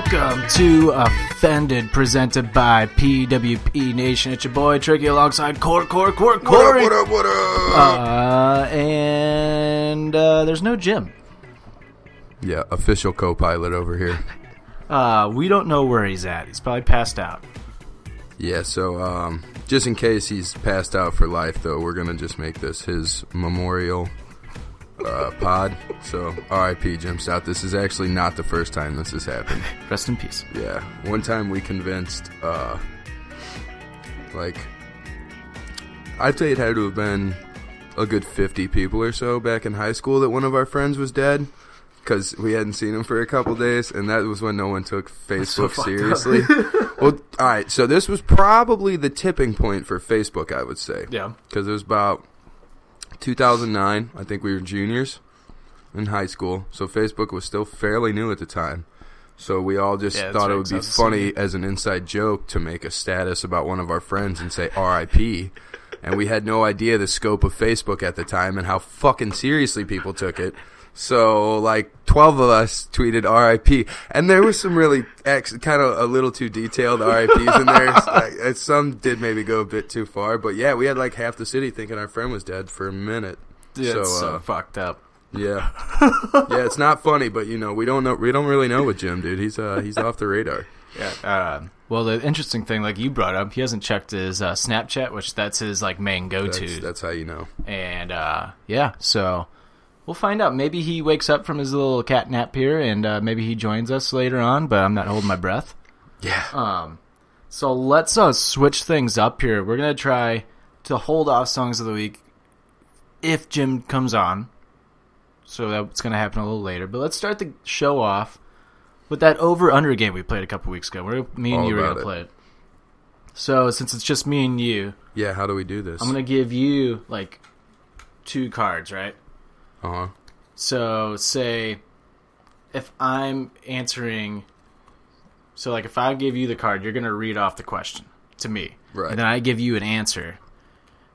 Welcome to Offended, presented by PWP Nation. It's your boy Tricky alongside Core, Core, Core, Corey. What up, what up? Uh, and uh, there's no Jim. Yeah, official co-pilot over here. Uh, we don't know where he's at. He's probably passed out. Yeah, so um, just in case he's passed out for life, though, we're gonna just make this his memorial uh, pod. So R.I.P. Jim Stout. This is actually not the first time this has happened. Rest in peace. Yeah, one time we convinced, uh, like, I'd say it had to have been a good 50 people or so back in high school that one of our friends was dead. Because we hadn't seen him for a couple days, and that was when no one took Facebook seriously. well, all right, so this was probably the tipping point for Facebook, I would say. Yeah. Because it was about 2009. I think we were juniors in high school, so Facebook was still fairly new at the time. So we all just Yeah, thought it would be 'cause I was a funny as an inside joke to make a status about one of our friends and say RIP. And we had no idea the scope of Facebook at the time and how fucking seriously people took it. So like 12 of us tweeted RIP and there was some really ex- kind of a little too detailed RIPs in there. Like, uh, some did maybe go a bit too far, but yeah, we had like half the city thinking our friend was dead for a minute. Yeah, so, so uh, fucked up. yeah. yeah, it's not funny, but you know, we don't know we don't really know with Jim, dude. He's uh he's off the radar. Yeah. Uh, well, the interesting thing, like you brought up, he hasn't checked his uh, Snapchat, which that's his like main go-to. That's, that's how you know. And uh, yeah, so we'll find out. Maybe he wakes up from his little cat nap here, and uh, maybe he joins us later on. But I'm not holding my breath. Yeah. Um, so let's uh, switch things up here. We're gonna try to hold off songs of the week if Jim comes on. So that's gonna happen a little later. But let's start the show off with that over under game we played a couple weeks ago. Where me and All you were gonna it. play it. So since it's just me and you, Yeah, how do we do this? I'm gonna give you like two cards, right? Uh-huh. So say if I'm answering so like if I give you the card, you're gonna read off the question to me. Right. And then I give you an answer.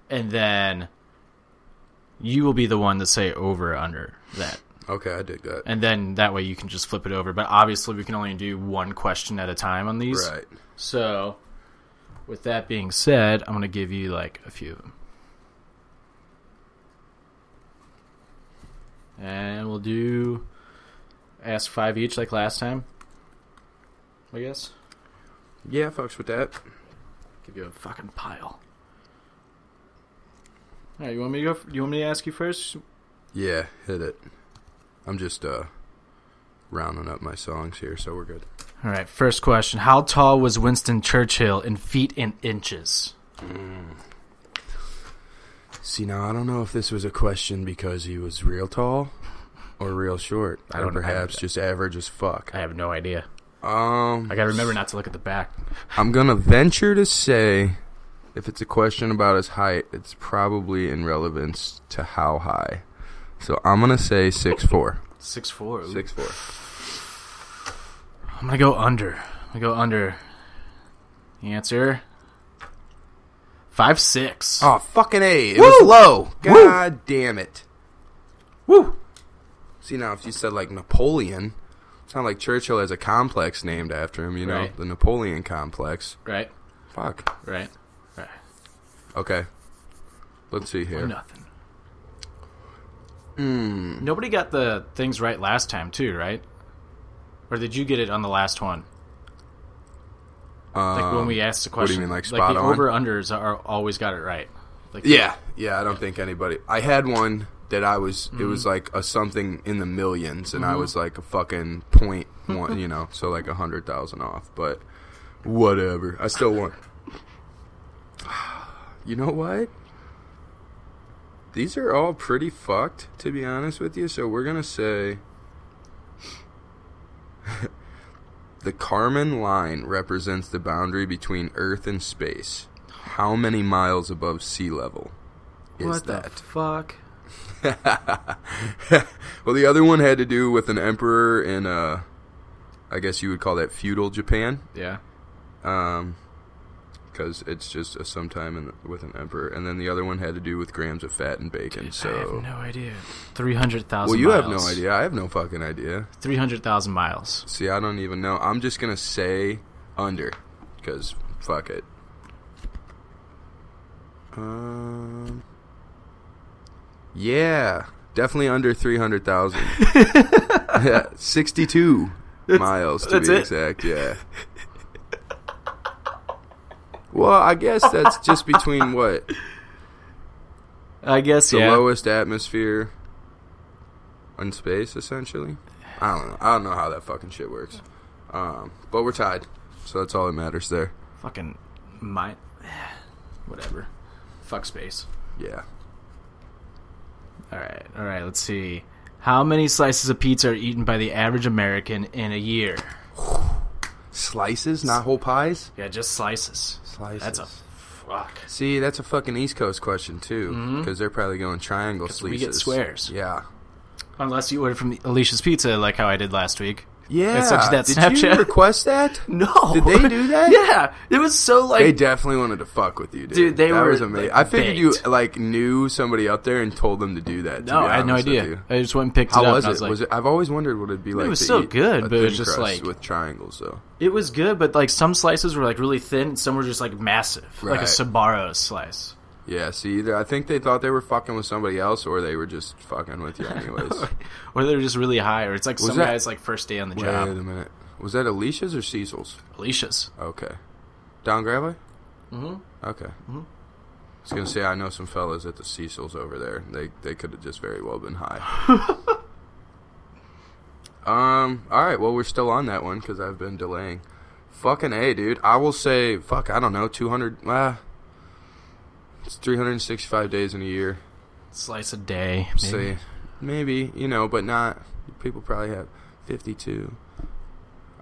And then you will be the one to say over or under that. Okay, I did that. And then that way you can just flip it over. But obviously we can only do one question at a time on these. Right. So with that being said, I'm gonna give you like a few of them. And we'll do ask five each like last time. I guess. Yeah, folks, with that. Give you a fucking pile. Alright, you want me to go? You want me to ask you first? Yeah, hit it. I'm just uh rounding up my songs here, so we're good. All right, first question. How tall was Winston Churchill in feet and inches? See, now I don't know if this was a question because he was real tall or real short, I or don't- I- perhaps just average as fuck. I have no idea. Um, I gotta remember not to look at the back. I'm gonna venture to say, if it's a question about his height, it's probably in relevance to how high. So I'm gonna say six four. Six four. Six four. I'm gonna go under. I'm gonna go under. The answer. Five six. Oh fucking a! It was low. God damn it. Woo! See now, if you said like Napoleon, it's not like Churchill has a complex named after him. You know, Right. the Napoleon complex. Right. Fuck. Right. Right. Okay. Let's see here. Nothing. Hmm. Nobody got the things right last time too, right? Or did you get it on the last one? Like when we asked the Um, what do you question, mean, like, the on? over unders are always got it right. Like Yeah, yeah. I don't think anybody. I had one that I was. It Mm-hmm. was like a something in the millions, and I was like a fucking point one. You know, so like a hundred thousand off. But whatever. I still won. You know what? These are all pretty fucked, to be honest with you. So we're gonna say. The Kármán line represents the boundary between Earth and space. How many miles above sea level is what the that? fuck? well, the other one had to do with an emperor in, uh, I guess you would call that feudal Japan, Yeah. um, because it's just a sometime in with an emperor. And then the other one had to do with grams of fat and bacon. I so, have no idea. Three hundred thousand. well, you have no idea. I have no fucking idea. Three hundred thousand miles. See, I don't even know. I'm just gonna say under, because fuck it. Um. Yeah, definitely under three hundred thousand. yeah, sixty-two miles to be it? exact. Yeah. Well, I guess that's just between what I guess the yeah. lowest atmosphere in space, essentially. I don't know. I don't know how that fucking shit works. Um, but we're tied, so that's all that matters there. Fucking my. Whatever. Fuck space. Yeah. All right. All right. Let's see. How many slices of pizza are eaten by the average American in a year? Slices, not whole pies. Yeah, just slices. Slices. That's a fuck. See, that's a fucking East Coast question too, mm-hmm. because they're probably going triangle slices. we get squares. Yeah. Unless you order from Alicia's Pizza, like how I did last week. Yeah. Sent you that Did Snapchat. you request that? No. Did they do that? yeah. It was so like. They definitely wanted to fuck with you, dude. Dude, they that were, was amazing. like, I figured you like knew somebody up there and told them to do that. to no, I had no idea. I just went and picked How it up. was and I it? was like, was it? I've always wondered what it'd be like. It was to so good, but it was just, like- with triangles, though. It was good, but like some slices were like really thin, and some were just like massive, like a Right. Sbarro slice. Yeah. See, either I think they thought they were fucking with somebody else, or they were just fucking with you, anyways. Or they were just really high, or it's like Was some that- guys like first day on the Wait job. a minute. Was that Alicia's or Cecil's? Alicia's. Okay. Down Gravely? Mhm. Okay. I was gonna say I know some fellas at the Cecil's over there. They they could have just very well been high. um. All right. Well, we're still on that one because I've been delaying. Fucking a, dude. I will say, fuck. I don't know. Two hundred. Ah. It's three hundred and sixty-five days in a year. Slice a day. Maybe. Say, maybe you know, but not. People probably have fifty-two.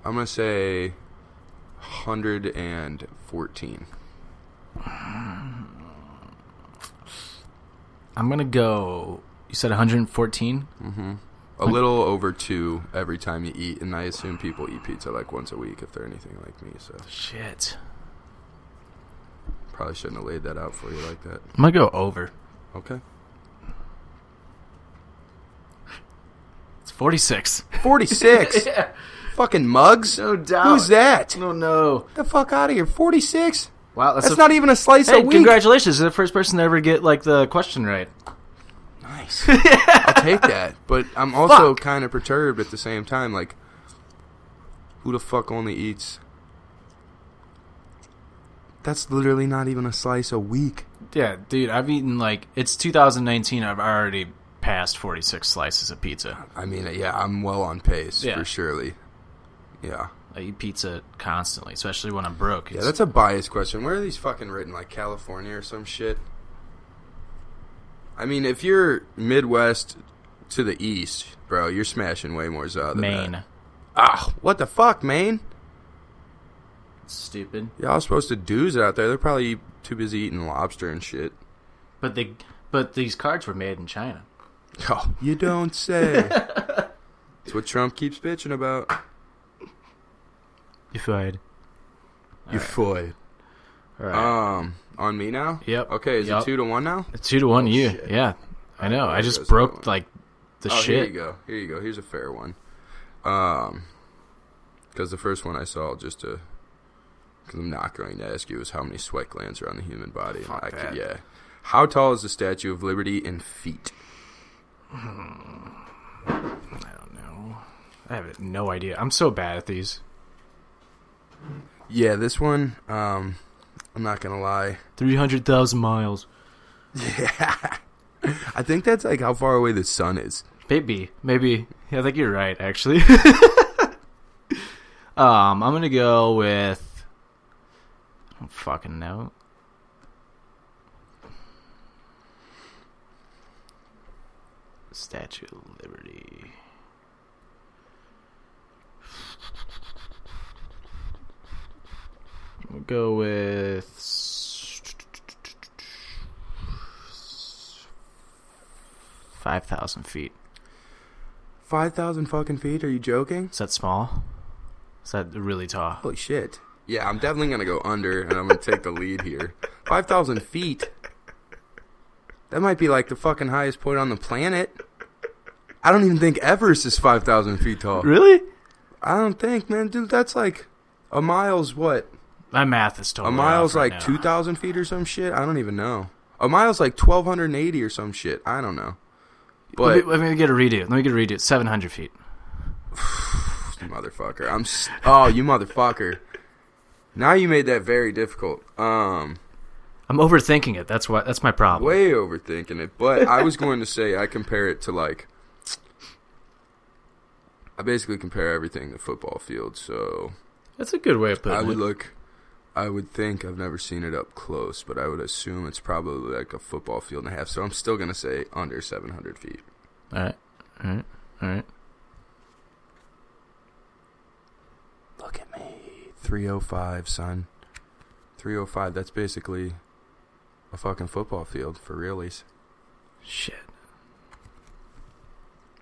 I'm gonna say hundred and fourteen. I'm gonna go. You said 114. Mm-hmm. A little over two every time you eat, and I assume people eat pizza like once a week if they're anything like me. So Shit. Probably shouldn't have laid that out for you like that. I'm gonna go over. Okay. It's 46. Forty-six. Fucking mugs. No doubt. Who's that? No, no. Get the fuck out of here. Forty-six. Wow, that's, That's a- not even a slice Hey, a week. congratulations! You're the first person to ever get like the question right. Nice. I'll take that. But I'm also kind of perturbed at the same time. Like, who the fuck only eats? That's literally not even a slice a week. Yeah, dude, I've eaten like it's 2019. I've already passed 46 slices of pizza. I mean, yeah, I'm well on pace Yeah. for surely. Yeah. I eat pizza constantly, especially when I'm broke. Yeah, that's a biased question. Where are these fucking written? Like California or some shit? I mean, if you're Midwest to the east, bro. You're smashing way more za than Maine. that. Ah, what the fuck, Maine? Stupid. Y'all supposed to do's out there. They're probably too busy eating lobster and shit. But they, but these cards were made in China. Oh, you don't say. That's what Trump keeps bitching about. You fired. You fired. All right. Um, on me now. Yep. Okay, is Yep. it two to one now? Two to one, you. shit. Yeah, I know. I There just broke like the oh, shit. here you go. Here you go. Here's a fair one. Um, because the first one I saw just to, because I'm not going to ask you is how many sweat glands are on the human body. and Fuck I that. could, yeah. How tall is the Statue of Liberty in feet? I don't know. I have no idea. I'm so bad at these. Yeah, this one. Um, I'm not gonna lie. Three hundred thousand miles. Yeah. I think that's like how far away the sun is. Maybe, maybe. Yeah, I think you're right. Actually. um, I'm gonna go with. Fucking know. Statue of Liberty. We'll go with five thousand feet. Five thousand fucking feet? Are you joking? Is that small? Is that really tall? Holy shit. Yeah, I'm definitely gonna go under, and I'm gonna take the lead here. Five thousand feet. That might be like the fucking highest point on the planet. I don't even think Everest is five thousand feet tall. Really? I don't think, man, dude. That's like a mile's what? My math is A mile's off right like now. two thousand feet or some shit. I don't even know. A mile's like twelve hundred and eighty or some shit. I don't know. Let me, But let me get a redo. Let me get a redo. Seven hundred feet. motherfucker, I'm. s oh, you motherfucker. Now you made that very difficult. Um. I'm overthinking it. That's what. That's my problem. way overthinking it. But I was going to say I compare it to like I basically compare everything to football field. So That's a good way of putting it. I would it. look. I would think I've never seen it up close, but I would assume it's probably like a football field and a half. So I'm still gonna say under 700 feet. all right, all right, all right. Look at me, 305, son. 305. That's basically a fucking football field for realies. Shit.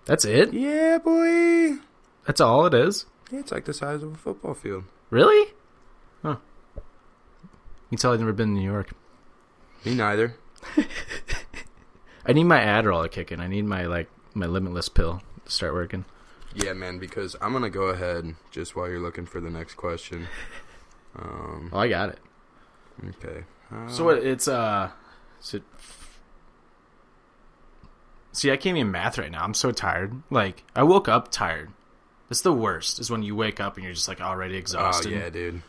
That's it. Yeah, boy. That's all it is. Yeah, it's like the size of a football field. Really? Huh. You can tell I've never been to New York. Me neither. I need my Adderall to kick in. I need my like my Limitless pill to start working. Yeah, man, because I'm gonna go ahead just while you're looking for the next question. Um, Oh, I got it. okay. Uh, So what? It's uh, is it? See, I can't even math right now. I'm so tired. Like I woke up tired. That's the worst. Is when you wake up and you're just like already exhausted. Oh exhausted. yeah, dude.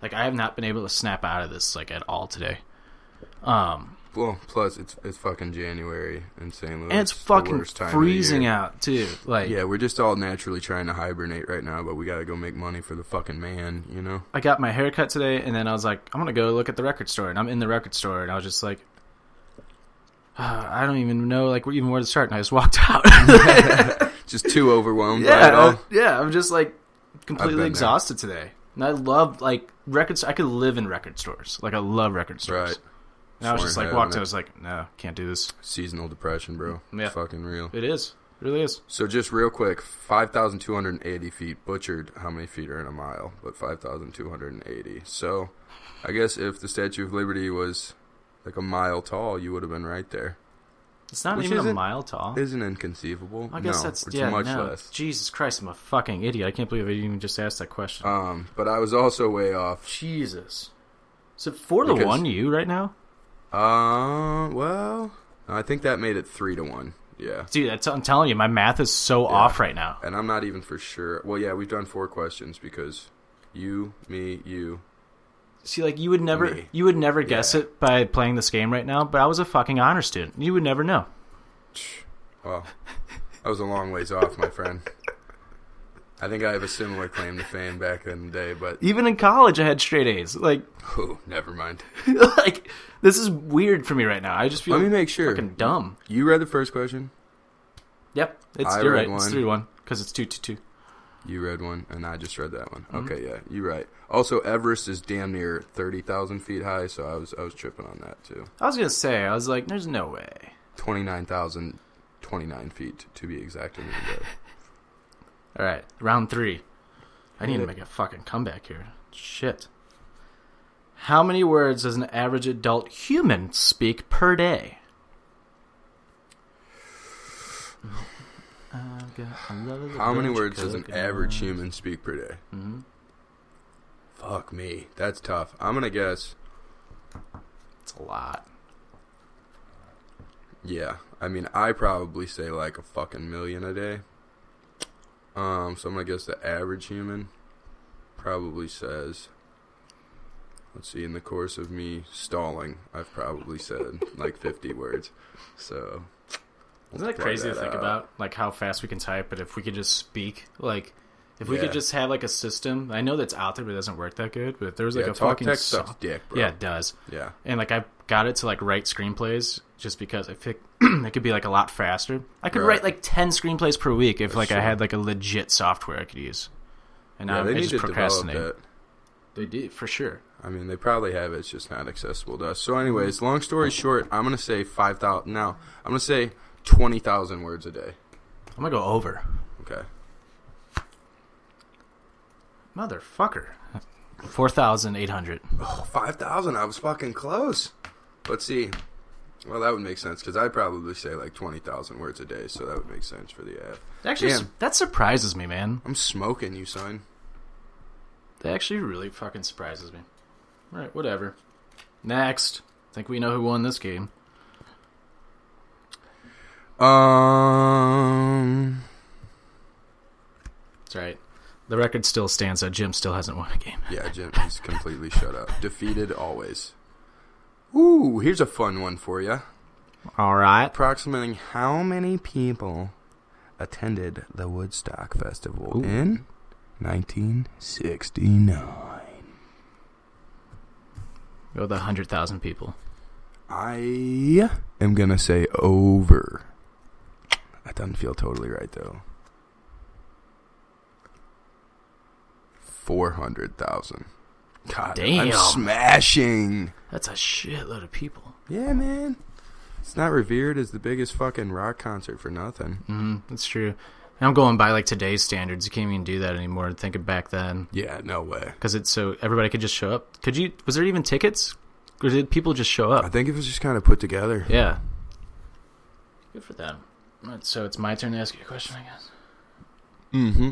Like I have not been able to snap out of this like at all today. Um, Well, plus it's it's fucking January in St. Louis. and it's the fucking freezing out too. Like Yeah, we're just all naturally trying to hibernate right now, but we gotta go make money for the fucking man, you know. I got my haircut today, and then I was like, I'm gonna go look at the record store, and I'm in the record store, and I was just like, uh, I don't even know like even where to start, and I just walked out. Just too overwhelmed by it yeah, yeah, I'm just like completely been there. exhausted today, and I love like records. I could live in record stores, like I love record stores. Right. And I was just like walked. I was like, no, can't do this. Seasonal depression, bro. Yeah. Fucking real. It is, it really is. So just real quick, five thousand two hundred and eighty feet. Butchered how many feet are in a mile, but five thousand two hundred and eighty. So, I guess if the Statue of Liberty was like a mile tall, you would have been right there. It's not Which even a mile tall. Isn't inconceivable? I guess no, that's yeah. much no. less. Jesus Christ, I'm a fucking idiot. I can't believe I even just asked that question. Um, but I was also way off. Jesus. Is it four to one you right now? Uh, well, I think that made it three to one. Yeah, Dude, that's, I'm telling you, my math is so off right now. and I'm not even for sure. Well, yeah, we've done four questions because you, me, you. See, like you would never, Me. you would never guess Yeah. it by playing this game right now. But I was a fucking honor student. You would never know. Well, I was a long ways off, my friend. I think I have a similar claim to fame back in the day, but Even in college, I had straight A's. Like, oh, never mind. like this is weird for me right now. I just feel Let me make sure. fucking dumb. You read the first question. Yep, it's I you're read right. It's one. three one because it's two to two. You read one, and I just read that one. Mm-hmm. Okay, yeah, you're right. Also, Everest is damn near thirty thousand feet high, so I was I was tripping on that too. I was gonna say, I was like, there's no way. Twenty nine thousand twenty nine feet to be exact. In India. All right, round three. I need to make a fucking comeback here. Shit. How many words does an average adult human speak per day? How many words does an average human speak per day? hmm Fuck me, that's tough. I'm gonna guess. It's a lot. Yeah, I mean, I probably say like a fucking million a day. Um, so I'm gonna guess the average human probably says. Let's see. In the course of me stalling, I've probably said like 50 words. So Isn't that crazy to think out. about? Like how fast we can type, but if we could just speak, like if we Yeah. could just have like a system. I know that's out there, but it doesn't work that good. But if there was like yeah, a fucking so- dick, bro. yeah, it does. yeah. And like I got it to like write screenplays just because I think it could be like a lot faster. I could Right. write like ten screenplays per week if That's like I had like a legit software I could use. And Yeah, now they I need just procrastinate. that. They do for sure. I mean, they probably have it. It's just not accessible to us. So, anyways, long story short, I'm gonna say five thousand. Now, I'm gonna say twenty thousand words a day. I'm gonna go over. Okay. Motherfucker. Four thousand eight hundred. Oh, 5,000. I was fucking close. Let's see. Well, that would make sense because I'd probably say like 20,000 words a day, so that would make sense for the app. Actually, Damn. that surprises me, man. I'm smoking you, son. That actually really fucking surprises me. Right, whatever. Next. I think we know who won this game. Um. That's right. The record still stands that Jim still hasn't won a game. Yeah, Jim, he's completely shut up. Defeated always. Ooh, here's a fun one for you. All right. Approximating how many people attended the Woodstock Festival Ooh. in 1969? Oh, the 100,000 people. I am going to say over. That doesn't feel totally right, though. 400,000. God, Damn. I'm smashing. That's a shitload of people. Yeah, man. It's not revered as the biggest fucking rock concert for nothing. Mm, that's true. And I'm going by like today's standards. You can't even do that anymore. Think of back then. Yeah, no way. Because it's so everybody could just show up. Could you? Was there even tickets? Or did people just show up? I think it was just kind of put together. Yeah. Good for them. So it's my turn to ask you a question, I guess. Mm-hmm.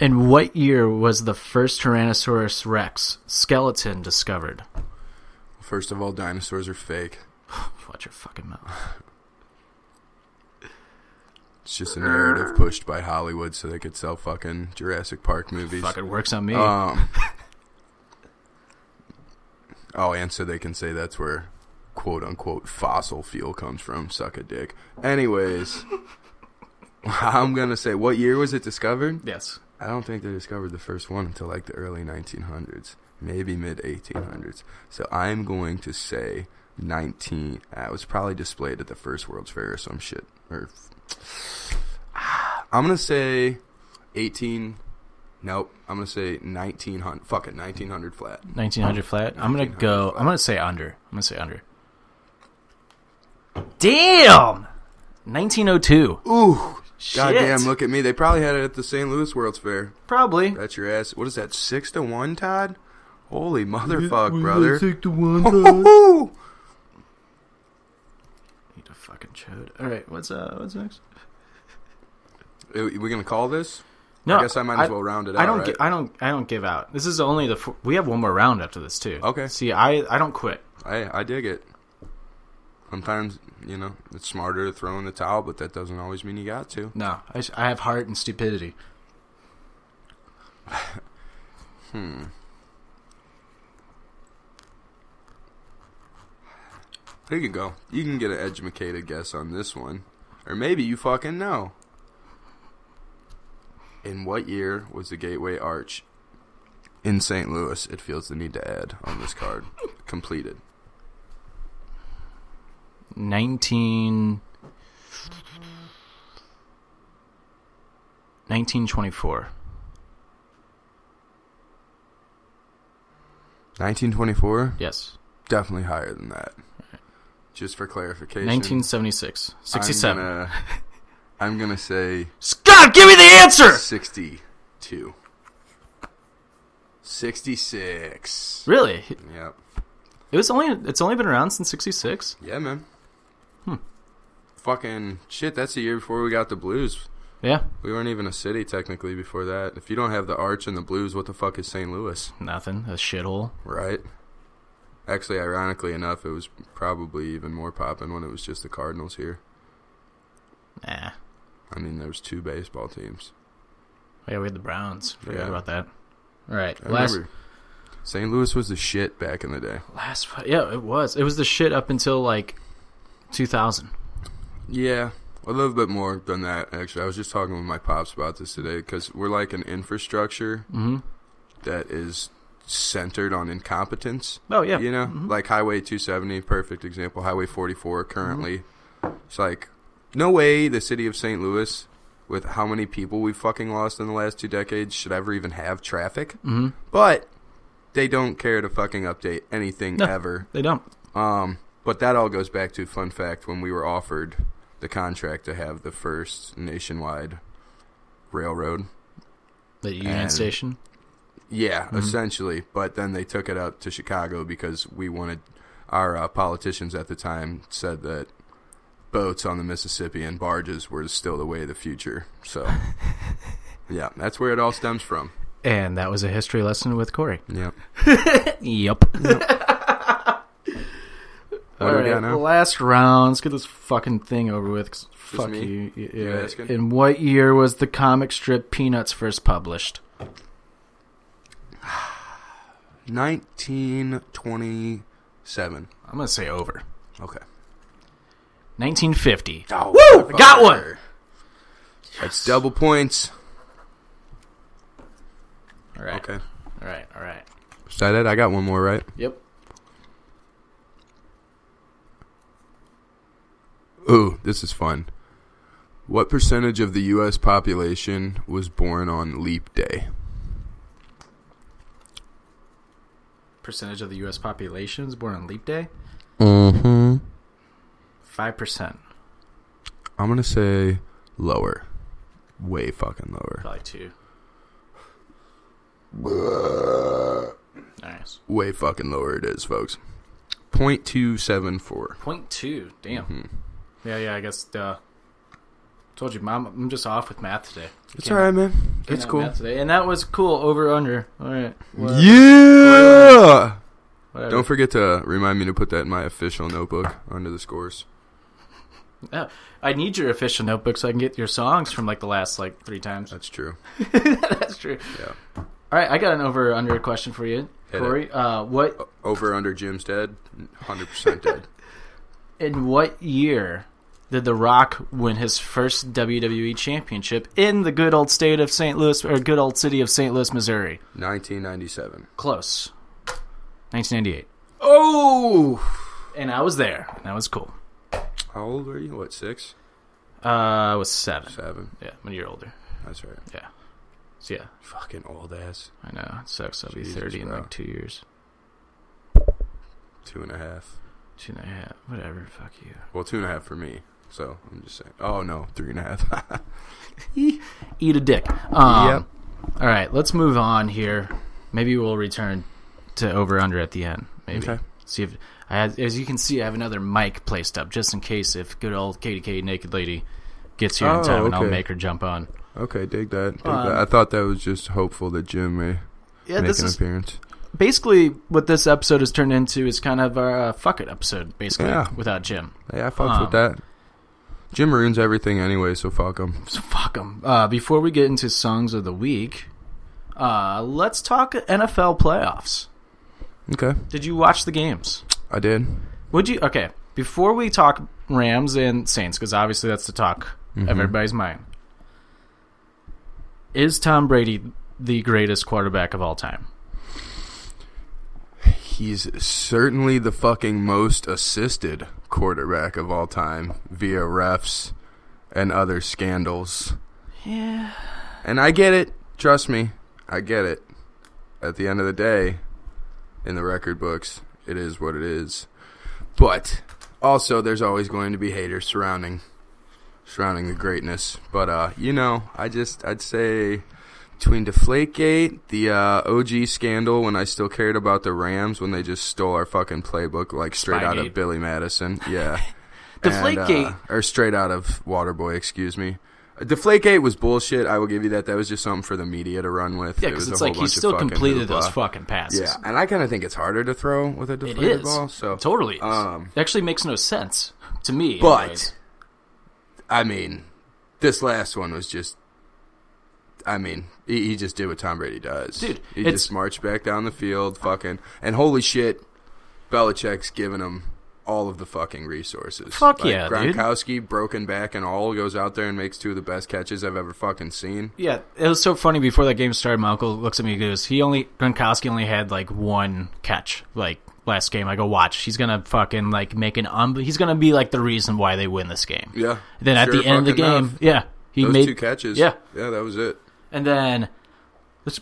In what year was the first Tyrannosaurus Rex skeleton discovered? First of all, dinosaurs are fake. Watch your fucking mouth. It's just a narrative pushed by Hollywood so they could sell fucking Jurassic Park movies. Fucking works on me. Um. oh, and so they can say that's where "quote unquote" fossil fuel comes from. Suck a dick. Anyways, I'm gonna say, what year was it discovered? yes. I don't think they discovered the first one until like the early 1900s, maybe mid 1800s. So I'm going to say 19. Uh, it was probably displayed at the first World's Fair or some shit. Or I'm gonna say 18. Nope. I'm gonna say 1900. Fuck it, 1900 flat. 1900 flat. I'm gonna go. flat. I'm gonna say under. I'm gonna say under. Damn. 1902. Ooh. Shit. Goddamn! Look at me. They probably had it at the St. Louis World's Fair. Probably. That's your ass. What is that? Six to one, Todd? Holy motherfuck, brother! Take the one. Woo-hoo-hoo! Need a fucking chode. All right. What's uh? What's next? Are we gonna call this? No. I guess I might as well round it out. I don't. right? gi- I don't. I don't give out. This is only the. F- we have one more round after this too. Okay. See, I I don't quit. I I dig it. Sometimes you know it's smarter to throw in the towel, but that doesn't always mean you got to. No, I have heart and stupidity. Hmm. There you go. You can get an educated guess on this one, or maybe you fucking know. In what year was the Gateway Arch in St. Louis? It feels the need to add on this card completed. 19. 1924. 1924, Yes. definitely higher than that. Just for clarification, 1976. 67. I'm gonna, I'm gonna say Scott, give me the answer! 62. 66. Really? Yep. It was only it's only been around since 66. Yeah, man. Fucking shit, that's the year before we got the blues. Yeah. We weren't even a city technically before that. If you don't have the arch and the blues, what the fuck is St. Louis? Nothing. A shithole. Right? Actually, ironically enough, it was probably even more popping when it was just the Cardinals here. Nah. I mean, there was two baseball teams. Yeah, we had the Browns. Forgot Yeah. about that. All right. I last remember St. Louis was the shit back in the day. last yeah, it was. It was the shit up until like 2000. Yeah, a little bit more than that. Actually, I was just talking with my pops about this today because we're like an infrastructure Mm-hmm. that is centered on incompetence. Oh yeah. You know, like Highway 270, perfect example. Highway 44 currently. It's like no way the city of St. Louis, with how many people we've fucking lost in the last two decades, should ever even have traffic. Mm-hmm. But they don't care to fucking update anything No. ever. They don't. Um, but that all goes back to fun fact when we were offered the contract to have the first nationwide railroad. The Union And- Station. Yeah, essentially. But then they took it up to Chicago because we wanted our uh, politicians at the time said that boats on the Mississippi and barges were still the way of the future. So, yeah, that's where it all stems from. And that was a history lesson with Corey. Yeah. Yep. What do we got now? Last round. Let's get this fucking thing over with. 'cause fuck me? you. You Yeah. asking? In what year was the comic strip Peanuts first published? 1927. I'm gonna say over. Okay. 1950. Oh, Woo! I got one. That's double points. All right. Okay. All right. All right. Is that it? I got one more, right? Yep. Ooh, this is fun. What percentage of the U.S. population was born on Leap Day? Percentage of the U.S. population is born on Leap Day. Mm-hmm. Five percent. I'm gonna say lower, way fucking lower, Probably two. Nice. way fucking lower. It is, folks. Point two seven four. Point two. Damn. Mm-hmm. Yeah. Yeah. I guess. Uh, told you, mom. I'm just off with math today. It's all right, man. It's cool. today, and that was cool. Over under. All right. Whatever. Yeah. Whatever. Don't forget to remind me to put that in my official notebook under the scores. Yeah. I need your official notebook so I can get your songs from like the last like three times. That's true. That's true. Yeah. All right, I got an over under question for you, Hit Corey. Uh, what O- Over under Jim's dead. Hundred percent dead. in what year did The Rock win his first WWE championship in the good old state of St. Louis or good old city of St. Louis, Missouri? 1997. Close. 1998. Oh. And I was there. That was cool. How old were you? What six? Uh, I was seven. Seven. Yeah, one year older. That's right. Yeah. So yeah, Fucking old ass. I know. It sucks. I'll be Jesus, 30 in like two years. Two and a half. Two and a half. Whatever. Fuck you. Well, two and a half for me. So I'm just saying. Oh no, three and a half. Eat a dick. Um, Yep. All right, let's move on here. Maybe we'll return to over under at the end. Maybe Okay. see if I had, as you can see, I have another mic placed up just in case if good old KDK Naked Lady gets here in Oh, time, and I'll make her jump on. okay, dig that. Dig Um, that. I thought that was just hopeful that Jim may Yeah, make this an is appearance. basically what this episode has turned into. Is kind of our uh, fuck it episode, basically Yeah. without Jim. Yeah, I fucks Um, with that. Jim ruins everything anyway, so fuck him. So fuck them. Uh, before we get into songs of the week, uh, let's talk NFL playoffs. Okay, Did you watch the games? I did. Would you? Okay, before we talk Rams and Saints, because obviously that's the talk Mm-hmm. of everybody's mind. Is Tom Brady the greatest quarterback of all time? He's certainly the fucking most assisted quarterback of all time via refs and other scandals. Yeah, And I get it. Trust me, I get it. At the end of the day, in the record books, it is what it is. But also, there's always going to be haters surrounding surrounding the greatness. But uh, you know, I just I'd say between Deflategate, the uh, OG scandal when I still cared about the Rams when they just stole our fucking playbook like straight out of Billy Madison. Yeah. Deflategate- And, uh, or straight out of Waterboy, excuse me. Deflategate was bullshit. I will give you that. That was just something for the media to run with. Yeah, because a it's like he still completed those fucking passes. Yeah, and I kind of think it's harder to throw with a It deflated ball. So totally is. Um, it actually makes no sense to me. but anyways. I mean, this last one was just. I mean, he, he just did what Tom Brady does, Dude, He just marched back down the field, fucking, and holy shit, Belichick's giving him all of the fucking resources. Fuck Like, yeah, dude. Gronkowski, broken back and all, goes out there and makes two of the best catches I've ever fucking seen. Yeah, it was so funny before that game started. My uncle looks at me and goes, "He only Gronkowski only had like one catch like last game." I go, "Watch, he's gonna fucking like make an um, he's gonna be like the reason why they win this game." Yeah. Then at the end of the game, enough. yeah, he Those made two catches. Yeah, yeah, that was it. And then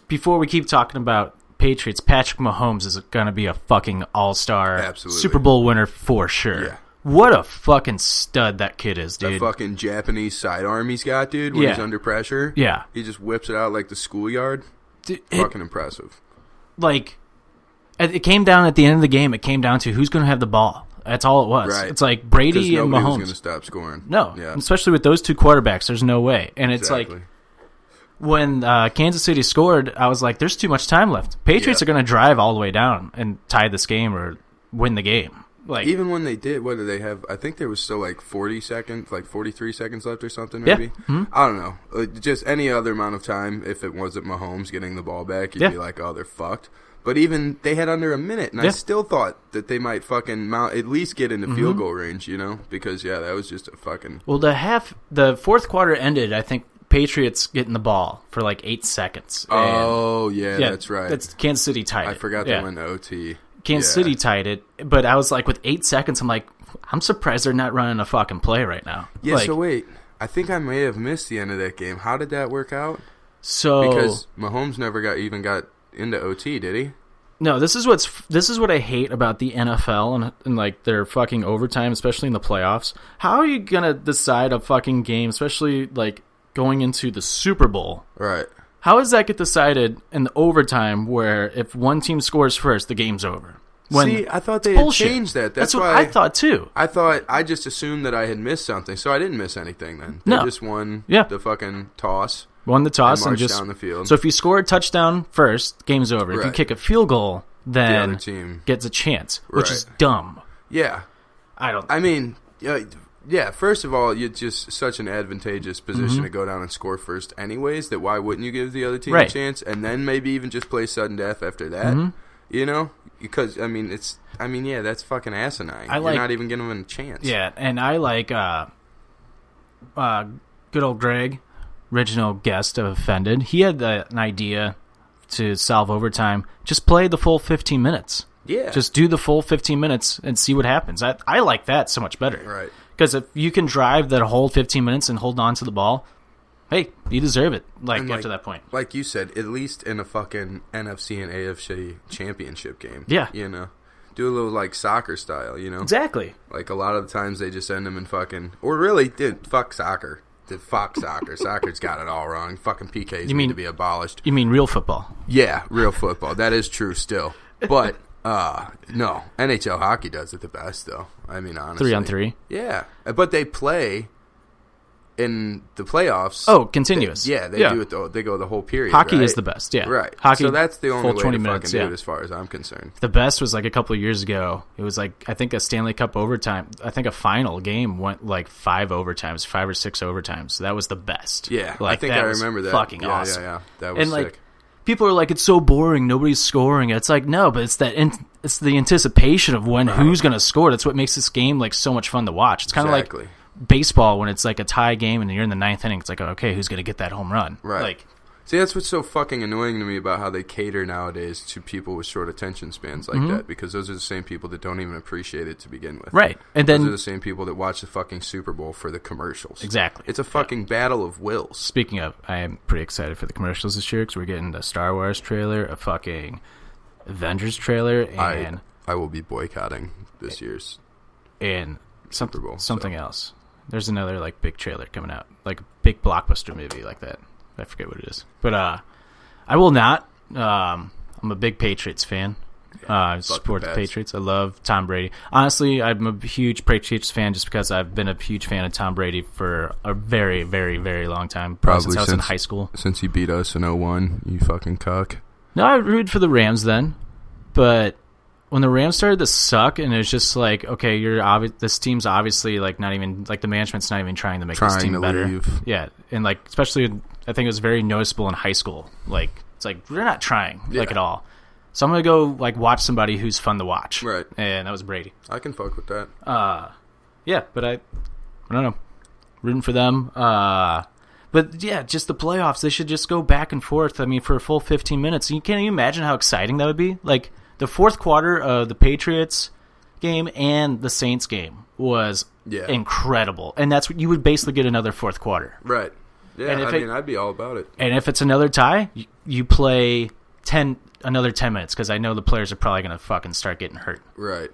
before we keep talking about Patriots, Patrick Mahomes is gonna be a fucking all star, Super Bowl winner for sure. Yeah. What a fucking stud that kid is, That dude. fucking Japanese sidearm he's got, dude, when Yeah. he's under pressure. Yeah. He just whips it out like the schoolyard. Dude, it- Fucking impressive. like it came down at the end of the game. It came down to who's going to have the ball. That's all it was. Right. It's like Brady and was going to stop scoring. No, Yeah. especially with those two quarterbacks, there's no way. And it's exactly. like when uh, Kansas City scored, I was like, "There's too much time left. Patriots Yeah. are going to drive all the way down and tie this game or win the game." Like, Even when they did, what did they have? I think there was still like 40 seconds, like 43 seconds left or something, Yeah. maybe. Mhm. I don't know. Like, just any other amount of time, if it wasn't Mahomes getting the ball back, you'd Yeah. be like, oh, they're fucked. But even they had under a minute, and I still thought that they might fucking mount, at least get into Mm-hmm. field goal range, you know? Because, yeah, that was just a fucking. well, the half, the fourth quarter ended. I think Patriots getting the ball for like eight seconds. Oh, yeah, that's right. That's Kansas City tied. I it. forgot Yeah. they went to OT. Kansas Yeah. City tied it, but I was like, with eight seconds, I'm like, I'm surprised they're not running a fucking play right now. Yeah, like, so wait. I think I may have missed the end of that game. How did that work out? so Because Mahomes never got even got into OT, did he? no, this is what's this is what I hate about the NFL and, and like their fucking overtime, especially in the playoffs. How are you gonna decide a fucking game, especially like going into the Super Bowl? Right. How does that get decided in the overtime where if one team scores first, the game's over? See, I thought they had changed that. That's, what why I thought too. I thought I just assumed that I had missed something, so I didn't miss anything. Then they No. just won Yeah. the fucking toss. Won the toss and, marched just down the field. So if you score a touchdown first, game's over. If you kick a field goal, The then other team, gets a chance, which is dumb. yeah. I don't. I mean, yeah, yeah. First of all, it's just such an advantageous position to go down and score first, anyways. That why wouldn't you give the other team Mm-hmm. Right. a chance, and then maybe even just play sudden death after that? Mm-hmm. You know, because I mean, it's. I mean, yeah, that's fucking asinine. I You're like- not even giving them a chance. yeah, and I like uh, uh, good old Greg, original guest of Offended. He had the, an idea to solve overtime. Just play the full 15 minutes. yeah. Just do the full 15 minutes and see what happens. I, I like that so much better. right. Because if you can drive that whole 15 minutes and hold on to the ball, hey, you deserve it. Like And, after that point. like you said, at least in a fucking NFC and AFC championship game. Yeah. You know, do a little like soccer style, you know? Exactly. Like a lot of the times they just send them in fucking, or really, dude, fuck soccer. Dude, fuck soccer. Soccer's got it all wrong. Fucking PKs you mean- to be abolished. You mean real football? Yeah, real football. That is true still. But, uh, no. NHL hockey does it the best, though. I mean, honestly. Three on three. Yeah. But they play in the playoffs. Oh, continuous. They- yeah, they Yeah. do it. The, they go the whole period. Hockey right? is the best. Yeah. Right. Hockey. so that's the only way 20 to minutes, fucking yeah. do it as far as I'm concerned. The best was like a couple of years ago. It was like I think a Stanley Cup overtime. I think a final game went like five overtimes, five or six overtimes. So that was the best. Yeah, like, I think I remember that. Fucking yeah, awesome. Yeah, yeah, That was And like sick. People are like, it's so boring. Nobody's scoring. It's like no, but it's that in, it's the anticipation of when who's going to score. That's what makes this game like so much fun to watch. It's kind of Exactly. like baseball when it's like a tie game and you're in the ninth inning. It's like okay, who's going to get that home run? Right. Like See, that's what's so fucking annoying to me about how they cater nowadays to people with short attention spans like Mm-hmm. that, because those are the same people that don't even appreciate it to begin with. Right. And then Those are the same people that watch the fucking Super Bowl for the commercials. exactly. It's a fucking battle of wills. Speaking of, I am pretty excited for the commercials this year because we're getting the Star Wars trailer, a fucking Avengers trailer, I and I will be boycotting this year's. and some, Super Bowl, something so. else. There's another like big trailer coming out, like a big blockbuster movie like that. I forget what it is, but uh, I will not. Um, I'm a big Patriots fan. Uh, I the support the Pats. Patriots. I love Tom Brady. Honestly, I'm a huge Patriots fan just because I've been a huge fan of Tom Brady for a very, very, very long time. Probably, Probably since I was in high school. Since he beat us in 01, you fucking cuck. No, I rooted for the Rams then, but when the Rams started to suck, and it was just like, okay, you're obvi- this team's obviously like not even like the management's not even trying to make this team to better. leave. Yeah, and like especially, I think it was very noticeable in high school. Like it's like they're not trying like at all. So I'm gonna go like watch somebody who's fun to watch. Right. and that was Brady. I can fuck with that. Yeah, but I, I don't know, rooting for them. Uh, but yeah, just the playoffs. They should just go back and forth. I mean, for a full 15 minutes. You can you imagine how exciting that would be? Like the fourth quarter of the Patriots game and the Saints game was Yeah. incredible, and that's what you would basically get another fourth quarter. Right. Yeah, And if I it- mean, I'd be all about it. And if it's another tie, you, you play 10 another 10 minutes because I know the players are probably gonna fucking start getting hurt. Right.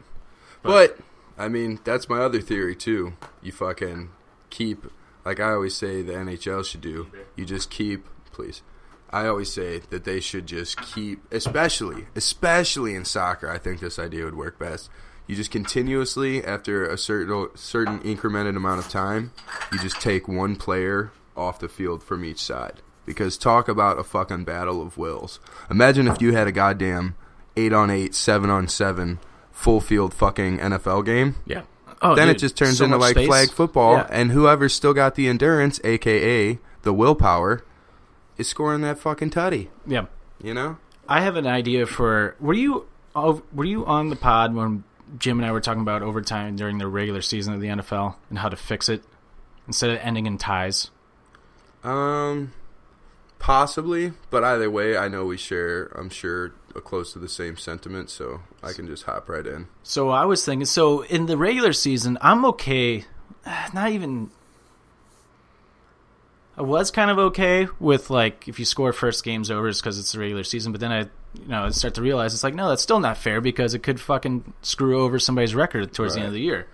But, I mean, that's my other theory too. You fucking keep like I always say the NHL should do. You just keep please. I always say that they should just keep especially especially in soccer, I think this idea would work best. You just continuously after a certain certain incremented amount of time, you just take one player off the field from each side. Because talk about a fucking battle of wills. Imagine if you had a goddamn eight on eight, seven on seven, full field fucking NFL game. Yeah. Oh, then dude, it just turns so into like space. flag football, Yeah. and whoever's still got the endurance, aka the willpower, is scoring that fucking tutty. Yeah. You know? I have an idea for. Were you oh, were you on the pod when Jim and I were talking about overtime during the regular season of the NFL and how to fix it instead of ending in ties? Um, possibly, but either way, I know we share. I'm sure close to the same sentiment, so I can just hop right in. So I was thinking. So in the regular season, I'm okay. Not even. I was kind of okay with like if you score first games over it's because it's the regular season, but then I, you know, I start to realize it's like no, that's still not fair because it could fucking screw over somebody's record towards the end of the year.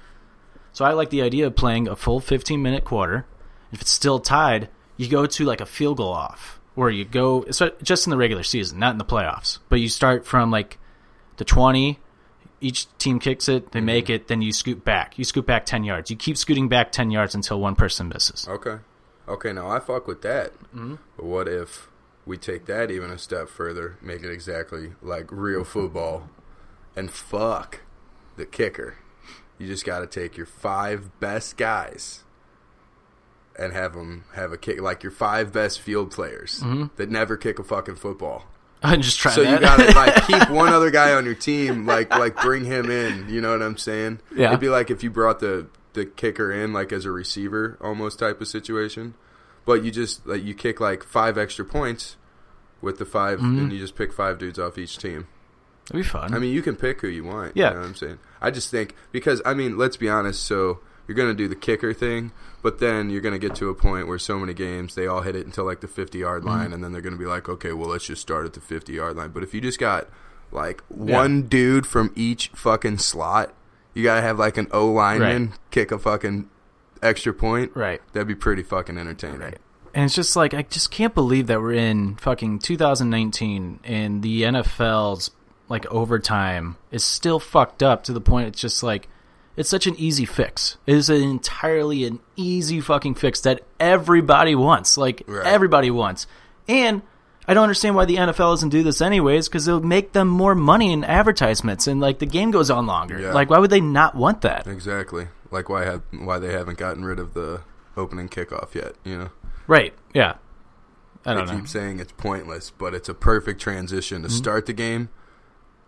So I like the idea of playing a full 15 minute quarter. If it's still tied, you go to like a field goal off, where you go so just in the regular season, not in the playoffs. But you start from like the 20. Each team kicks it, they make it, then you scoot back. You scoot back 10 yards. You keep scooting back 10 yards until one person misses. Okay. Okay, now I fuck with that. Mm-hmm. But what if we take that even a step further, make it exactly like real football, and fuck the kicker? You just got to take your five best guys and have them have a kick, like your five best field players that never kick a fucking football. And just try So that. you gotta like keep one other guy on your team, like like bring him in. You know what I'm saying? Yeah. It'd be like if you brought the the kicker in like as a receiver, almost type of situation. But you just like you kick like five extra points with the 5 Mm-hmm. and you just pick five dudes off each team. It'd be fun. I mean, you can pick who you want. Yeah. You know what I'm saying? I just think because I mean, let's be honest. So you're gonna do the kicker thing, but then you're gonna get to a point where so many games they all hit it until like the 50 yard line, Mm-hmm. and then they're gonna be like, okay, well, let's just start at the 50 yard line. But if you just got like one dude from each fucking slot, you gotta have like an O lineman Right. kick a fucking extra point. right. That'd be pretty fucking entertaining. Right. And it's just like I just can't believe that we're in fucking 2019 and the NFL's like overtime is still fucked up to the point it's just like it's such an easy fix. It is an entirely an easy fucking fix that everybody wants. Like Right. everybody wants. And I don't understand why the NFL doesn't do this anyways because it'll make them more money in advertisements and like the game goes on longer. Yeah. Like why would they not want that? Exactly. Like why have why they haven't gotten rid of the opening kickoff yet? You know. Right. Yeah. I I don't know. keep saying it's pointless, but it's a perfect transition to Mm-hmm. start the game,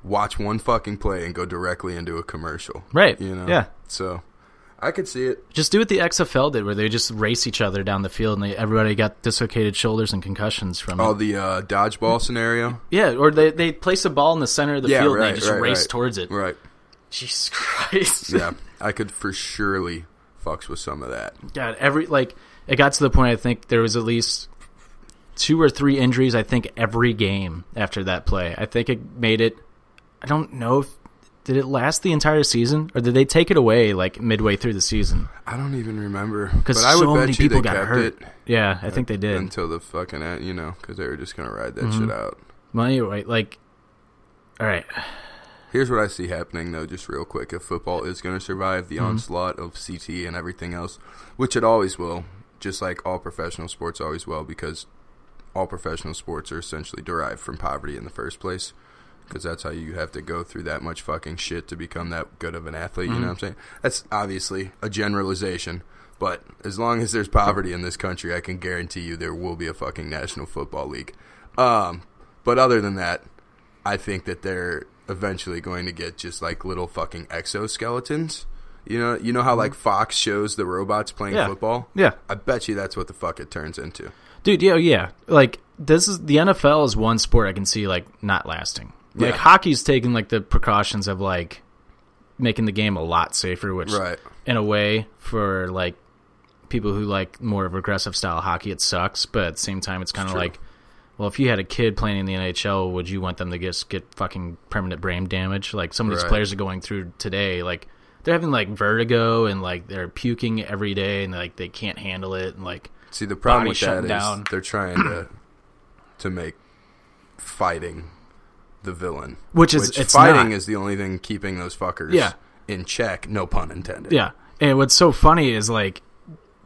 watch one fucking play, and go directly into a commercial. Right. You know. Yeah. So, I could see it. Just do what the XFL did, where they just race each other down the field, and they, everybody got dislocated shoulders and concussions from Oh, it. the uh, dodgeball scenario. Yeah, or they they place a ball in the center of the Yeah, field and they just right, race right. towards it. Right. Jesus Christ! Yeah, I could for surely fucks with some of that. God, every like it got to the point. I think there was at least two or three injuries. I think every game after that play. I think it made it. I don't know if did it last the entire season or did they take it away like midway through the season? I don't even remember. Because But I would so bet many people got hurt. it Yeah, I think they did. until the fucking end, you know, because they were just gonna ride that Mm-hmm. shit out. Well, anyway, like, all right, Here's what I see happening, though, just real quick. If football is going to survive the Mm-hmm. onslaught of CT and everything else, which it always will, just like all professional sports always will, because all professional sports are essentially derived from poverty in the first place. Because that's how you have to go through that much fucking shit to become that good of an athlete. You know what I'm saying? That's obviously a generalization. But as long as there's poverty in this country, I can guarantee you there will be a fucking National Football League. Um, but other than that, I think that they're eventually going to get just like little fucking exoskeletons. You know, you know how like Fox shows the robots playing Yeah. football. yeah, I bet you that's what the fuck it turns into. dude, yeah, yeah. Like this is the NFL is one sport I can see like not lasting. Like Yeah. hockey's taking like the precautions of like making the game a lot safer, which Right. in a way for like people who like more of aggressive style hockey it sucks but at the same time it's kind of like well if you had a kid playing in the nhl would you want them to just get fucking permanent brain damage like some of these Right. players are going through today like they're having like vertigo and like they're puking every day and like they can't handle it and like See, the problem with that is down. they're trying to to make fighting the villain, Which is- it's fighting not. is the only thing keeping those fuckers Yeah. in check. No pun intended. yeah and what's so funny is like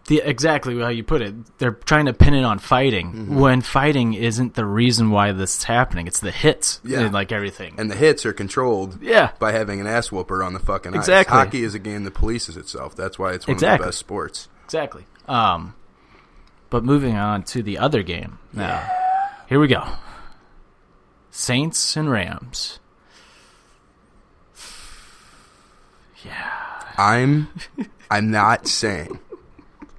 the exactly how you put it they're trying to pin it on fighting Mm-hmm. when fighting isn't the reason why this is happening it's the hits Yeah. and like everything and the hits are controlled yeah by having an ass whooper on the fucking ice. Exactly. Hockey is a game that polices itself. That's why it's one of the best sports. Exactly. Um, but moving on to the other game now. Here we go. Saints and Rams. Yeah. I'm I'm not saying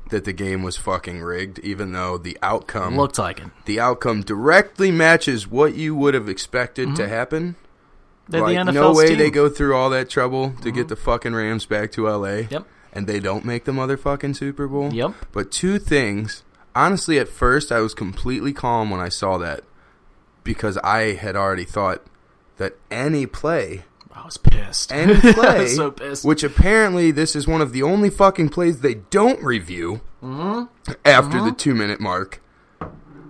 that the game was fucking rigged, even though the outcome Looked like it. the outcome directly matches what you would have expected to mm-hmm. happen. They're like, the no way team. they go through all that trouble to get mm-hmm. the fucking Rams back to LA. Yep. And they don't make the motherfucking Super Bowl. Yep. But two things. Honestly, at first I was completely calm when I saw that because I had already thought that any play, I was pissed. any I play, was so pissed. which apparently this is one of the only fucking plays they don't review Mm-hmm. after the two minute mark.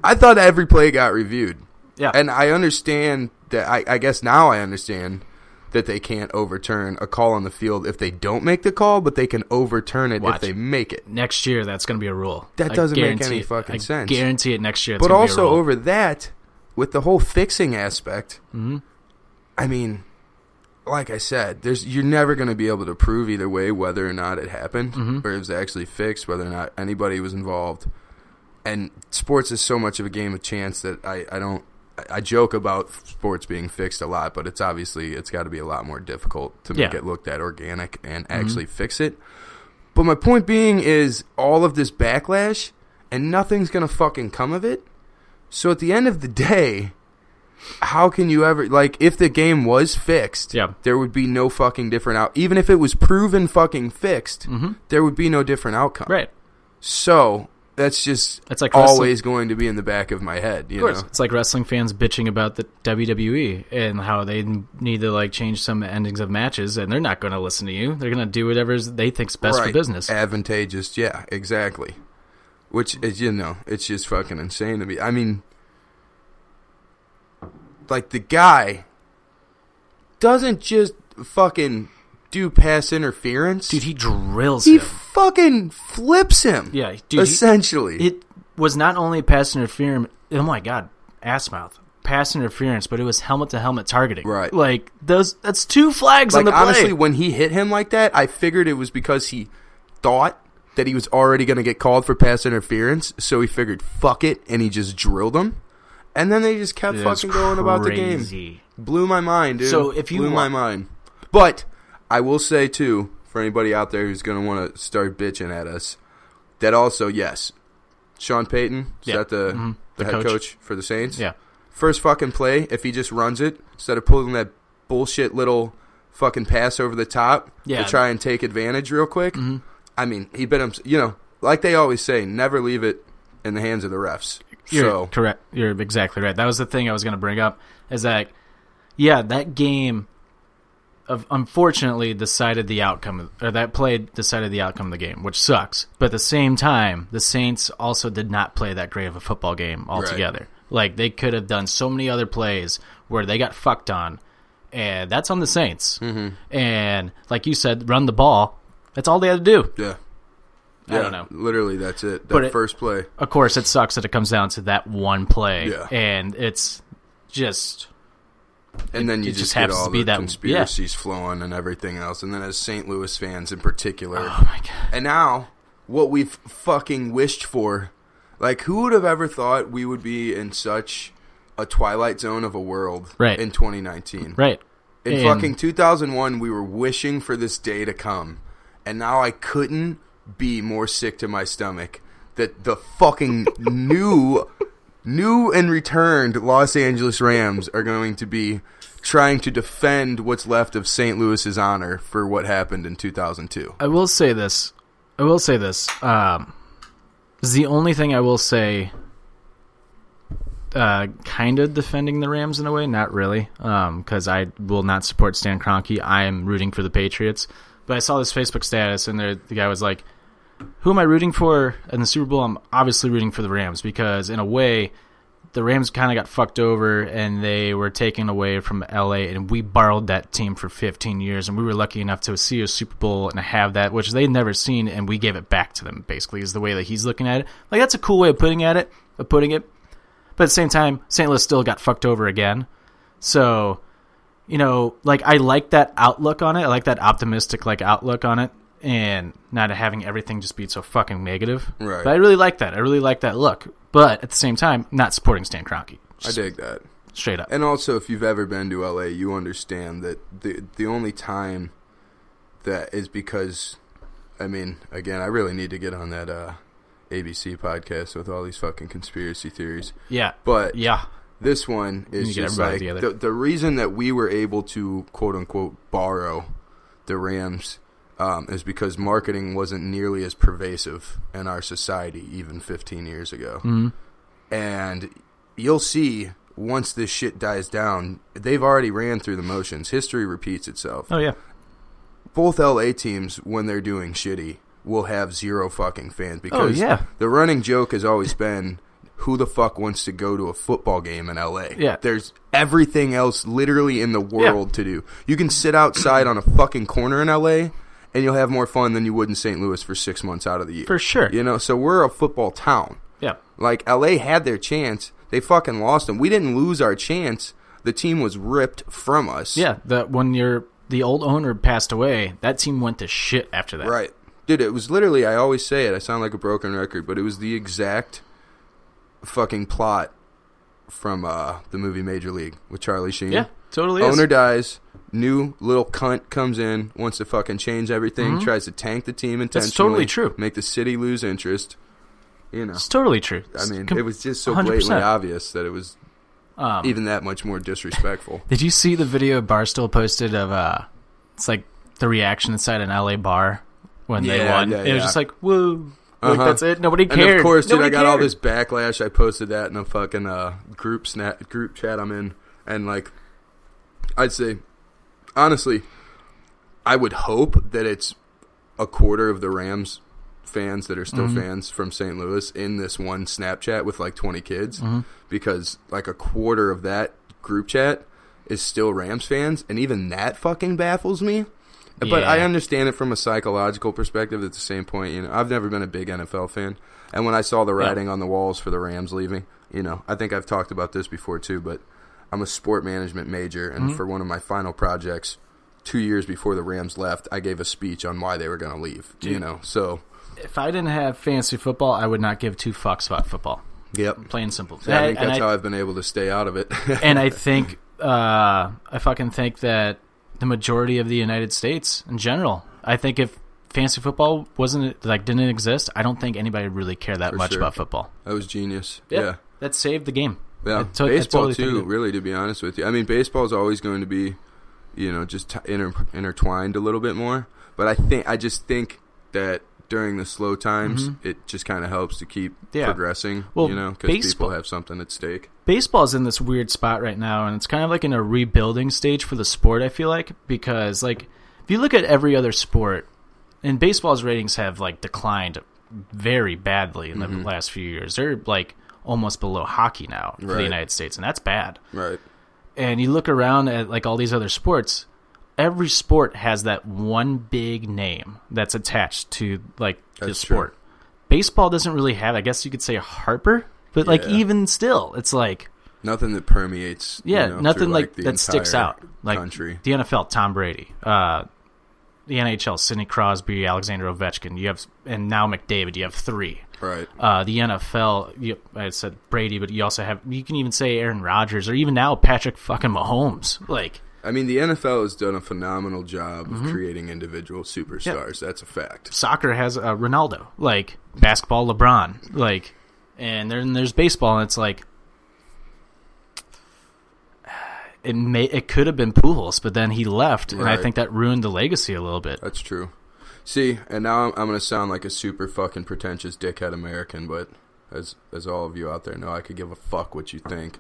I thought every play got reviewed. yeah. And I understand that. I, I guess now I understand that they can't overturn a call on the field if they don't make the call, but they can overturn it Watch. if they make it. next year, that's going to be a rule. That I doesn't make any it. fucking I sense. guarantee it next year. It's But gonna be a also over that, with the whole fixing aspect, Mm-hmm. I mean, like I said, there's you're never going to be able to prove either way whether or not it happened Mm-hmm. or it was actually fixed, whether or not anybody was involved. And sports is so much of a game of chance that I, I don't. I- joke about sports being fixed a lot, but it's obviously it's got to be a lot more difficult to make Yeah. Mm-hmm. it look that organic and actually fix it. But my point being is all of this backlash and nothing's gonna fucking come of it. So at the end of the day, how can you ever like if the game was fixed? Yeah. there would be no fucking different out. Even if it was proven fucking fixed, Mhm. there would be no different outcome. right. So that's just It's like always going to be in the back of my head. You Of course, know, it's like wrestling fans bitching about the WWE and how they need to like change some endings of matches, and they're not going to listen to you. They're going to do whatever they think's best for business. advantageous. Yeah, exactly. Which is you know, it's just fucking insane to me. I mean, like the guy doesn't just fucking do pass interference. Dude, he drills he him. fucking flips him. Yeah, dude, he- essentially. It was not only pass interference. Oh my god, ass mouth. Pass interference, but it was helmet to helmet targeting. Right. Like those. That's two flags on the play. honestly, when he hit him like that, I figured it was because he thought that he was already going to get called for pass interference, so he figured fuck it, and he just drilled him. And then they just kept was fucking going about the game. Blew my mind, dude. So if you blew wa- my mind, but I will say too, for anybody out there who's going to want to start bitching at us. That also, yes, Sean Payton is Yeah. that the Mhm. the, The head coach. coach. for the Saints? Yeah. First fucking play, if he just runs it instead of pulling that bullshit little fucking pass over the top Yeah. to try and take advantage real quick. Mhm. I mean, he bit him. You know, like they always say, never leave it in the hands of the refs. You're so correct. You're exactly right. That was the thing I was going to bring up. Is that, yeah, that game, of unfortunately decided the outcome, or that play decided the outcome of the game, which sucks. But at the same time, the Saints also did not play that great of a football game altogether. Like they could have done so many other plays where they got fucked on, and that's on the Saints. Mm-hmm. And like you said, run the ball. That's all they had to do. yeah, I don't know. Literally, that's it. That it- first play. Of course, it sucks that it comes down to that one play, Yeah. and it's just and then you it just, just all to be the that- conspiracies flowing and everything else. And then as St. Louis fans in particular, oh my god. and now what we've fucking wished for, like who would have ever thought we would be in such a twilight zone of a world Right. in 2019? Right. In And- fucking 2001, we were wishing for this day to come, and now I couldn't be more sick to my stomach that the fucking new, new and returned Los Angeles Rams are going to be trying to defend what's left of St. Louis's honor for what happened in 2002. I will say this. I will say this. Um, this is the only thing I will say. Uh, kind of defending the Rams in a way, not really, because I will not support Stan Kroenke. I am rooting for the Patriots. But I saw this Facebook status, and there, the guy was like, "Who am I rooting for in the Super Bowl?" I'm obviously rooting for the Rams because, in a way, the Rams kind of got fucked over and they were taken away from LA and we borrowed that team for 15 years and we were lucky enough to see a Super Bowl and have that which they'd never seen and we gave it back to them basically is the way that he's looking at it. Like that's a cool way of putting at it, of putting it. But at the same time, St. Louis still got fucked over again. So, you know, like I like that outlook on it. I like that optimistic like outlook on it and not having everything just be so fucking negative. Right. But I really like that. I really like that look. But at the same time, not supporting Stan Kroenke. I dig that. Straight up. And also, if you've ever been to LA, you understand that the the only time that is because, I mean, again, I really need to get on that uh, ABC podcast with all these fucking conspiracy theories. Yeah. But Yeah. This one is just like the, the reason that we were able to quote unquote borrow the Rams um, is because marketing wasn't nearly as pervasive in our society even 15 years ago. Mm-hmm. And you'll see once this shit dies down, they've already ran through the motions. History repeats itself. Oh yeah. Both LA teams, when they're doing shitty, will have zero fucking fans because Oh, yeah. the running joke has always been who the fuck wants to go to a football game in LA? Yeah. There's everything else literally in the world to do. You can sit outside on a fucking corner in LA and you'll have more fun than you would in St. Louis for six months out of the year. For sure. You know, so we're a football town. Yeah. Like LA had their chance, they fucking lost them. We didn't lose our chance. The team was ripped from us. Yeah. That when your the old owner passed away, that team went to shit after that. Right. Dude, it was literally I always say it, I sound like a broken record, but it was the exact fucking plot from uh the movie Major League with Charlie Sheen. Yeah. Totally is. Owner dies, new little cunt comes in, wants to fucking change everything, tries to tank the team intentionally. Mm-hmm. totally true. Make the city lose interest. You know. It's totally true. I mean, Com- it was just so 100%. blatantly obvious that it was Um, even that much more disrespectful. Did you see the video Barstool posted of uh it's like the reaction inside an LA bar when they won? yeah, It was just like, whoa. Like Uh-huh. that's it. Nobody cares. And of course, dude, Nobody I got all this backlash. I posted that in a fucking uh, group snap group chat I'm in, and like, I'd say, honestly, I would hope that it's a quarter of the Rams fans that are still Mm-hmm. fans from St. Louis in this one Snapchat with like 20 kids, Mm-hmm. because like a quarter of that group chat is still Rams fans, and even that fucking baffles me. But I understand it from a psychological perspective. At the same point, you know, I've never been a big NFL fan, and when I saw the writing on the walls for the Rams leaving, you know, I think I've talked about this before too. But I'm a sport management major, Mm-hmm. and for one of my final projects, two years before the Rams left, I gave a speech on why they were going to leave. You know, so If I didn't have fantasy football, I would not give two fucks about football. yep. Plain and simple. I think that's I- how I've been able to stay out of it. and I think uh, I fucking think that the majority of the United States in general I think if fantasy football wasn't like didn't exist, I don't think anybody would really care that For much sure. about football. That was genius. Yeah. that saved the game. Yeah, I to- baseball totally too. it- Really, to be honest with you, I mean, baseball is always going to be, you know, just t- inter- intertwined a little bit more. But I think I just think that during the slow times, it just kind of helps to keep Mm-hmm. Yeah. progressing. Well, you know, because baseball- people have something at stake. baseball's in this weird spot right now and it's kind of like in a rebuilding stage for the sport i feel like because like if you look at every other sport and baseball's ratings have like declined very badly in the Mm-hmm. last few years they're like almost below hockey now for the united states and that's bad Right. and you look around at like all these other sports every sport has that one big name that's attached to like the That's true. sport baseball doesn't really have i guess you could say harper but like even still it's like Nothing that permeates. you yeah, know, nothing through, like, the that sticks out. Like country. the NFL, Tom Brady, uh, the NHL, Sidney Crosby, Alexander Ovechkin. You have, and now McDavid. You have three. Right. Uh, the NFL, you, I said Brady, but you also have. You can even say Aaron Rodgers, or even now Patrick fucking Mahomes. Like, I mean, the NFL has done a phenomenal job Mm-hmm. of creating individual superstars. That's a fact. soccer has uh, Ronaldo. Like basketball, LeBron. Like, and then there's baseball, and it's like. It may it could have been Pujols, but then he left, and I think that ruined the legacy a little bit. That's true. See, and now I'm, I'm going to sound like a super fucking pretentious dickhead American, but as as all of you out there know, I could give a fuck what you think.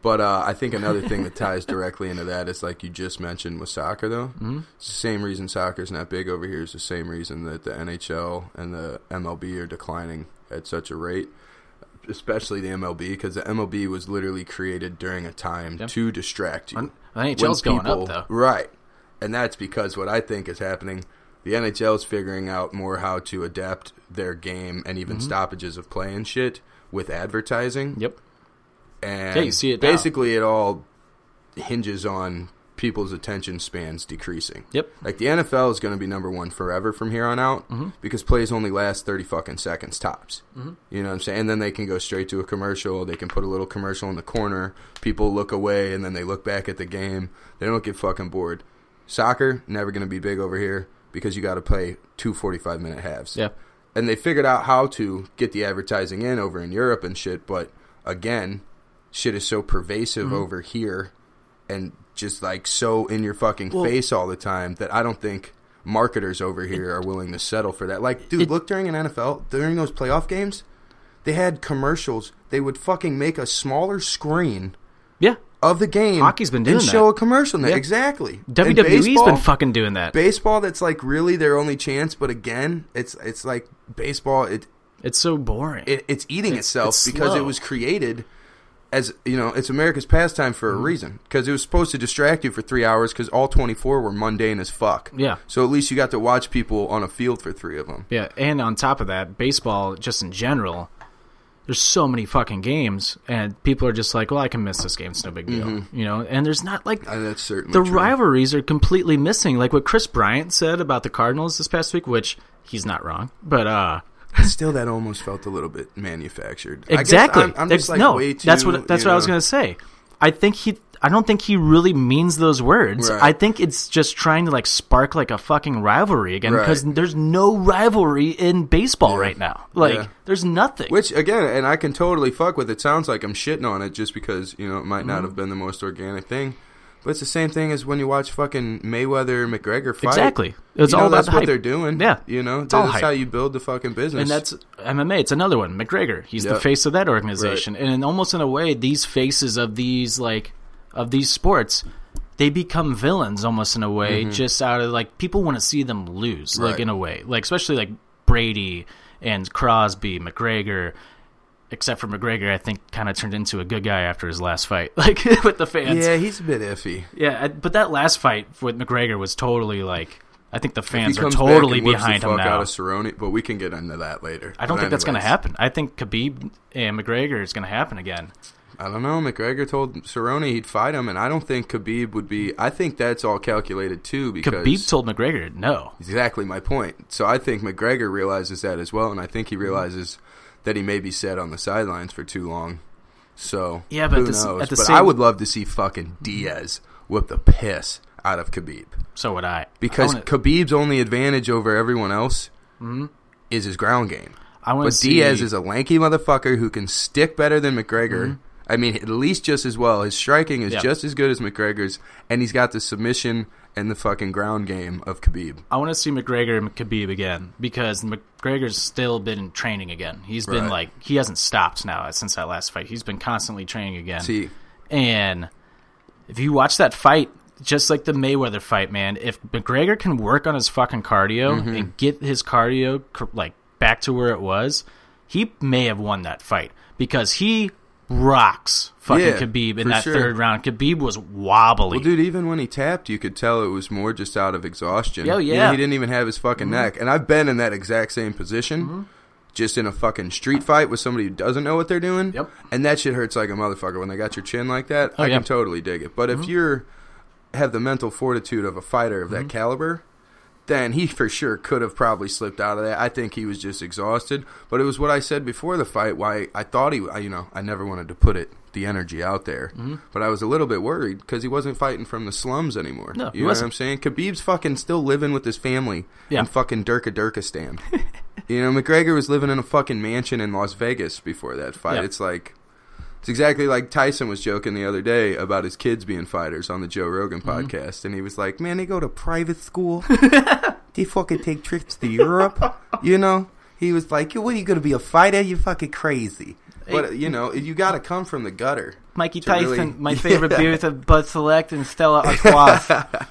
But uh, I think another thing that ties directly into that is like you just mentioned with soccer, though. Mm-hmm. It's the same reason soccer's not big over here is the same reason that the NHL and the MLB are declining at such a rate. Especially the MLB, because the MLB was literally created during a time Yep. to distract you. The NHL's when going up though. Right. And that's because what I think is happening, the NHL is figuring out more how to adapt their game and even stoppages of play and shit with advertising. Mm-hmm. Yep. And Yeah, you see it now. basically it all hinges on people's attention spans decreasing. Yep. Like the NFL is going to be number one forever from here on out Mm-hmm. because plays only last thirty fucking seconds tops. You know what I'm saying? And then they can go straight to a commercial. They can put a little commercial in the corner. People look away and then they look back at the game. They don't get fucking bored. Soccer never going to be big over here because you got to play two 45 minute halves. Yeah. And they figured out how to get the advertising in over in Europe and shit, but again, shit is so pervasive Mm-hmm. over here and just like so in your fucking Well- face all the time that I don't think marketers over here are willing to settle for that. Like, dude, It- look during an NFL, during those playoff games, they had commercials. They would fucking make a smaller screen Yeah. of the game. Hockey's been doing and that. show a commercial. Now. Yeah. Exactly. WWE's baseball- been fucking doing that. baseball. That's like really their only chance. But again, it's it's like baseball. It it's so boring. it, it's eating It's- itself it's because it was created as you know it's America's pastime for a Mm-hmm. reason because it was supposed to distract you for three hours because all 24 were mundane as fuck Yeah. so at least you got to watch people on a field for three of them yeah, and on top of that, baseball just in general, there's so many fucking games, and people are just like, "Well, I can miss this game; it's no big deal," you know. And there's not like and that's certainly the true. rivalries are completely missing. Like what Kris Bryant said about the Cardinals this past week, which he's not wrong, but uh, still that almost felt a little bit manufactured I guess exactly. I'm, I'm just like no, way too, that's what that's what I was gonna say. I think he. I don't think he really means those words. Right. I think it's just trying to like spark like a fucking rivalry again because Right. there's no rivalry in baseball right now. Like Yeah. there's nothing. Which again, and I can totally fuck with it. Sounds like I'm shitting on it just because you know it might Mm-hmm. not have been the most organic thing, but it's the same thing as when you watch fucking Mayweather McGregor fight. Exactly. It's you all know, about that's the what hype. they're doing. Yeah. you know It's that's how you build the fucking business. and that's MMA. It's another one. McGregor. He's the face of that organization, and in, almost in a way, these faces of these like of these sports, they become villains almost in a way, just out of like people want to see them lose, like Mm-hmm. In a way, like especially like Brady and Crosby, McGregor. Except for McGregor, I think kind of turned into a good guy after his last fight, like with the fans. yeah, he's a bit iffy. Yeah, I- but that last fight with McGregor was totally like. I think the fans are totally behind him now. Out of Cerrone, but we can get into that later. I don't But think that's going to happen. I think Khabib and McGregor is going to happen again. I don't know. McGregor told Cerrone he'd fight him, and I don't think Khabib would be. I think that's all calculated too because Khabib told McGregor no. Exactly my point. So I think McGregor realizes that as well, and I think he Mm-hmm. That he may be set on the sidelines for too long. So Yeah, but who at the s- knows? but same- I would love to see fucking Diaz whip the piss out of Khabib So would I. because I wanna, Khabib's only advantage over everyone else mm-hmm. is his ground game. I But see, Diaz is a lanky motherfucker who can stick better than McGregor. Mm-hmm. I mean, at least just as well. His striking is Yeah. just as good as McGregor's, and he's got the submission and the fucking ground game of Khabib. I want to see McGregor and Khabib again because McGregor's still been training again. He's been Right. like he hasn't stopped now since that last fight. He's been constantly training again. See, And if you watch that fight, just like the Mayweather fight, man, if McGregor can work on his fucking cardio Mm-hmm. and get his cardio like back to where it was, he may have won that fight because he rocks fucking Yeah, Khabib in that sure. third round. Khabib was wobbly. well, dude, even when he tapped, you could tell it was more just out of exhaustion. Yeah, You know, yeah. Mm-hmm. he didn't even have his fucking neck. And I've been in that exact same position. Just in a fucking street fight with somebody who doesn't know what they're doing. Yep. And that shit hurts like a motherfucker when they got your chin like that. Oh, I yeah. Mm-hmm. can totally dig it. But if you're have the mental fortitude of a fighter of that Mm-hmm. caliber, then he for sure could have probably slipped out of that. I think he was just exhausted. But it was what I said before the fight. Why I thought he, you know, I never wanted to put it the energy out there, Mm-hmm. but I was a little bit worried because he wasn't fighting from the slums anymore. No, you know what wasn't. I'm saying? Khabib's fucking still living with his family Yeah. in fucking Durka Durkistan. you know, McGregor was living in a fucking mansion in Las Vegas before that fight. Yeah. It's like. It's exactly like Tyson was joking the other day about his kids being fighters on the Joe Rogan Mm-hmm. podcast, and he was like, "Man, they go to private school. they fucking take trips to Europe. You know." He was like, "What are you going to be a fighter? You fucking crazy." But you know, you got to come from the gutter. Mikey Tyson, really- my favorite beers are Bud Select and Stella Artois.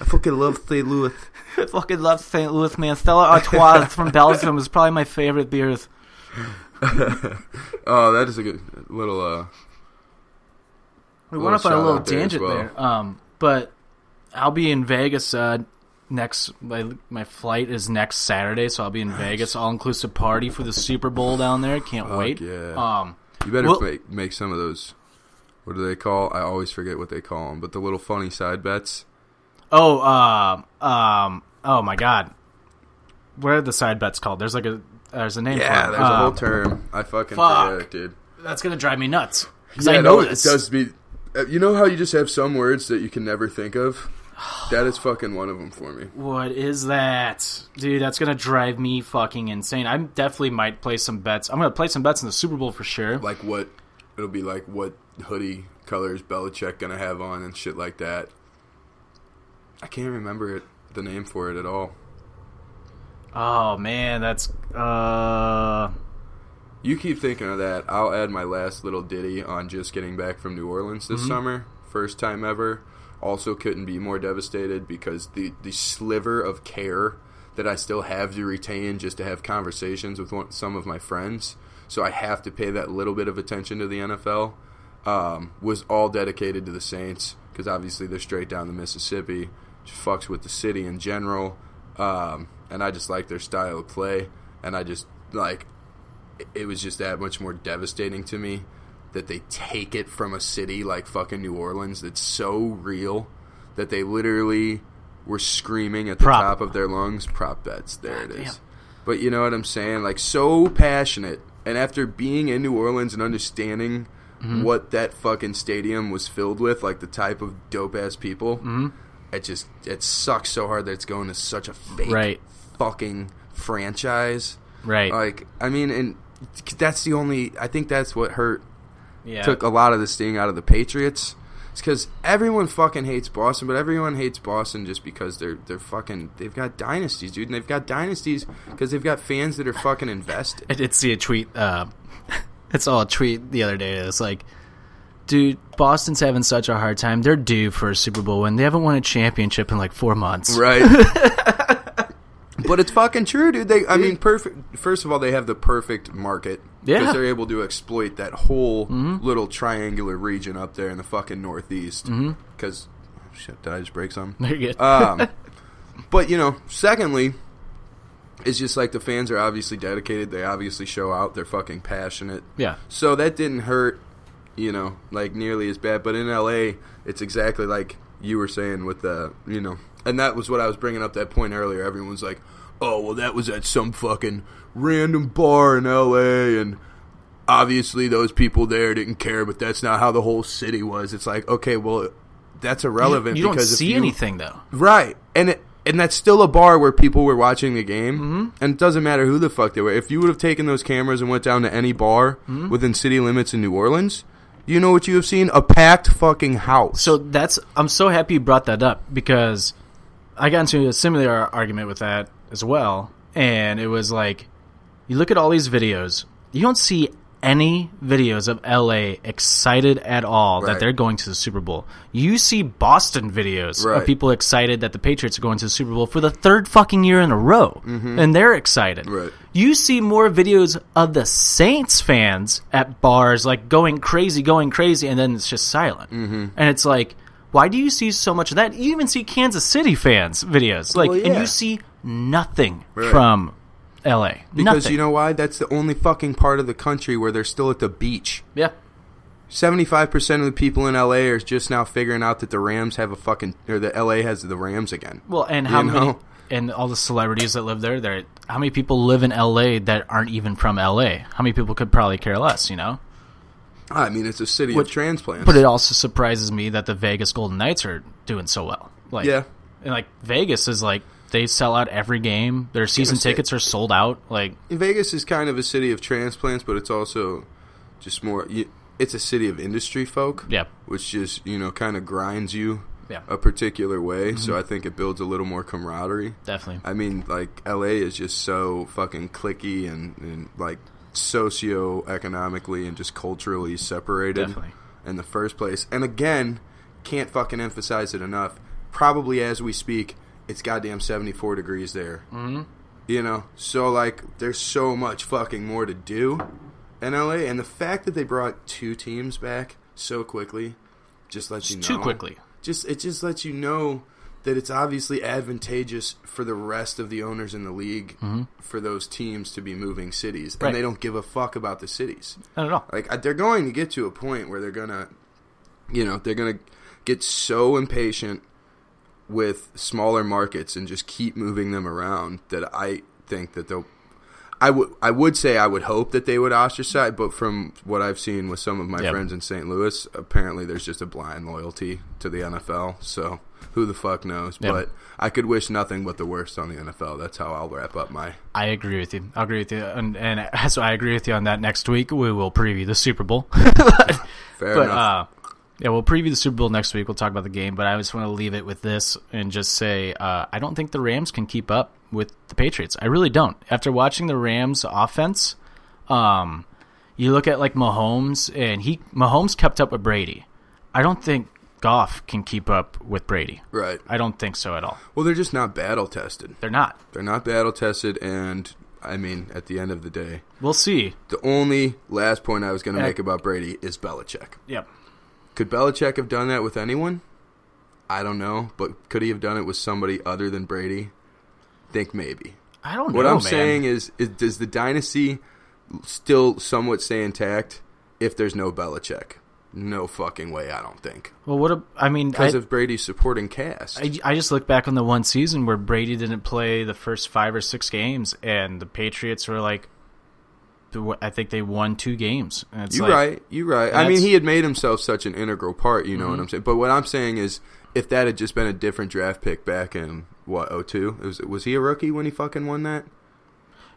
I fucking love St. Louis. I fucking love St. Louis, man. Stella Artois from Belgium is probably my favorite beers. Oh, that is a good little. uh We went off on a little out there tangent well. there. Um, but I'll be in Vegas uh, next. My my flight is next Saturday, so I'll be in Vegas. All inclusive party for the Super Bowl down there. Can't Fuck wait. yeah. Um, You better Well- make make some of those. What do they call? I always forget what they call them, but the little funny side bets. oh, um, um, oh my God, what are the side bets called? There's like a there's a name. Yeah, for it. there's a whole Um, term. I fucking fuck. forget dude. That's gonna drive me nuts because Yeah, I know no, this. It does be. uh, You know how you just have some words that you can never think of. That is fucking one of them for me. What is that, dude? That's gonna drive me fucking insane. I definitely might play some bets. I'm gonna play some bets in the Super Bowl for sure. Like what? It'll be like what hoodie colors Belichick gonna have on and shit like that. I can't remember it, the name for it at all. Oh man, that's uh. You keep thinking of that. I'll add my last little ditty on just getting back from New Orleans this summer. First time ever. Also couldn't be more devastated because the, the sliver of care that I still have to retain just to have conversations with one, some of my friends. So I have to pay that little bit of attention to the NFL. Um, was all dedicated to the Saints because obviously they're straight down the Mississippi. Just fucks with the city in general. Um, and I just like their style of play. And I just like it was just that much more devastating to me that they take it from a city like fucking New Orleans that's so real that they literally were screaming at the Prop. top of their lungs prop bets there it is Goddamn. but you know what I'm saying like so passionate and after being in New Orleans and understanding Mm-hmm. what that fucking stadium was filled with like the type of dope ass people Mm-hmm. it just it sucks so hard that it's going to such a fake Right. Fucking franchise Right. like I mean, and that's the only. I think that's what hurt. yeah. Took a lot of the sting out of the Patriots. It's because everyone fucking hates Boston, but everyone hates Boston just because they're they're fucking. They've got dynasties, dude, and they've got dynasties because they've got fans that are fucking invested. I did see a tweet. Uh, it's all a tweet the other day. It's like, dude, Boston's having such a hard time. They're due for a Super Bowl win. They haven't won a championship in like four months. Right. but it's fucking true, dude. They, I mean, perfect. First of all, they have the perfect market Yeah. because they're able to exploit that whole little triangular region up there in the fucking northeast. Because, shit, did I just break something? Very good. Um, but you know, secondly, it's just like the fans are obviously dedicated. They obviously show out. They're fucking passionate. yeah. So that didn't hurt, you know, like nearly as bad. But in LA, it's exactly like you were saying with the, you know, and that was what I was bringing up that point earlier. Everyone's like, oh, well, that was at some fucking random bar in LA, and obviously those people there didn't care, but that's not how the whole city was. It's like, okay, well, that's irrelevant. Because you don't because if see you- anything though. Right. And it, and that's still a bar where people were watching the game. Mm-hmm. And it doesn't matter who the fuck they were. If you would have taken those cameras and went down to any bar Mm-hmm. within city limits in New Orleans, you know what you have seen? A packed fucking house. So that's I'm so happy you brought that up because I got into a similar argument with that as well, and it was like you look at all these videos, you don't see any videos of LA excited at all that they're going to the Super Bowl. You see Boston videos Right. of people excited that the Patriots are going to the Super Bowl for the third fucking year in a row, and they're excited. Mm-hmm. Right. You see more videos of the Saints fans at bars, like going crazy, going crazy, and then it's just silent. Mm-hmm. And it's like, why do you see so much of that? You even see Kansas City fans videos, like, Well, and you see nothing Right. from L.A. because nothing. you know why? That's the only fucking part of the country where they're still at the beach. yeah, 75% of the people in LA are just now figuring out that the Rams have a fucking or the LA has the Rams again. Well, and how You many know? and all the celebrities that live there, there how many people live in LA that aren't even from LA? How many people could probably care less, you know? I mean, it's a city What- of transplants. But it also surprises me that the Vegas Golden Knights are doing so well. Like Yeah. And like Vegas is like they sell out every game. Their season tickets are sold out. Like Vegas is kind of a city of transplants, but it's also just more. It's a city of industry folk. Yeah. which just you know kind of grinds you Yeah. a particular way. Mm-hmm. So I think it builds a little more camaraderie. definitely. I mean, like LA is just so fucking clicky and, and like socio-economically and just culturally separated Definitely. in the first place. And again, can't fucking emphasize it enough. Probably as we speak, it's goddamn 74 degrees there. Mm-hmm. You know, so like there's so much fucking more to do in LA, and the fact that they brought two teams back so quickly just lets you know Too quickly. just it just lets you know that it's obviously advantageous for the rest of the owners in the league for those teams to be moving cities, and they don't give a fuck about the cities. Not at all. Like they're going to get to a point where they're gonna, you know, they're gonna get so impatient with smaller markets and just keep moving them around that I think that they'll. I would I would say I would hope that they would ostracize, but from what I've seen with some of my Yep. friends in St. Louis, apparently there's just a blind loyalty to the NFL. So who the fuck knows? Yep. But I could wish nothing but the worst on the NFL. That's how I'll wrap up my. I agree with you. I agree with you, and and so I agree with you on that. Next week we will preview the Super Bowl. Fair but enough. uh, yeah, we'll preview the Super Bowl next week. We'll talk about the game, but I just want to leave it with this and just say uh, I don't think the Rams can keep up with the Patriots. I really don't. After watching the Rams offense, um, you look at like Mahomes, and he Mahomes kept up with Brady. I don't think Goff can keep up with Brady. right. I don't think so at all. Well, they're just not battle tested. They're not. They're not battle tested, and I mean, at the end of the day, We'll see. the only last point I was going to make about Brady is Belichick. Yep. Could Belichick have done that with anyone? I don't know, but could he have done it with somebody other than Brady? Think maybe. I don't What know. What I'm man. saying is, is, does the dynasty still somewhat stay intact if there's no Belichick? No fucking way. I don't think well, what? A, I mean, because of Brady's supporting cast. I, I just look back on the one season where Brady didn't play the first five or six games, and the Patriots were like, I think they won two games. And it's You like, right. You right. I mean, he had made himself such an integral part. You know Mm-hmm. what I'm saying. But what I'm saying is, if that had just been a different draft pick back in what 02? Was was he a rookie when he fucking won that?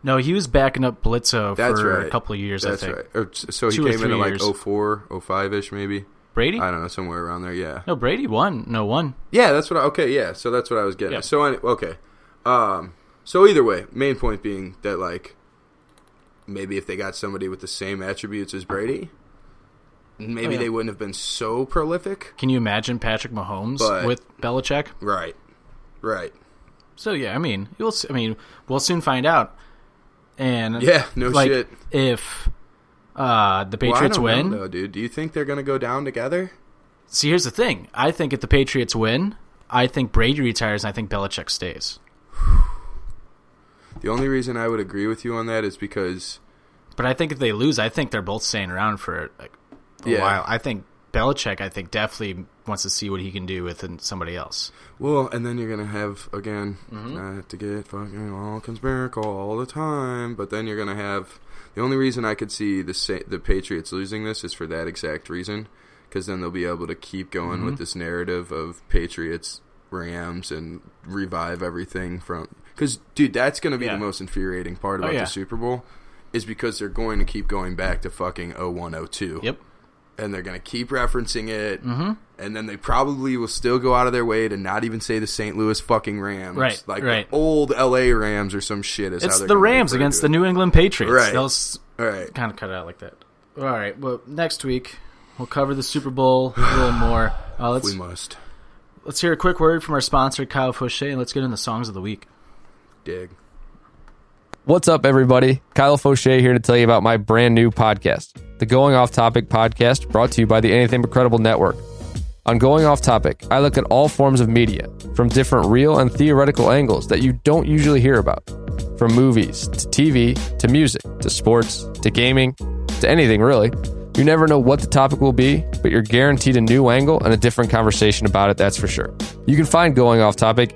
No, he was backing up Bledsoe That's for right. a couple of years. That's I think right. Or, so he Two came three like years. 04, 05 ish maybe. Brady. I don't know, somewhere around there. Yeah. no, Brady won. No one. Yeah, that's what. I, okay, yeah. So that's what I was getting. Yeah. So any- okay. Um. So either way, main point being that like maybe if they got somebody with the same attributes as Brady, maybe Oh, yeah. they wouldn't have been so prolific. Can you imagine Patrick Mahomes But- with Belichick? Right. Right. So yeah, I mean, you'll. I mean, we'll soon find out. And Yeah, no like, shit. If uh, the Well, I Patriots don't win, know, though, dude. Do you think they're gonna go down together? see, here's the thing. I think if the Patriots win, I think Brady retires, and I think Belichick stays. The only reason I would agree with you on that is because But I think if they lose, I think they're both staying around for like, a Yeah. while. I think Belichick, I think definitely wants to see what he can do with somebody else. well, and then you're gonna have again Mm-hmm. not to get fucking all conspiratorial all the time, but then you're gonna have the only reason I could see the Sa- the Patriots losing this is for that exact reason because then they'll be able to keep going Mm-hmm. with this narrative of Patriots, Rams, and revive everything from. Because, dude, that's going to be Yeah. the most infuriating part Oh, about yeah. the Super Bowl, is because they're going to keep going back to fucking 0102 Yep. and they're going to keep referencing it, mm-hmm. and then they probably will still go out of their way to not even say the St. Louis fucking Rams, Right, Like right. the old L.A. Rams or some shit. Is It's the Rams against the New England Patriots. Right. They'll s- right, kind of cut it out like that. All right. Well, next week we'll cover the Super Bowl a little more. Uh, we must let's hear a quick word from our sponsor, Kyle Fauché, and let's get into the songs of the week. Dig. What's up, everybody? Kyle Fauché here to tell you about my brand new podcast, the Going Off Topic podcast, brought to you by the Anything But Credible Network. On Going Off Topic, I look at all forms of media from different real and theoretical angles that you don't usually hear about. From movies to TV to music to sports to gaming to anything really. You never know what the topic will be, but you're guaranteed a new angle and a different conversation about it, that's for sure. You can find Going Off Topic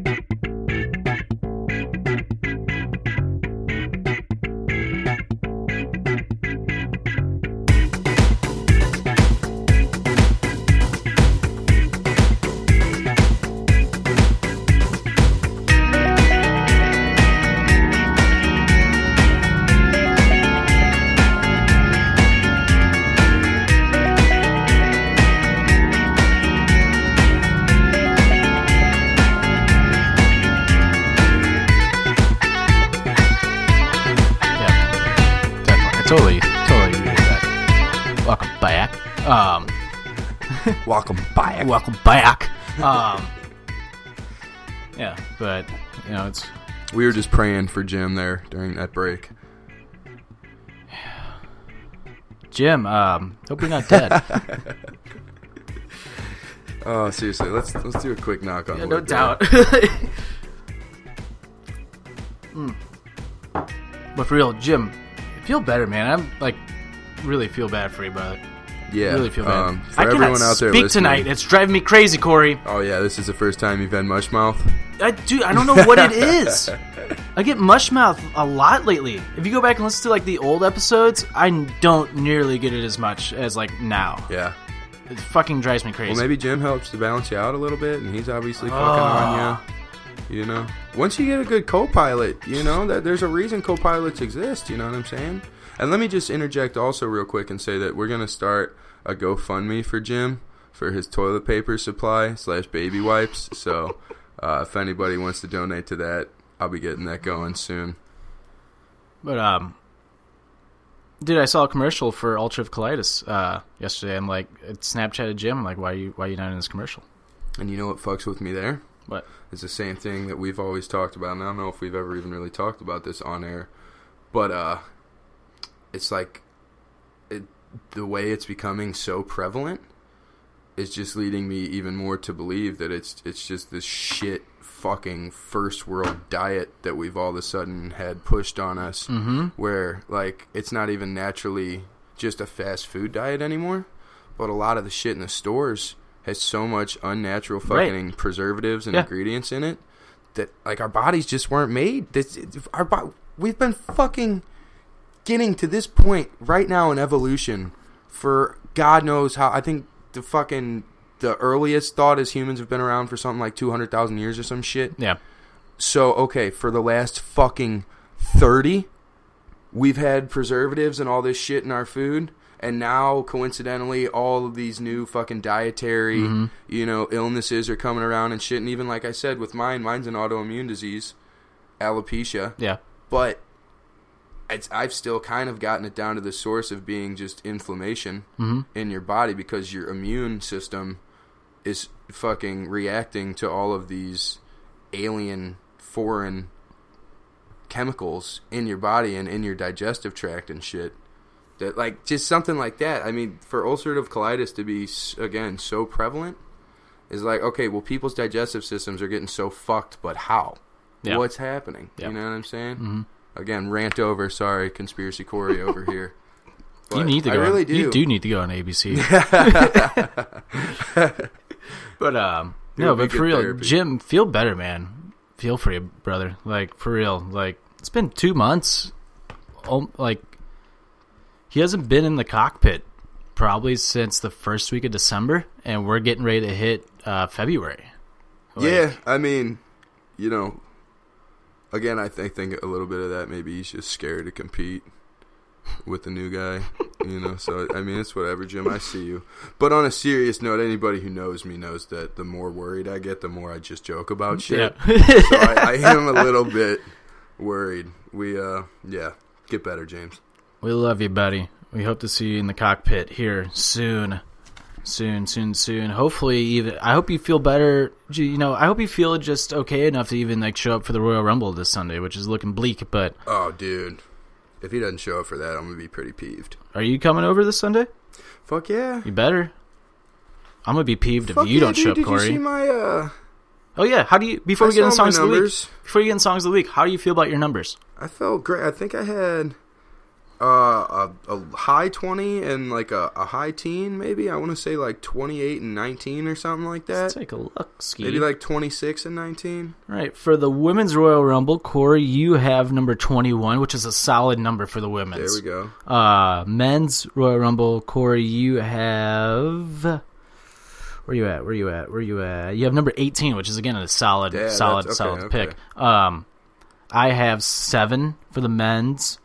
Totally, totally agree with that. Welcome back. Um, Welcome back. welcome back. Um, yeah, but you know it's We were just praying for Jim there during that break. Jim. Um, hope you're not dead. Oh, seriously, let's let's do a quick knock on Yeah, no doubt. Mm. But for real, Jim, feel better, man. I'm like really feel bad for you, brother. Yeah, really feel bad. Um, for I everyone out there speak listening, tonight. It's driving me crazy, Corey. Oh yeah, this is the first time you've had mush mouth. I do. I don't know what it is. I get mush mouth a lot lately. If you go back and listen to like the old episodes, I don't nearly get it as much as like now. Yeah. It fucking drives me crazy. Well, maybe Jim helps to balance you out a little bit, and he's obviously fucking Ah. on you. You know, once you get a good co-pilot, you know that there's a reason co-pilots exist. You know what I'm saying? And let me just interject also real quick and say that we're gonna start a GoFundMe for Jim for his toilet paper supply slash baby wipes. So uh, if anybody wants to donate to that, I'll be getting that going soon. But um, dude, I saw a commercial for ulcerative colitis uh, yesterday. I'm like, it Snapchatted Jim. I'm like, why are you why are you not in this commercial? And you know what fucks with me there? What? It's the same thing that we've always talked about, and I don't know if we've ever even really talked about this on air, but uh, it's like it, the way it's becoming so prevalent is just leading me even more to believe that it's it's just this shit fucking first world diet that we've all of a sudden had pushed on us, mm-hmm. where like it's not even naturally just a fast food diet anymore, but a lot of the shit in the stores has so much unnatural Right. fucking preservatives and Yeah. ingredients in it that like our bodies just weren't made. This our bo- we've been fucking getting to this point right now in evolution for God knows how. I think the fucking the earliest thought is humans have been around for something like two hundred thousand years or some shit. Yeah. So okay, for the last fucking thirty, we've had preservatives and all this shit in our food, and now coincidentally, all of these new fucking dietary, Mm-hmm. you know, illnesses are coming around and shit. And even like I said, with mine, mine's an autoimmune disease, alopecia, Yeah. but it's, I've still kind of gotten it down to the source of being just inflammation in your body because your immune system is fucking reacting to all of these alien foreign chemicals in your body and in your digestive tract and shit that like just something like that i mean for ulcerative colitis to be again so prevalent is like okay well people's digestive systems are getting so fucked but how Yeah. what's happening. Yeah. You know what I'm saying? Again, rant over. Sorry, conspiracy Corey over here. you But need to I go. really on, do. You do need to go on ABC. but um, no, but for real, therapy. Jim, feel better, man. Feel you, brother. Like for real. Like it's been two months. Oh, like he hasn't been in the cockpit probably since the first week of December, and we're getting ready to hit uh, February. Like, yeah, I mean, you know, again, I think think a little bit of that. Maybe he's just scared to compete with the new guy. You know, so I mean, it's whatever, Jim. I see you. But on a serious note, anybody who knows me knows that the more worried I get, the more I just joke about shit. Yeah. so I, I am a little bit worried. We, uh, yeah, get better, James. We love you, buddy. We hope to see you in the cockpit here soon. Soon, soon, soon. Hopefully, even I hope you feel better. You know, I hope you feel just okay enough to even like show up for the Royal Rumble this Sunday, which is looking bleak. But Oh, dude, if he doesn't show up for that, I'm gonna be pretty peeved. are you coming over this Sunday? Fuck yeah. You better. I'm gonna be peeved if you yeah, don't dude. show up, Did Corey. you see my uh? oh yeah, how do you? Before I we get in songs of the week, before you get in songs of the week, how do you feel about your numbers? I felt great. I think I had uh, a, a high 20 and like a, a high teen, maybe. I want to say like 28 and 19 or something like that. Let's take a look, Ski. Maybe like 26 and 19. right for the women's Royal Rumble, Corey, you have number 21, which is a solid number for the women's. There we go. Uh, men's Royal Rumble, Corey, you have. Where you at? Where you at? Where you at? You have number eighteen, which is again a solid, Yeah, solid, okay, solid okay. pick. Um, I have seven for the men's,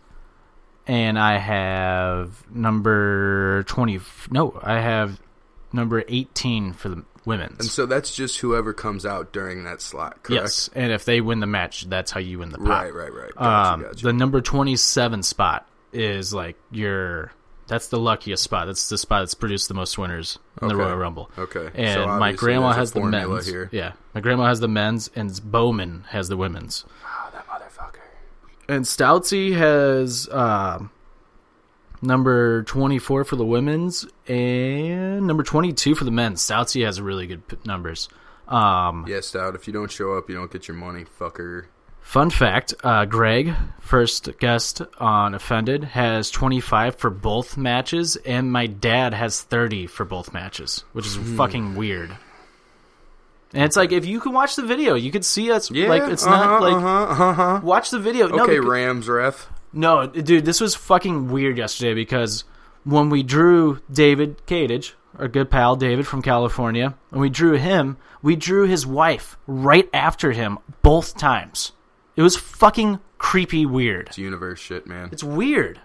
and I have number twenty. No, I have number eighteen for the women's. And so that's just whoever comes out during that slot, correct? yes, and if they win the match, that's how you win the pot. Right, right, right. Gotcha, Um, gotcha. The number 27 spot is like your. That's the luckiest spot. That's the spot that's produced the most winners in the Royal Rumble. Okay. And So my grandma has the men's. here. Yeah, my grandma has the men's, and Bowman has the women's. And Stoutsy has um number 24 for the women's and number 22 for the men's. Stoutsy has really good p- numbers. Um, Yeah, Stout, if you don't show up, you don't get your money, fucker. Fun fact: uh, Greg, first guest on Offended, has 25 for both matches, and my dad has 30 for both matches, which is Hmm. fucking weird. And it's like if you can watch the video, you could see us. Yeah, like it's uh-huh, not like uh-huh, uh-huh. watch the video. no, Okay, Rams ref. no, dude, this was fucking weird yesterday because when we drew David Cadage, our good pal David from California, and we drew him, we drew his wife right after him both times. It was fucking creepy weird. It's universe shit, man. It's weird.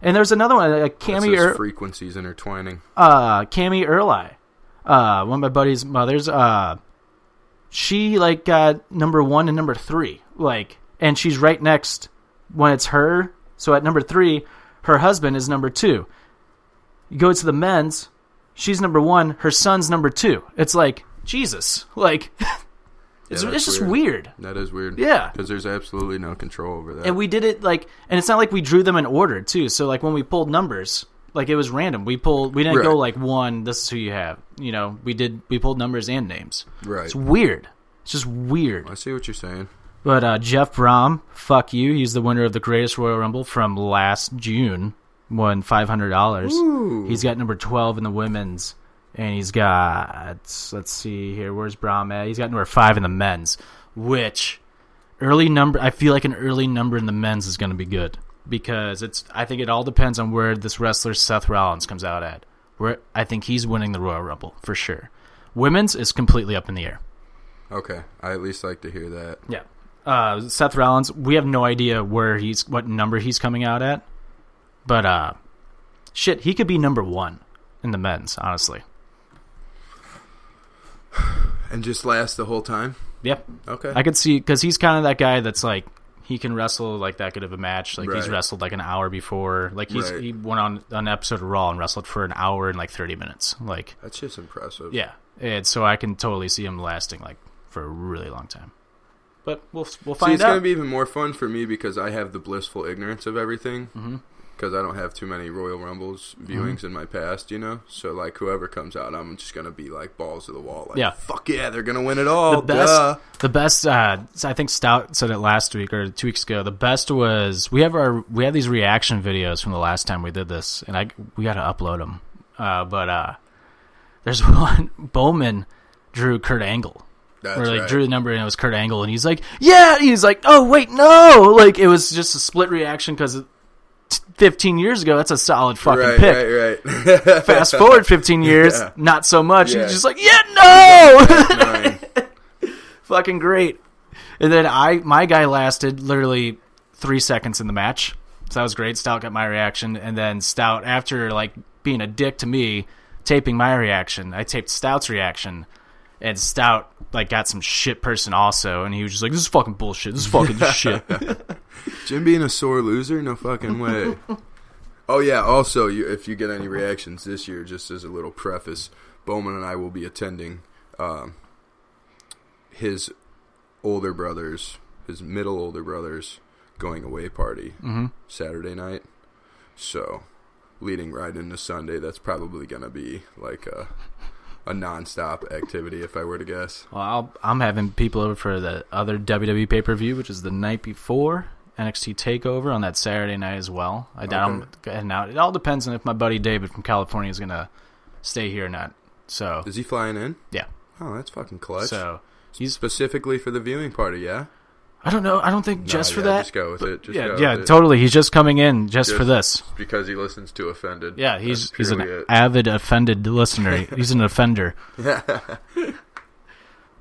And there's another one, That's Cammy, those er- frequencies intertwining. uh, Cammy Erli, uh, one of my buddy's mothers. Uh, she like got number one and number three, like, and she's right next when it's her. So at number three, her husband is number two. You go to the men's, she's number one. Her son's number two. It's like Jesus, like, it's, that's it's just weird. weird. That is weird. Yeah. Because there's absolutely no control over that. and we did it like and it's not like we drew them in order too so like when we pulled numbers like it was random. We pulled we didn't go like one this is who you have. You know we did we pulled numbers and names. Right. it's weird. It's just weird. I see what you're saying. but uh jeff brom fuck you. He's the winner of the greatest royal rumble from last june won $500 he's got number 12 in the women's and he's got let's see here where's brom at? He's got number 5 in the men's which early number i feel like an early number in the men's is going to be good because it's i think it all depends on where this wrestler seth rollins comes out at where i think he's winning the royal rumble for sure women's is completely up in the air Okay. I at least like to hear that. yeah uh, seth rollins we have no idea where he's what number he's coming out at but uh shit he could be number one in the men's honestly And just last the whole time? yep Okay. I could see because he's kind of that guy that's like he can wrestle like that good of a match. Like he's wrestled like an hour before. Like he's Right. he went on an episode of Raw and wrestled for an hour and like thirty minutes. Like That's just impressive. yeah, and so I can totally see him lasting like for a really long time. But we'll we'll See, find it's out. It's going to be even more fun for me because I have the blissful ignorance of everything. Mm-hmm. Because I don't have too many Royal Rumbles viewings Mm-hmm. in my past, you know. So like whoever comes out, I'm just gonna be like balls to the wall. Like, Yeah. fuck yeah, they're gonna win it all. the best, Duh. the best. Uh, I think Stout said it last week or two weeks ago. The best was we have our we have these reaction videos from the last time we did this, and I we got to upload them. Uh, but uh, there's one Bowman drew Kurt Angle. That's Or like right. drew the number and it was Kurt Angle, and he's like, "Yeah," he's like, "Oh wait, no!" Like it was just a split reaction because 15 years ago, that's a solid fucking right, pick. right, right. Fast forward 15 years, Yeah. not so much. Yeah. He's just like, "Yeah, no!" Fucking great. And then I, my guy lasted literally three seconds in the match, so that was great. Stout got my reaction, and then Stout, after like being a dick to me, taping my reaction, I taped Stout's reaction, and Stout like got some shit person also, and he was just like, "This is fucking bullshit. This is fucking shit." Jim being a sore loser? No fucking way. oh yeah. Also, you, if you get any reactions this year, just as a little preface, Bowman and I will be attending um, his older brothers, his middle older brothers, going away party Saturday night. So, leading right into Sunday, that's probably gonna be like a a nonstop activity, if I were to guess. Well, I'll, I'm having people over for the other WWE pay per view, which is the night before NXT Takeover on that Saturday night as well. I doubt I'm heading out. It all depends on if my buddy David from California is gonna stay here or not. So Is he flying in? yeah, Oh, that's fucking clutch. so he's. Specifically for the viewing party, yeah. I don't know. I don't think just Nah, for yeah, that. Just go with it. Just yeah, go yeah, with it. totally. He's just coming in just, for this. Because he listens to Offended. Yeah, he's he's an it. avid offended listener. he's an offender.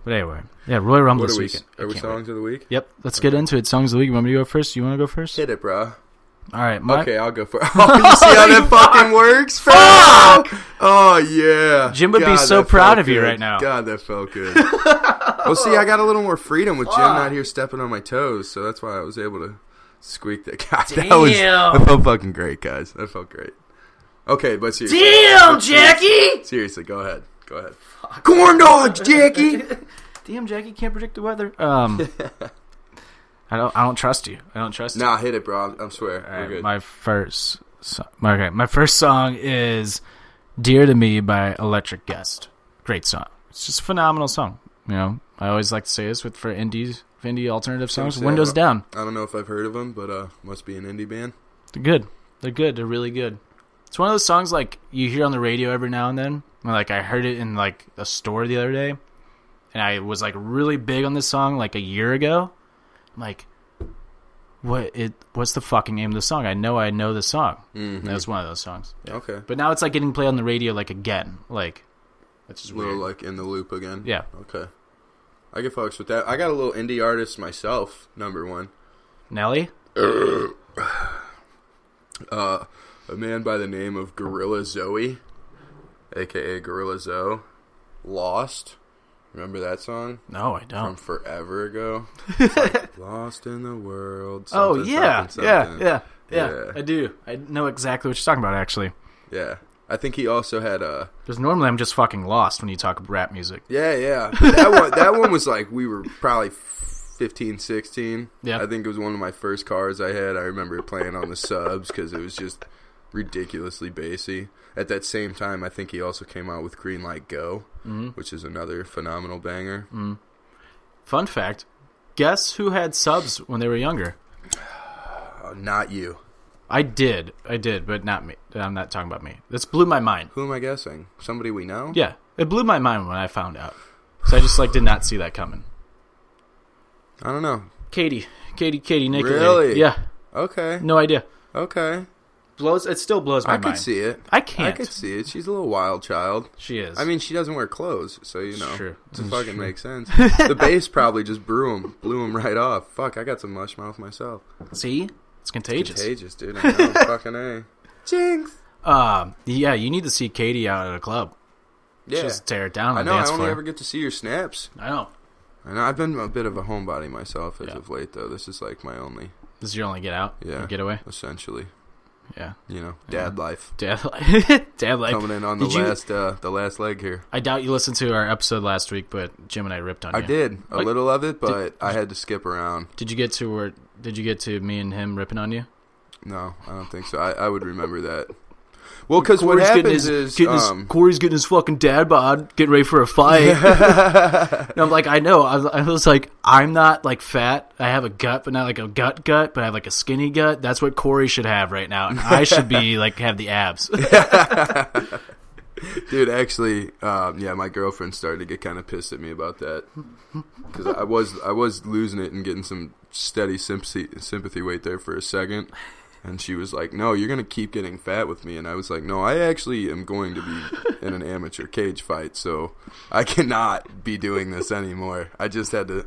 But anyway, yeah, Royal Rumble What this are we? weekend. Are we can't wait. songs of the week? Yep, let's get into it. Songs of the week. You want me to go first? You want to go first? Hit it, bro. All right, my, Okay, I'll go for. Oh, you see how that fucking works? Fuck! Oh yeah. Jim would be so proud of you good. right now. God, that felt good. well, see, I got a little more freedom with Jim not here stepping on my toes, so that's why I was able to squeak that. God, that was that felt fucking great, guys. That felt great. Okay, but seriously, Damn, Jackie! seriously, go ahead, go ahead. Corn dogs, Jackie. Damn, Jackie can't predict the weather. Um, I don't. I don't trust you. I don't trust you. nah, hit it, bro. I'm swear, All we're right, good. my first. So, okay, my first song is "Dear to Me" by Electric Guest. Great song. It's just a phenomenal song. You know, I always like to say this with for indies, for indie alternative songs. say Windows I'm- down. I don't know if I've heard of them, but uh, must be an indie band. They're good. They're good. They're really good. It's one of those songs like you hear on the radio every now and then. Like I heard it in like a store the other day, and I was like really big on this song like a year ago. I'm like, what? It? What's the fucking name of the song? I know I know the song. Mhm. That was one of those songs. Yeah. Okay, But now it's like getting played on the radio like again. Like, it's just a little weird. like in the loop again. Yeah. Okay. I get fucks with that. I got a little indie artist myself. Number one, Nelly. uh, a man by the name of Gorilla Zoe, aka Gorilla Zoe, Lost. Remember that song No, I don't. From forever ago? Like, Lost in the world. Oh yeah, something, yeah, something. yeah, yeah, Yeah. I do. I know exactly what you're talking about. Actually, yeah. I think he also had a. because normally I'm just fucking lost when you talk rap music. Yeah, yeah. That one, that one was like we were probably 15, 16. Yeah. I think it was one of my first cars I had. I remember playing on the subs because it was just ridiculously bassy. At that same time, I think he also came out with Green Light Go, Mm-hmm. which is another phenomenal banger. Fun fact: Guess who had subs when they were younger? Uh, not you. I did, I did, but not me. I'm not talking about me. This blew my mind. Who am I guessing? Somebody we know? Yeah, it blew my mind when I found out. So I just like did not see that coming. I don't know. Katie, Katie, Katie, Nick. Really? Yeah, Okay. no idea. Okay. Blows. It still blows my I mind. I could see it. I can't. I could see it. She's a little wild child. She is. I mean, she doesn't wear clothes, so you know, true. it It's fucking true. makes sense. the bass probably just blew him, blew him right off. Fuck, I got some mush mouth myself. see, it's contagious. Contagious, dude. I know, fucking a. Jinx. Um, yeah, you need to see Katie out at a club. Yeah, Just tear it down I know. I only floor. ever get to see your snaps. I know. I know. I've been a bit of a homebody myself as Yeah. of late, though. This is like my only, This is your only get out. Yeah. Getaway. essentially, Yeah. you know, dad life Dad life. Dad life. coming in on the you- last, uh, the last leg here. I doubt you listened to our episode last week, but Jim and I ripped on you. I did a Like, little of it, but I had to skip around. Did you get to where? Did you get to me and him ripping on you? No, I don't think so. I, I would remember that. Well, because what happens his, is getting his- um, Corey's getting his fucking dad bod, getting ready for a fight. and I'm like, I know. I was, I was like, I'm not like fat. I have a gut, but not like a gut gut, but I have like a skinny gut. That's what Corey should have right now, and I should be like have the abs. Dude, actually, um, yeah, my girlfriend started to get kind of pissed at me about that because I was I was losing it and getting some steady sympathy sympathy weight there for a second, and she was like, "No, you're gonna keep getting fat with me," and I was like, "No, I actually am going to be in an amateur cage fight, so I cannot be doing this anymore. I just had to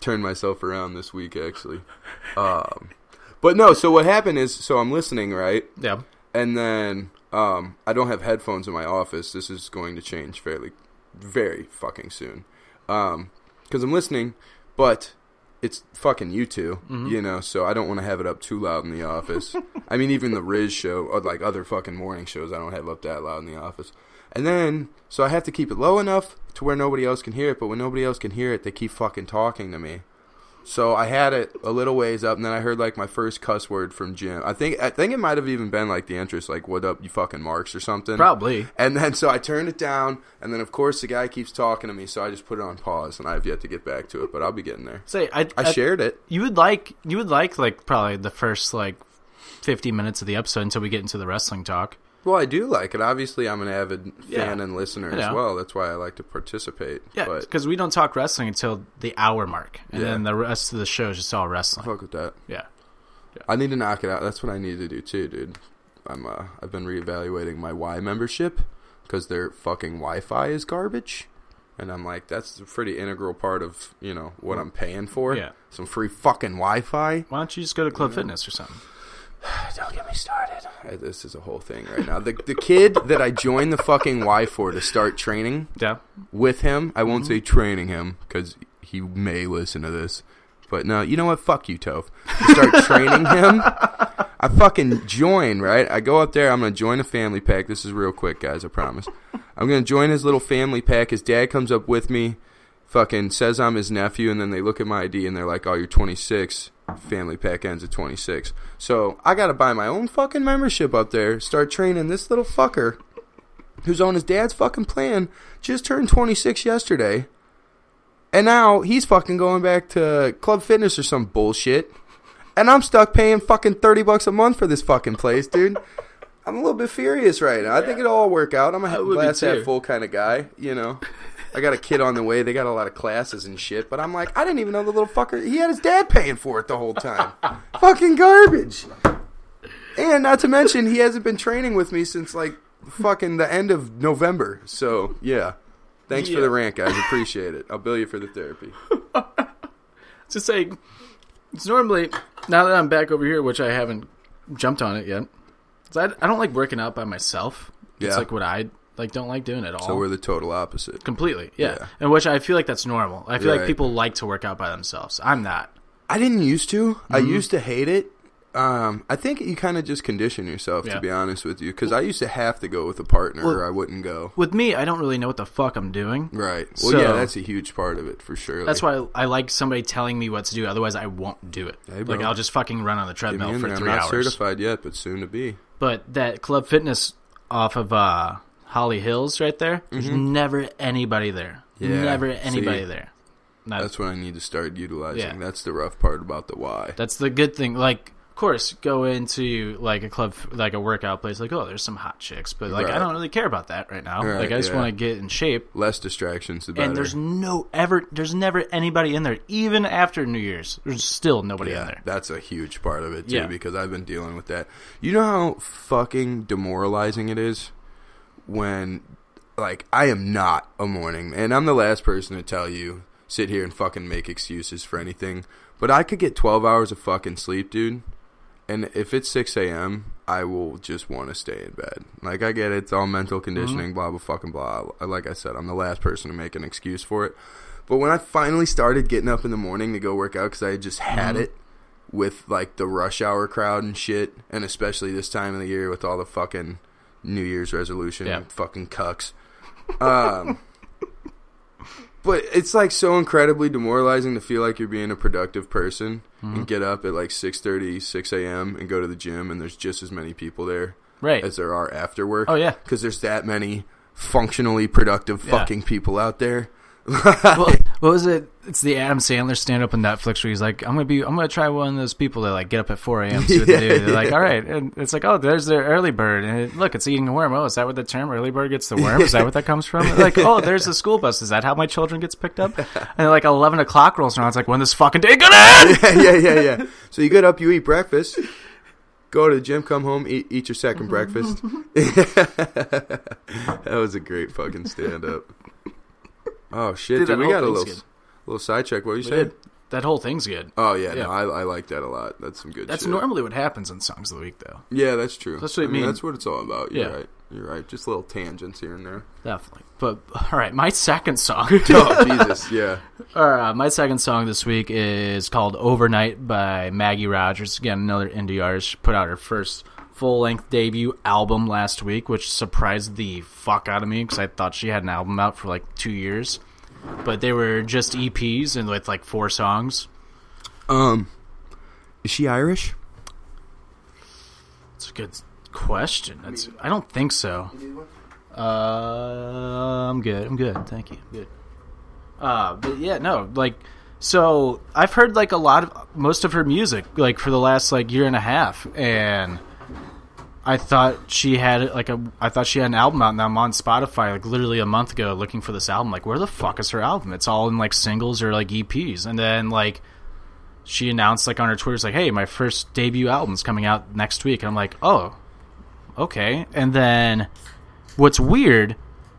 turn myself around this week, actually." Um, but no, so what happened is, so I'm listening, right? yeah. and then um, I don't have headphones in my office. This is going to change fairly, very fucking soon, because I'm listening, but it's fucking you 2 mm-hmm. you know. So I don't want to have it up too loud in the office. I mean, even the Riz show or like other fucking morning shows, I don't have up that loud in the office. And then, so I have to keep it low enough to where nobody else can hear it. But when nobody else can hear it, they keep fucking talking to me. So I had it a little ways up, and then I heard like my first cuss word from Jim. I think I think it might have even been like the entrance, like "What up, you fucking marks" or something. Probably. And then so I turned it down, and then of course the guy keeps talking to me, so I just put it on pause, and I have yet to get back to it, but I'll be getting there. Say, I, I shared it. You would like you would like like probably the first like 50 minutes of the episode until we get into the wrestling talk. Well, I do like it. Obviously, I'm an avid Yeah. fan and listener as well. That's why I like to participate. Yeah, because we don't talk wrestling until the hour mark, and Yeah. then the rest of the show is just all wrestling. fuck with that. Yeah. I need to knock it out. That's what I need to do too, dude. I'm uh, I've been reevaluating my Y membership because their fucking Wi-Fi is garbage, and I'm like, that's a pretty integral part of you know what I'm paying for. Yeah. some free fucking Wi-Fi. Why don't you just go to Club Fitness or something? Don't get me started. This is a whole thing right now. The the kid that I joined the fucking Y for to start training Yeah. with him. I won't say training him because he may listen to this. But no, you know what? Fuck you, Toph. To start training him, I fucking join, right? I go up there. I'm going to join a family pack. This is real quick, guys. I promise. I'm going to join his little family pack. His dad comes up with me, fucking says I'm his nephew, and then they look at my ID and they're like, oh, you're 26. Family pack ends at 26. So I got to buy my own fucking membership up there, start training this little fucker who's on his dad's fucking plan, just turned 26 yesterday. And now he's fucking going back to Club Fitness or some bullshit. And I'm stuck paying fucking 30 bucks a month for this fucking place, dude. I'm a little bit furious right now. I think it'll all work out. I'm a glass half full kind of guy, you know. I got a kid on the way. They got a lot of classes and shit. But I'm like, I didn't even know the little fucker. He had his dad paying for it the whole time. fucking garbage. And not to mention, he hasn't been training with me since like fucking the end of November. So yeah, thanks for the rant, guys. Appreciate it. I'll bill you for the therapy. Just saying, it's normally now that I'm back over here, which I haven't jumped on it yet. I, I don't like working out by myself. It's Yeah. like what I like don't like doing it at all. So we're the total opposite. completely, yeah. Yeah. And which I feel like that's normal. I feel like people like to work out by themselves. I'm not. I didn't used to. I Mm-hmm. used to hate it. Um, I think you kind of just condition yourself Yeah. to be honest with you, because I used to have to go with a partner Well- or I wouldn't go. With me, I don't really know what the fuck I'm doing. Right. Well, So- yeah, that's a huge part of it for sure. That's why I like somebody telling me what to do. Otherwise, I won't do it. Hey, like I'll just fucking run on the treadmill for there. I'm three not hours. certified yet, but soon to be. But that Club Fitness off of uh, Holly Hills right there, there's never anybody there. Mm-hmm. Yeah, Never anybody see. there. Not- That's what I need to start utilizing. Yeah. That's the rough part about the Y. That's the good thing. Like, of course, go into like a club, like a workout place. Like, oh, there's some hot chicks, but like, I don't really care about that right now. Right, like, I just yeah. want to get in shape. Less distractions, the better. And there's no ever, there's never anybody in there. Even after New Year's, there's still nobody in there. that's a huge part of it too Yeah. because I've been dealing with that. You know how fucking demoralizing it is when like I am not a morning and I'm the last person to tell you sit here and fucking make excuses for anything. But I could get 12 hours of fucking sleep, dude. And if it's 6 a.m., I will just want to stay in bed. Like, I get it. It's all mental mm-hmm. conditioning, blah, blah, fucking blah. Like I said, I'm the last person to make an excuse for it. But when I finally started getting up in the morning to go work out because I had just had mm-hmm. it with, like, the rush hour crowd and shit, and especially this time of the year with all the fucking New Year's resolution Yeah. fucking cucks. Um, But it's like so incredibly demoralizing to feel like you're being a productive person Mm-hmm. and get up at like 6:30, 6 a.m. and go to the gym and there's just as many people there Right. as there are after work. Oh, yeah. because there's that many functionally productive Yeah. fucking people out there. Well, what was it? It's the Adam Sandler stand up on Netflix where he's like, "I'm gonna be, I'm gonna try one of those people that like get up at 4 a.m. See what they do." They're like, "All right," and it's like, "Oh, there's their early bird, and it, look, it's eating a worm. Oh, is that what the term early bird gets the worm? Is that what that comes from? like, oh, there's the school bus. Is that how my children gets picked up? And like 11 o'clock rolls around, it's like, when this fucking day gonna end? yeah, yeah, yeah. So you get up, you eat breakfast, go to the gym, come home, eat, eat your second breakfast. that was a great fucking stand up. Oh shit, Dude, we got a little good. little sidetrack. What you said? That whole thing's good. Oh yeah, Yeah. no, I, I like that a lot. That's some good. That's shit. normally what happens in songs of the week, though. Yeah, that's true. That's what I mean. That's what it's all about. You're Yeah. right. You're right. Just little tangents here and there. Definitely. But all right, my second song. Oh Jesus, yeah. All right, my second song this week is called "Overnight" by Maggie Rogers. Again, another indie artist. She put out her first full-length debut album last week, which surprised the fuck out of me because I thought she had an album out for like two years, but they were just EPs and with like four songs. Um, is she Irish? It's a good question. That's, I don't think so. Uh, I'm good. I'm good. Thank you. Good. Uh, but yeah, no, like, so I've heard like a lot of most of her music like for the last like year and a half, and I thought she had like a I thought she had an album out, and I'm on Spotify like literally a month ago looking for this album. Like, where the fuck is her album? It's all in like singles or like EPs, and then like she announced like on her Twitter, it's like, "Hey, my first debut album's coming out next week," and I'm like, "Oh, okay." And then what's weird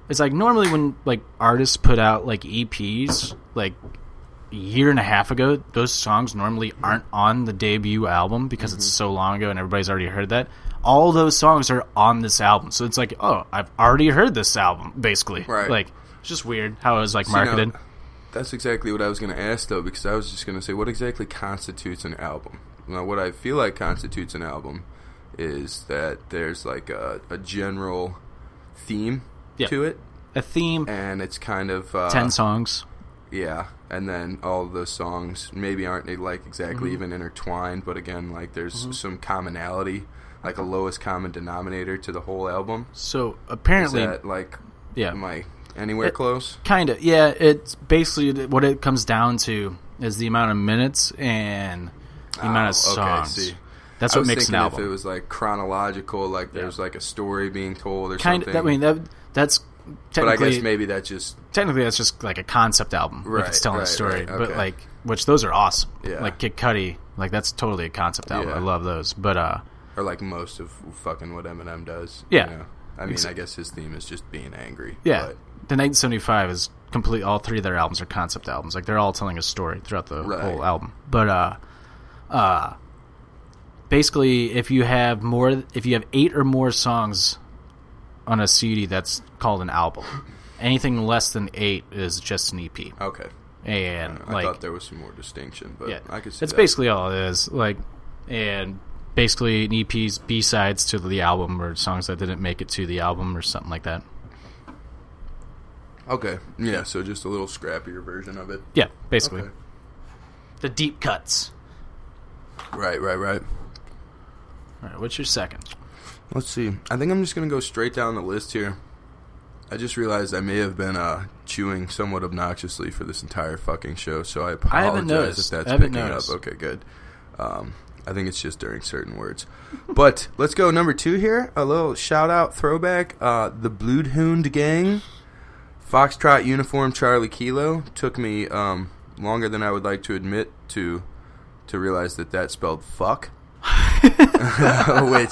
is like normally when like artists put out like EPs, like a year and a half ago, those songs normally aren't on the debut album because it's mm-hmm. so long ago and everybody's already heard that. All those songs are on this album, so it's like, oh, I've already heard this album, basically. Right. Like, it's just weird how it was like See, now, marketed. that's exactly what I was going to ask, though, because I was just going to say, what exactly constitutes an album? Now, what I feel like constitutes an album is that there's like a, a general theme Yeah. to it, a theme, and it's kind of uh, ten songs. Yeah, and then all of those songs maybe aren't like exactly Mm-hmm. even intertwined, but again, like there's some commonality, like a lowest common denominator to the whole album. So Is apparently, that like, yeah, am I anywhere It- close? Kind of, yeah. It's basically what it comes down to is the amount of minutes and the amount of Oh, okay, songs. see. That's what makes an thinking if it was like chronological, like there's like a story being told or Kind something. of. I mean, that that's but I guess maybe that just technically that's just like a concept album. Like it's Right, telling a story, right, but like which those are awesome. Yeah. Like Kid Cudi, like that's totally a concept album. Yeah. I love those. But uh, or like most of fucking what Eminem does. Yeah. you know? I mean, I guess his theme is just being angry. yeah, but- the 1975 is complete. All three of their albums are concept albums. Like they're all telling a story throughout the Right. whole album. But uh, uh, basically, if you have more, if you have eight or more songs on a CD, that's called an album. Anything less than eight is just an EP. okay. And I like, thought there was some more distinction, but yeah, I could see that's that. basically all it is. Like, and basically an EP's B sides to the album or songs that didn't make it to the album or something like that. Okay. Yeah, so just a little scrappier version of it. Yeah, basically Okay. the deep cuts. Right, right, right. All right, what's your second? Let's see. I think I'm just going to go straight down the list here. I just realized I may have been uh, chewing somewhat obnoxiously for this entire fucking show, so I apologize I haven't if that's I picking noticed. up. Okay, good. Um, I think it's just during certain words. But let's go number two here. A little shout out throwback. Uh, the Bloodhound Gang. Foxtrot Uniform Charlie Kilo. Took me um, longer than I would like to admit to to realize that that spelled fuck. Which,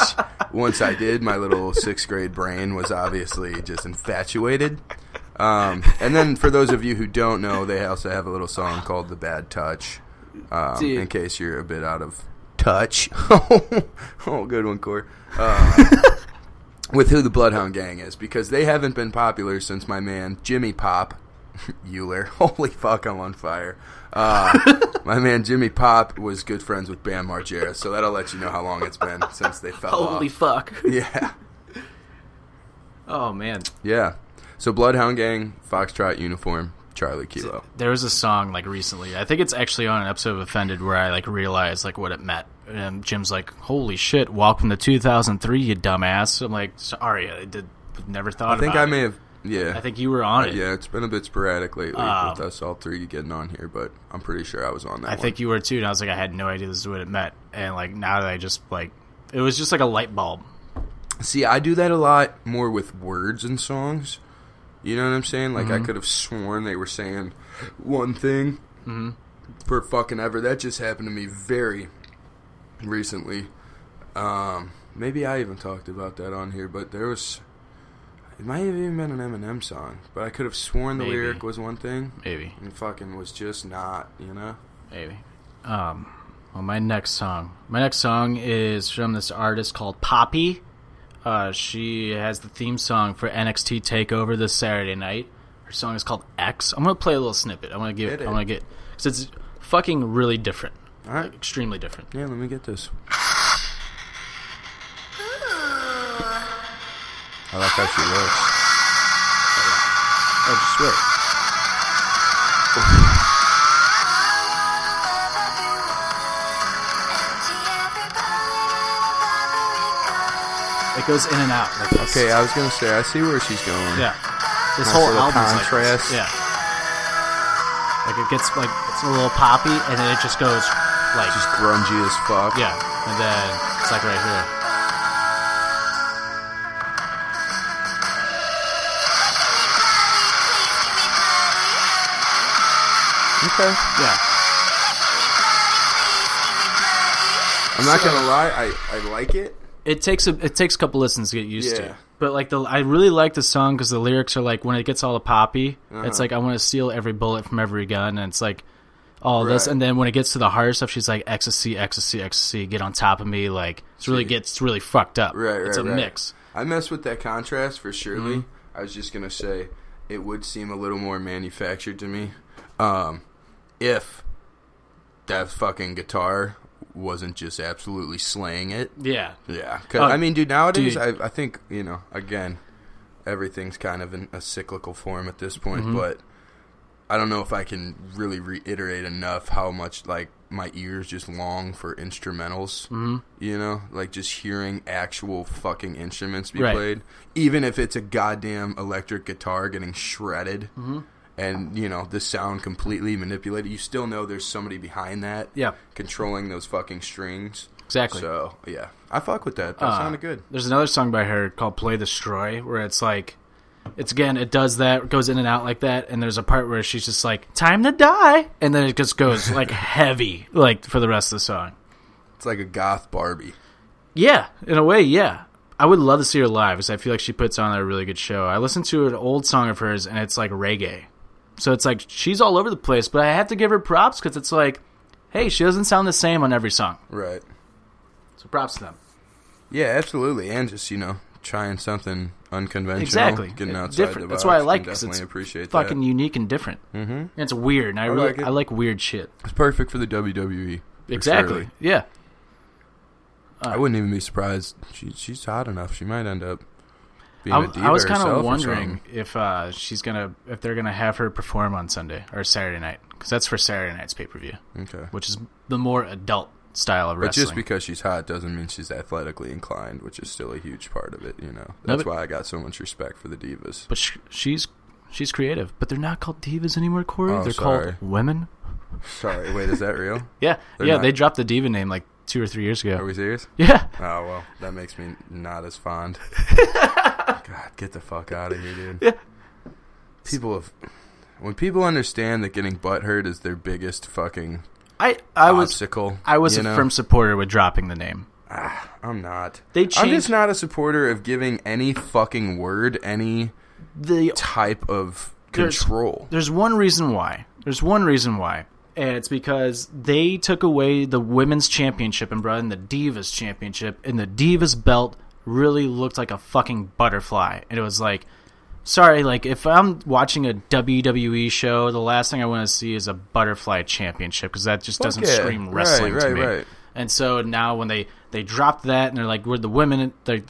once I did, my little sixth grade brain was obviously just infatuated. Um, and then, for those of you who don't know, they also have a little song called "The Bad Touch." Um, in case you're a bit out of touch. oh, good one, Core. Uh, with who the Bloodhound Gang is, because they haven't been popular since my man Jimmy Pop Euler. Holy fuck, I'm on fire. Uh, my man Jimmy Pop was good friends with Bam Margera, so that'll let you know how long it's been since they fell Holy off. fuck! yeah, Oh man, yeah. So Bloodhound Gang, Foxtrot uniform, Charlie Kilo. There was a song like recently. I think it's actually on an episode of Offended where I like realized like what it meant. And Jim's like, "Holy shit! Welcome to 2003, you dumbass." I'm like, "Sorry, I did never thought." I think about I it. may have. Yeah, I think you were on it. yeah, it's been a bit sporadic lately Um, with us all three getting on here, but I'm pretty sure I was on that. I one. think you were too. And I was like, I had no idea this is what it meant. And like now that I just like, it was just like a light bulb. See, I do that a lot more with words and songs. You know what I'm saying? Like Mm-hmm. I could have sworn they were saying one thing Mm-hmm. for fucking ever. That just happened to me very recently. Um, maybe I even talked about that on here, but there was. It might have even been an Eminem song, but I could have sworn the Maybe. lyric was one thing, Maybe, and fucking was just not. You know? maybe. Um, well, my next song. My next song is from this artist called Poppy. Uh, she has the theme song for NXT Takeover this Saturday night. Her song is called X. I'm gonna play a little snippet. I'm gonna give. Hit I'm gonna get because it's fucking really different. All right. extremely different. Yeah, let me get this. I like how she looks. Oh, just wait. It goes in and out. Like this. Okay, I was gonna say I see where she's going. Yeah. This Nice whole album contrast. Like. Yeah. Like it gets like it's a little poppy, and then it just goes like Just grungy as fuck. yeah, and then it's like right here. Okay. Yeah. I'm not gonna lie, I, I like it. It takes a it takes a couple listens to get used Yeah. to. But like the I really like the song because the lyrics are like when it gets all the poppy, Uh-huh. it's like I want to steal every bullet from every gun, and it's like all this, and then when it gets to the harder stuff, she's like ecstasy, ecstasy, ecstasy, get on top of me, like it's really gets really fucked up. Right, It's a right, right. mix. I mess with that contrast for surely. Mm-hmm. I was just gonna say it would seem a little more manufactured to me, um, if that fucking guitar wasn't just absolutely slaying it. Yeah, Yeah, 'Cause, Oh, I mean, dude, nowadays dude. I, I think you know again, everything's kind of in a cyclical form at this point, Mm-hmm. but I don't know if I can really reiterate enough how much like my ears just long for instrumentals. Mm-hmm. You know, like just hearing actual fucking instruments be Right. played, even if it's a goddamn electric guitar getting shredded. Mm-hmm. And you know the sound completely manipulated. You still know there's somebody behind that, Yeah. controlling those fucking strings. exactly. So yeah, I fuck with that. That Uh, sounded good. There's another song by her called "Play Destroy" where it's like, it's again, it does that, it goes in and out like that, and there's a part where she's just like, "Time to die," and then it just goes like heavy, like for the rest of the song. It's like a goth Barbie. Yeah, in a way, yeah. I would love to see her live because I feel like she puts on a really good show. I listened to an old song of hers and it's like reggae. So it's like she's all over the place, but I have to give her props because it's like, hey, she doesn't sound the same on every song. Right. So props to them. Yeah, absolutely. And just, you know, trying something unconventional. Exactly. Getting outside different. the That's why I like it definitely it's appreciate Fucking that. unique and different. Mm-hmm. And it's weird. And I, really, like. I like weird shit. It's perfect for the WWE. Exactly. Yeah. I wouldn't even be surprised. She, she's hot enough. She might end up I, diva I was kind of wondering if uh, she's gonna if they're gonna have her perform on Sunday or Saturday night because that's for Saturday night's pay per view, Okay. which is the more adult style of But wrestling. But just because she's hot doesn't mean she's athletically inclined, which is still a huge part of it, you know. No, That's but- why I got so much respect for the divas. But sh- she's she's creative. But they're not called divas anymore, Corey. Oh, they're sorry. called women. Sorry, wait, is that real? Yeah, They're yeah. not- They dropped the diva name like two or three years ago. Are we serious? Yeah, Oh well, that makes me not as fond. God, get the fuck out of here, dude. Yeah. People have when people understand that getting butt hurt is their biggest fucking I I was obstacle. I was a know? firm supporter with dropping the name. Ah, I'm not. They I'm just not a supporter of giving any fucking word any The type of There's- control. There's one reason why. There's one reason why. And it's because they took away the women's championship and brought in the Divas championship, and the Divas belt really looked like a fucking butterfly. And it was like, sorry, like if I'm watching a WWE show, the last thing I want to see is a butterfly championship because that just doesn't scream Right, wrestling to right, me. right. And so now when they they dropped that and they're like, we're the women, they're like,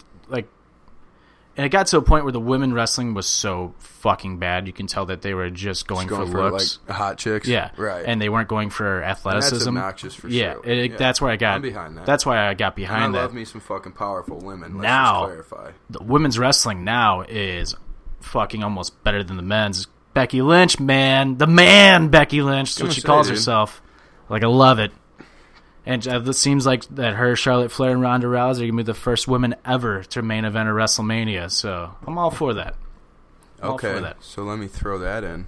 and it got to a point where the women wrestling was so fucking bad. You can tell that they were just going, Just going for, for, looks. like hot chicks. yeah, right. And they weren't going for And athleticism. that's obnoxious for yeah, sure. it- that's where I got. I'm behind that. That's why I got And behind I that. love me some fucking powerful women. Let's Now- just clarify. the women's wrestling now is fucking almost better than the men's. Becky Lynch, man, the man, Becky Lynch. That's what she say, calls dude. herself. Like I love it. And it seems like that her, Charlotte Flair, and Ronda Rousey are gonna be the first women ever to main event a WrestleMania. So I'm all for that. For Okay, that. so let me throw that in.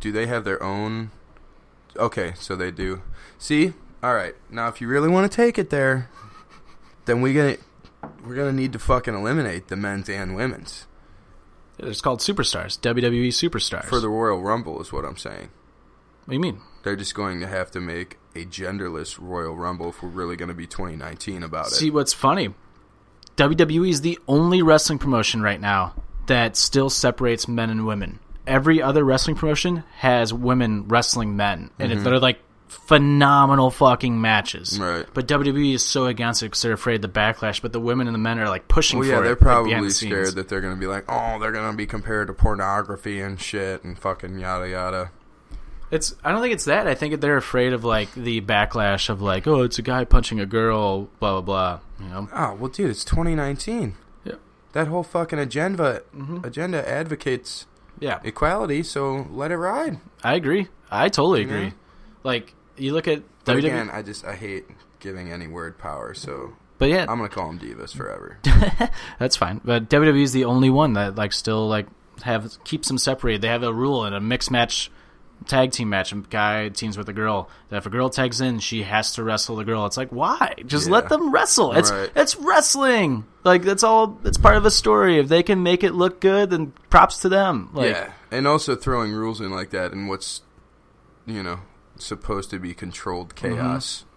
Do they have their own? Okay, so they do. See, all right. Now, if you really want to take it there, then we gonna we're gonna need to fucking eliminate the men's and women's It's called Superstars, WWE Superstars. for the Royal Rumble. Is what I'm saying. What do you mean? They're just going to have to make a genderless Royal Rumble if we're really going to be 2019 about it. See what's funny? WWE is the only wrestling promotion right now that still separates men and women. Every other wrestling promotion has women wrestling men, and if they're like phenomenal fucking matches. Mm-hmm. Right. But WWE is so against it because they're afraid of the backlash. But the women and the men are like pushing Well, for yeah, it. they're like, behind probably the scared scenes. that they're going to be like, oh, they're going to be compared to pornography and shit and fucking yada yada. It's. I don't think it's that. I think they're afraid of like the backlash of like, oh, it's a guy punching a girl, blah blah blah. You know. Oh well, dude, it's 2019. Yeah. That whole fucking agenda mm-hmm. agenda advocates Yeah. equality, so let it ride. I agree. I totally You know? agree. Like you look at But WWE, again, I just I hate giving any word power, so but yeah, I'm gonna call them divas forever. that's fine. But WWE is the only one that like still like have keeps them separated. They have a rule in a mixed match tag team match. A guy teams with a girl. That if a girl tags in, she has to wrestle the girl. It's like why? Just Yeah. let them wrestle. It's Right. it's wrestling. Like that's all. It's part of a story. If they can make it look good, then props to them. Like, yeah, and also throwing rules in like that and what's you know supposed to be controlled chaos mm-hmm.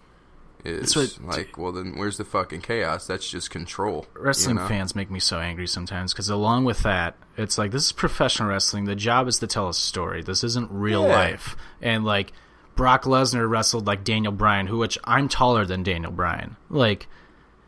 Is That's what- like, well, then where's the fucking chaos? That's just control. you wrestling know? fans make me so angry sometimes because along with that it's like this is professional wrestling the job is to tell a story this isn't real Yeah. life and like brock lesnar wrestled like daniel bryan who which i'm taller than daniel bryan like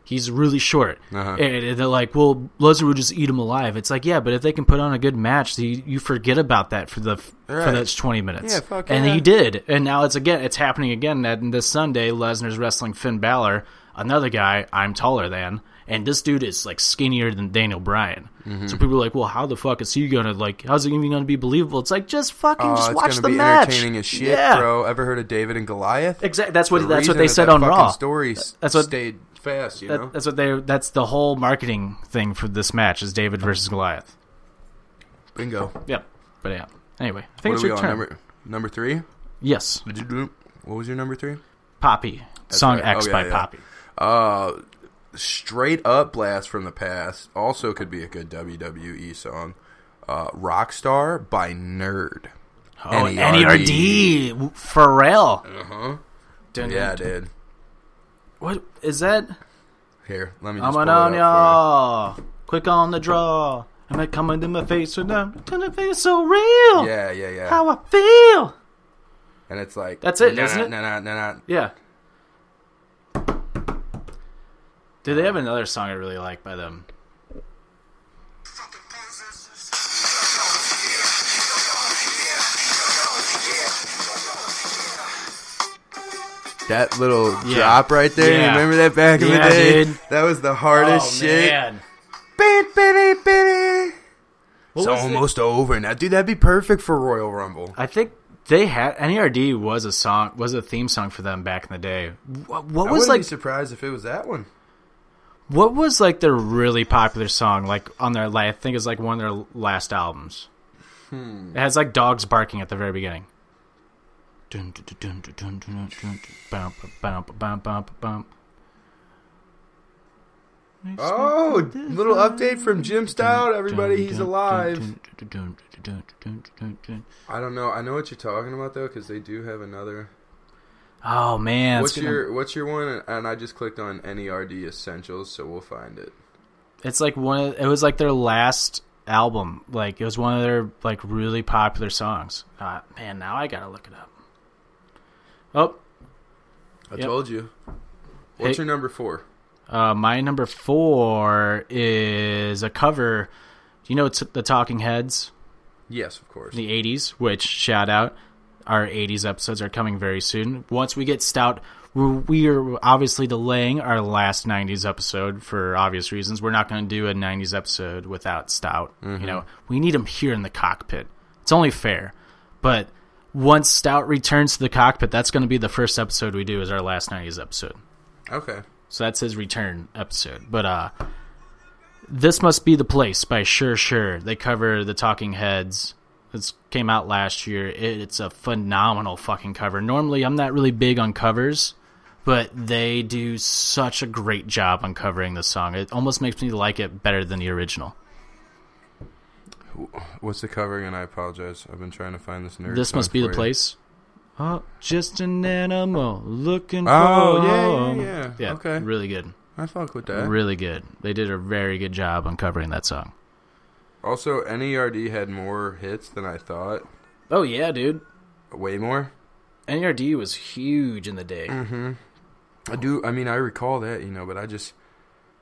he's really short Uh-huh. and they're like well lesnar would just eat him alive it's like yeah but if they can put on a good match you, you forget about that for the for Right. those 20 minutes Yeah, fuck and yeah. he did and now it's again it's happening again and this sunday lesnar's wrestling finn Balor, another guy i'm taller than and this dude is like skinnier than daniel bryan Mm-hmm. so people are like well how the fuck is he gonna like how's it even gonna be believable it's like just fucking Oh, just watch the match entertaining as shit, yeah bro. Ever heard of David and Goliath? exactly that's what The that's what they said that on raw Story That's what- stayed fast, you That- know. that's what they that's the whole marketing thing for this match is david versus goliath Bingo. yep but yeah anyway i think What it's your on? turn Number number three. yes Did you do? What was your number three? poppy song right. x Oh, yeah, by yeah. poppy Uh, straight up blast from the past. Also could be a good WWE song. Uh, Rockstar by Nerd. Oh, NERD. NERD. Pharrell. Uh huh. Yeah, dude. What is that? Here, let me just I'm an it on up y'all. Quick on the draw. Am I coming to my face or not? Gonna feel so real. Yeah, yeah, yeah. How I feel. and it's like That's it, nah, isn't nah, it? Nah, nah, nah, nah. Yeah. Do they have another song I really like by them. That little Yeah. drop right there. Yeah. You remember that back in the day? dude. That was the hardest oh, shit. man. Bitty, bitty, bitty. What It's was it? almost over now, dude. That'd be perfect for Royal Rumble. I think they had NERD was a song was a theme song for them back in the day. What, what I was like be surprised if it was that one. What was like their really popular song? Like on their, like, I think it's like one of their last albums. Hmm. It has like dogs barking at the very beginning. Dun, dun, dun, dun, dun, dun, dun, dun, bum, bum, bum, bum, bum. Oh, little update from Jim Stout. Everybody, he's alive. I don't know. I know what you're talking about though, because they do have another. Oh man, what's gonna- your What's your one? And I just clicked on NERD Essentials, so we'll find it. It's like one. Of, it was like their last album. Like it was one of their like really popular songs. Uh, man, now I gotta look it up. Oh, I Yep. told you. What's Hey- your number four? Uh, my number four is a cover. Do you know it's the Talking Heads? Yes, of course. the 80s, which shout out, our 80s episodes are coming very soon. Once we get stout, we are obviously delaying our last 90s episode for obvious reasons. We're not going to do a 90s episode without stout. You know, we need him here in the cockpit. It's only fair. But once stout returns to the cockpit, that's going to be the first episode we do is our last 90s episode. Okay. So that's his return episode. But uh This Must Be the Place by Sure Sure. They cover the Talking Heads. This came out last year. It, it's a phenomenal fucking cover. Normally I'm not really big on covers, but they do such a great job on covering the song. It almost makes me like it better than the original. What's the cover again? I apologize. I've been trying to find this nerd. this must be the you. place. Oh, just an animal looking for Oh, yeah, yeah, yeah. Yeah, Okay. really good. I fuck with that. Really good. They did a very good job on covering that song. Also, NERD had more hits than I thought. Oh yeah, dude. Way more. NERD was huge in the day. Mm-hmm. I do. I mean, I recall that, you know, but I just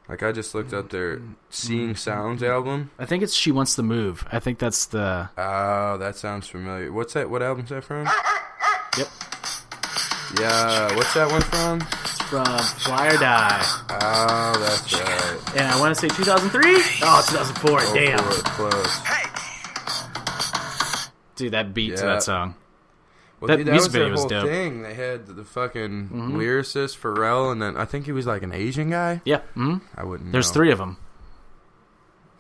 like I just looked up their Seeing mm-hmm. Sounds album. I think it's She Wants to Move. I think that's the Oh, that sounds familiar. What's that? What album's that from? Yep. Yeah. What's that one from? it's from Fly or Die. Oh, that's right. And I want to say 2003? Oh, 2004. Go Damn. for it, close. Dude, that beat to Yeah. that song. Well, That dude, that was their was whole dope. thing. They had the fucking Mhm. lyricist Pharrell, and then I think he was like an Asian guy. Yeah. hmm I wouldn't. There's know. three of them.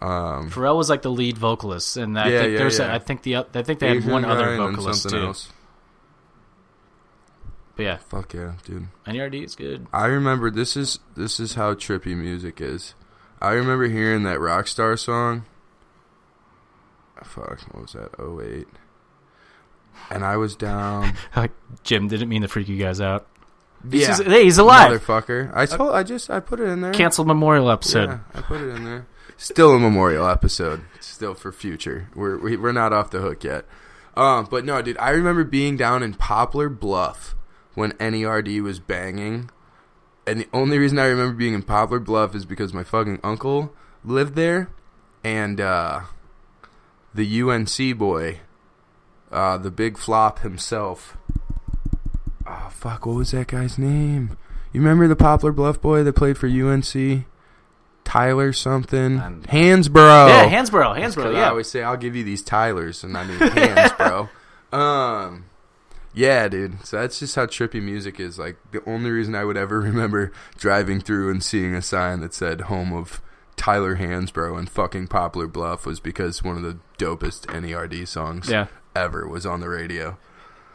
Um, Pharrell was like the lead vocalist, and I Yeah, think yeah, there's yeah. A, I think the I think they had one other vocalist too. else. But yeah, Fuck yeah, dude. NERD is good. I remember this is this is how trippy music is. I remember hearing that Rockstar song. Fuck, what was that? 08. And I was down. Jim didn't mean to freak you guys out. yeah, He's, hey, he's alive. motherfucker. I told. I just. I put it in there. Canceled Memorial episode. Yeah, I put it in there. Still a memorial episode. Still for future. We're we, we're not off the hook yet. Um, but no, dude. I remember being down in Poplar Bluff when NERD was banging, and the only reason I remember being in Poplar Bluff is because my fucking uncle lived there, and uh, the UNC boy, uh, the big flop himself. Oh fuck! What was that guy's name? You remember the Poplar Bluff boy that played for UNC? Tyler something. Um, Hansbrough. Yeah, Hansbrough, Hansbrough. 'cause I always say I'll give you these Tylers, and I mean Hansbrough. um, yeah, dude. So that's just how trippy music is. Like the only reason I would ever remember driving through and seeing a sign that said "Home of Tyler Hansbrough" and fucking Poplar Bluff was because one of the dopest NERD songs yeah. Ever was on the radio.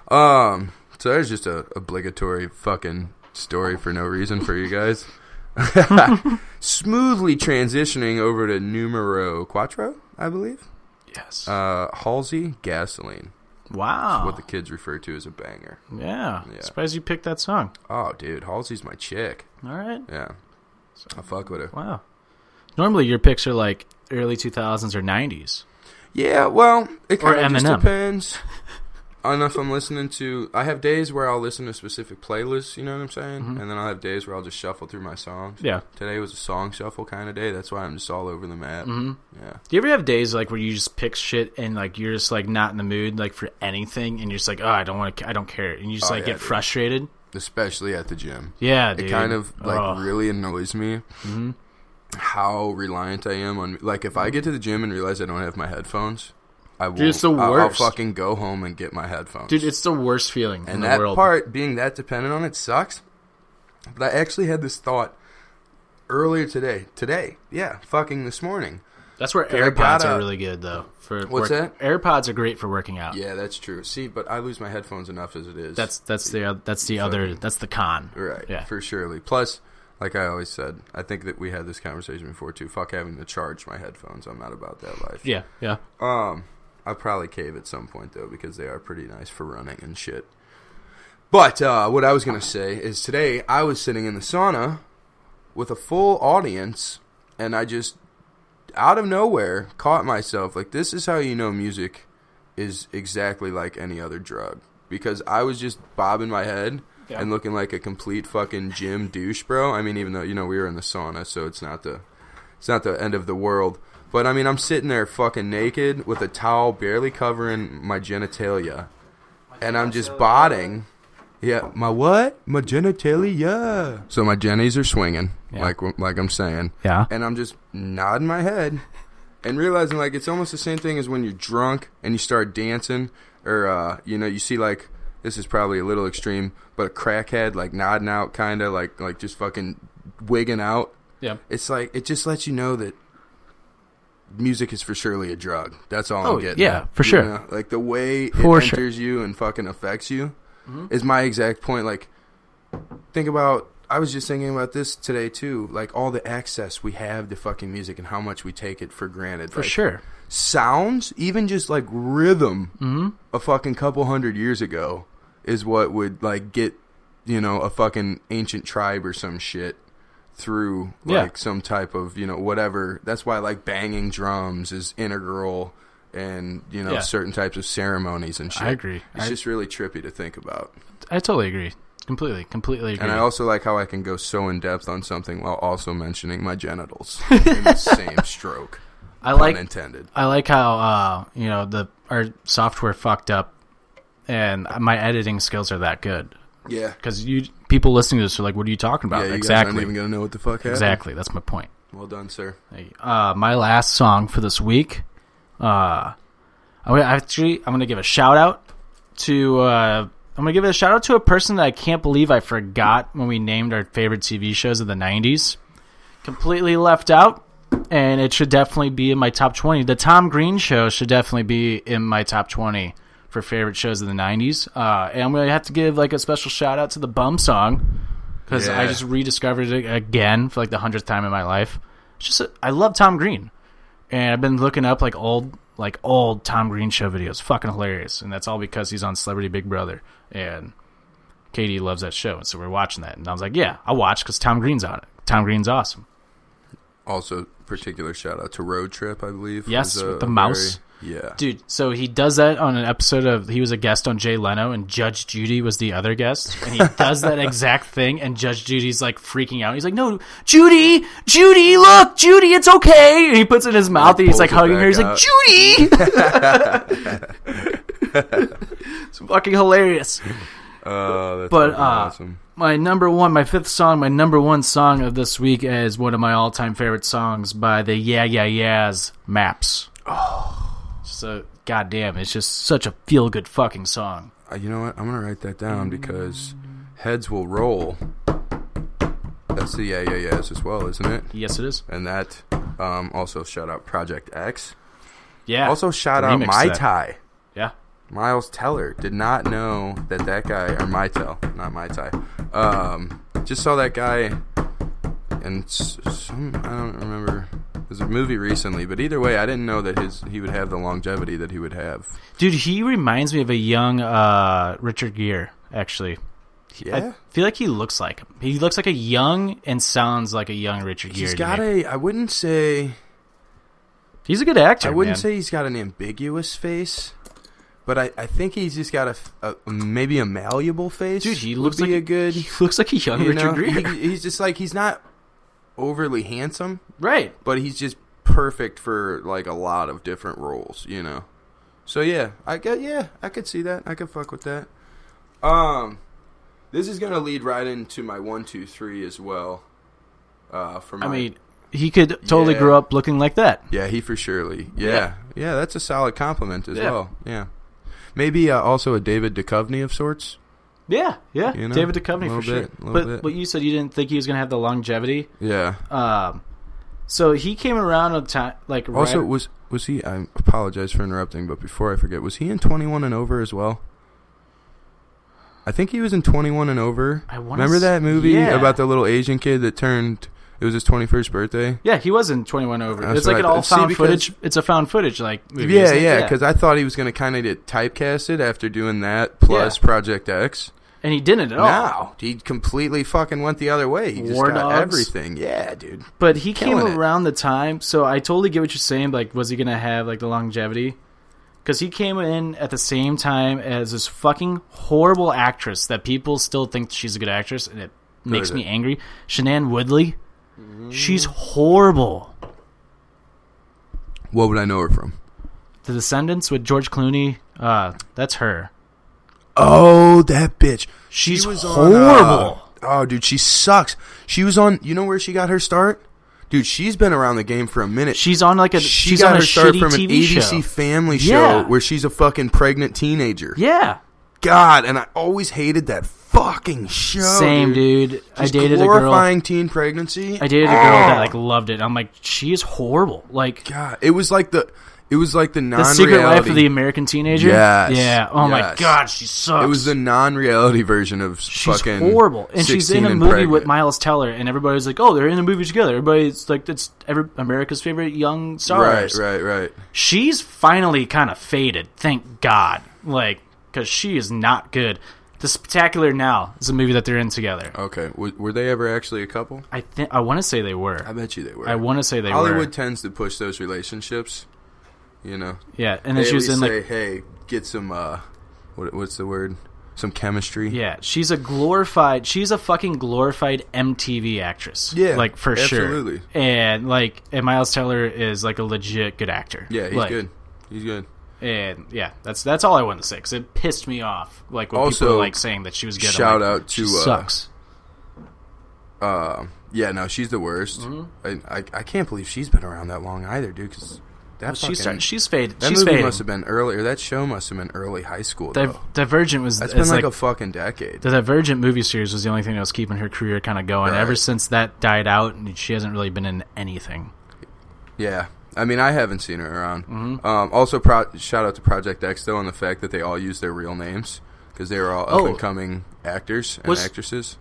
Um, so there's just a obligatory fucking story for no reason for you guys. Smoothly transitioning over to numero quattro, I believe. Yes. Uh, Halsey gasoline, wow. what the kids refer to as a banger. yeah. Yeah. Surprised you picked that song. Oh, dude, Halsey's my chick. All right. Yeah, So, I fuck with her. Wow. Normally your picks are like early 2000s or 90s. Yeah, well, it kind of just depends on if I'm listening to. I have days where I'll listen to specific playlists, you know what I'm saying, Mhm. and then I'll have days where I'll just shuffle through my songs. Yeah. Today was a song shuffle kind of day. That's why I'm just all over the map. Mm-hmm. Yeah. Do you ever have days like where you just pick shit and like you're just like not in the mood like for anything and you're just like oh I don't want to I don't care and you just Oh, like yeah, get dude. frustrated? Especially at the gym. Yeah, dude. It kind of like Oh. really annoys me Mhm. How reliant I am on. Like if I get to the gym and realize I don't have my headphones, I will. Dude, it's the I'll, I'll fucking go home and get my headphones. Dude, it's the worst feeling in and the that world. part being that dependent on it sucks. But I actually had this thought earlier today. Today, yeah, fucking this morning. That's where AirPods gotta- are really good though. For What's work- AirPods are great for working out. Yeah, that's true. See, but I lose my headphones enough as it is. That's that's the that's the other that's the con. right. Yeah. for surely. Plus, like I always said, I think that we had this conversation before too. Fuck having to charge my headphones. I'm not about that life. Yeah, yeah. Um, I'll probably cave at some point though because they are pretty nice for running and shit. But uh, what I was gonna say is today I was sitting in the sauna with a full audience, and I just out of nowhere caught myself like this is how you know music is exactly like any other drug because I was just bobbing my head and looking like a complete fucking gym douche, bro. I mean, even though you know we were in the sauna, so it's not the it's not the end of the world. But I mean, I'm sitting there fucking naked with a towel barely covering my genitalia, and I'm just botting. Yeah, my what? My genitalia. So my jennies are swinging, Yeah. like like I'm saying Yeah. and I'm just nodding my head and realizing like it's almost the same thing as when you're drunk and you start dancing or uh, you know you see like this is probably a little extreme but a crackhead like nodding out kind of like like just fucking wigging out Yeah. it's like it just lets you know that music is for surely a drug that's all Oh, i'm getting yeah, at, for you sure. know? like the way it For sure. enters you and fucking affects you Mm-hmm. is my exact point like think about I was just thinking about this today too, like all the access we have to fucking music and how much we take it for granted. For Like, sure. Sounds, even just like rhythm, Mm-hmm. a fucking couple hundred years ago is what would like get, you know, a fucking ancient tribe or some shit through Yeah. like some type of, you know, whatever. That's why like banging drums is integral and, you know, Yeah. certain types of ceremonies and shit. I agree. It's I- just really trippy to think about. I totally agree. Completely, completely agree. And I also like how I can go so in depth on something while also mentioning my genitals in the same stroke. I like intended. I like how uh, you know the our software fucked up, and my editing skills are that good. Yeah. Because you people listening to this are like, "What are you talking about?" Yeah, you guys exactly, aren't even gonna know what the fuck happened. exactly. That's my point. Well done, sir. Uh, my last song for this week. Uh, I'm gonna actually I'm gonna give a shout out to uh, I'm gonna give a shout out to a person that I can't believe I forgot when we named our favorite TV shows of the '90s. Completely left out, and it should definitely be in my top 20. The Tom Green Show should definitely be in my top 20 for favorite shows of the '90s. Uh, and I'm gonna have to give like a special shout out to the Bum song because I just rediscovered it again for like the hundredth time in my life. It's just I love Tom Green, and I've been looking up like old like old Tom Green show videos. Fucking hilarious, and that's all because he's on Celebrity Big Brother, and Katie loves that show, and so we're watching that. And I was like, yeah, I'll watch because Tom Green's on it. Tom Green's awesome. Also, particular shout out to Road Trip, I believe. Yes, was a- with the mouse. very- yeah. Dude, so he does that on an episode of he was a guest on Jay Leno and Judge Judy was the other guest and he does that exact thing and Judge Judy's like freaking out. He's like, "No, Judy, Judy, look, Judy, it's okay." And he puts it in his mouth and he's like hugging her. He's like, "Judy." it's fucking hilarious. Oh, that's But, uh, awesome. My number one, my fifth song, my number one song of this week is one of my all-time favorite songs by the Yeah Yeah Yeahs, "Maps." Oh, so goddamn, it's just such a feel-good fucking song. Uh, you know what? I'm gonna write that down because heads will roll. That's the yeah yeah yeahs as well, isn't it? Yes, it is. And that um, also shout out Project X. Yeah. Also shout out My. Tai. yeah. Miles Teller did not know that that guy or My Tel, not My Tai. Um, just saw that guy and some I don't remember. There's a movie recently, but either way, I didn't know that his he would have the longevity that he would have. Dude, he reminds me of a young uh, Richard Gere, actually. Yeah, I feel like he looks like him. He looks like a young and sounds like a young Richard Gere. He's got a. I wouldn't say. He's a good actor. I wouldn't man. say he's got an ambiguous face, but I, I think he's just got a maybe a malleable face. Dude, he looks like a good. He looks like a young You Richard know, Gere. he, he's just like he's not overly handsome, right. but he's just perfect for like a lot of different roles, you know. So yeah, I get yeah, I could see that. I could fuck with that. Um, this is gonna lead right into my one, two, three as well. Uh, for my, I mean, he could totally Yeah. grow up looking like that. yeah, he for surely, yeah, Yeah. yeah, that's a solid compliment as Yeah. well. Yeah, maybe uh, also a David Duchovny of sorts. Yeah, yeah. You know, David Duchovny for sure. bit, But bit. what you said, you didn't think he was going to have the longevity. Yeah. Um, so he came around a time like Also, right, was was he? I apologize for interrupting, but before I forget, was he in Twenty One and Over as well? I think he was in Twenty One and Over. I Remember that movie yeah. about the little Asian kid that turned? It was his twenty first birthday. Yeah, he was in Twenty One Over. That's it's like an all thought. See, found footage. It's a found footage like movie. yeah, yeah. Because I thought he was going to kind of get typecasted after doing that plus Project X. and he didn't at all. No, he completely fucking went the other way. He just War got Dogs. everything. Yeah, dude. But he came Killing it. around the time, so I totally get what you're saying. Like, was he gonna have like the longevity? because he came in at the same time as this fucking horrible actress that people still think she's a good actress, and it makes is me it? angry. Shailene Woodley, she's horrible. What would I know her from? The Descendants with George Clooney, uh, that's her. Oh, that bitch. She's She was on, uh, horrible. oh, dude, she sucks. She was on. You know where she got her start? Dude, she's been around the game for a minute. she's on like a she she's got on a her start from an ABC show. Family show Yeah. where she's a fucking pregnant teenager. Yeah, God, and I always hated that fucking show. same dude. I Just dated a girl. glorifying teen pregnancy. I dated a girl that like loved it. I'm like, she is horrible. Like God, it was like the, it was like the the non-reality. Secret Life of the American Teenager. Yes. Yeah. Oh my Yes. god, she sucks. It was the non-reality version of She's fucking horrible, and she's in a movie pregnant. with Miles Teller, and everybody's like, "Oh, they're in a movie together." Everybody's like, "That's every, America's favorite young star. Right, right, right. She's finally kind of faded, thank God. Like, because she is not good. The Spectacular Now is a movie that they're in together. Okay, w- were they ever actually a couple? I think I want to say they were. I bet you they were. I want to say they Hollywood were. Hollywood tends to push those relationships. You know, Yeah, and they she was in least like say, "Hey, get some uh, what, what's the word? Some chemistry." Yeah, she's a glorified. She's a fucking glorified MTV actress. Yeah, like for sure. absolutely. sure. And like, and Miles Teller is like a legit good actor. yeah, he's Like, good. He's good. And yeah, that's that's all I wanted to say because it pissed me off. Like when Also, people were like saying that she was good. Shout like, out she to, uh, sucks. Uh, yeah, no, she's the worst. Mm-hmm. I, I I can't believe she's been around that long either, dude. Because that She's fucking, start, she's faded. that she's movie fading. must have been earlier. That show must have been early high school. Di- Divergent was That's it's been like, like a fucking decade. the Divergent movie series was the only thing that was keeping her career kind of going. Right. Ever since that died out, she hasn't really been in anything. Yeah, I mean, I haven't seen her around. Mm-hmm. Um, also, pro- shout out to Project X though on the fact that they all use their real names because they were all up Oh. and coming actors and Was- actresses.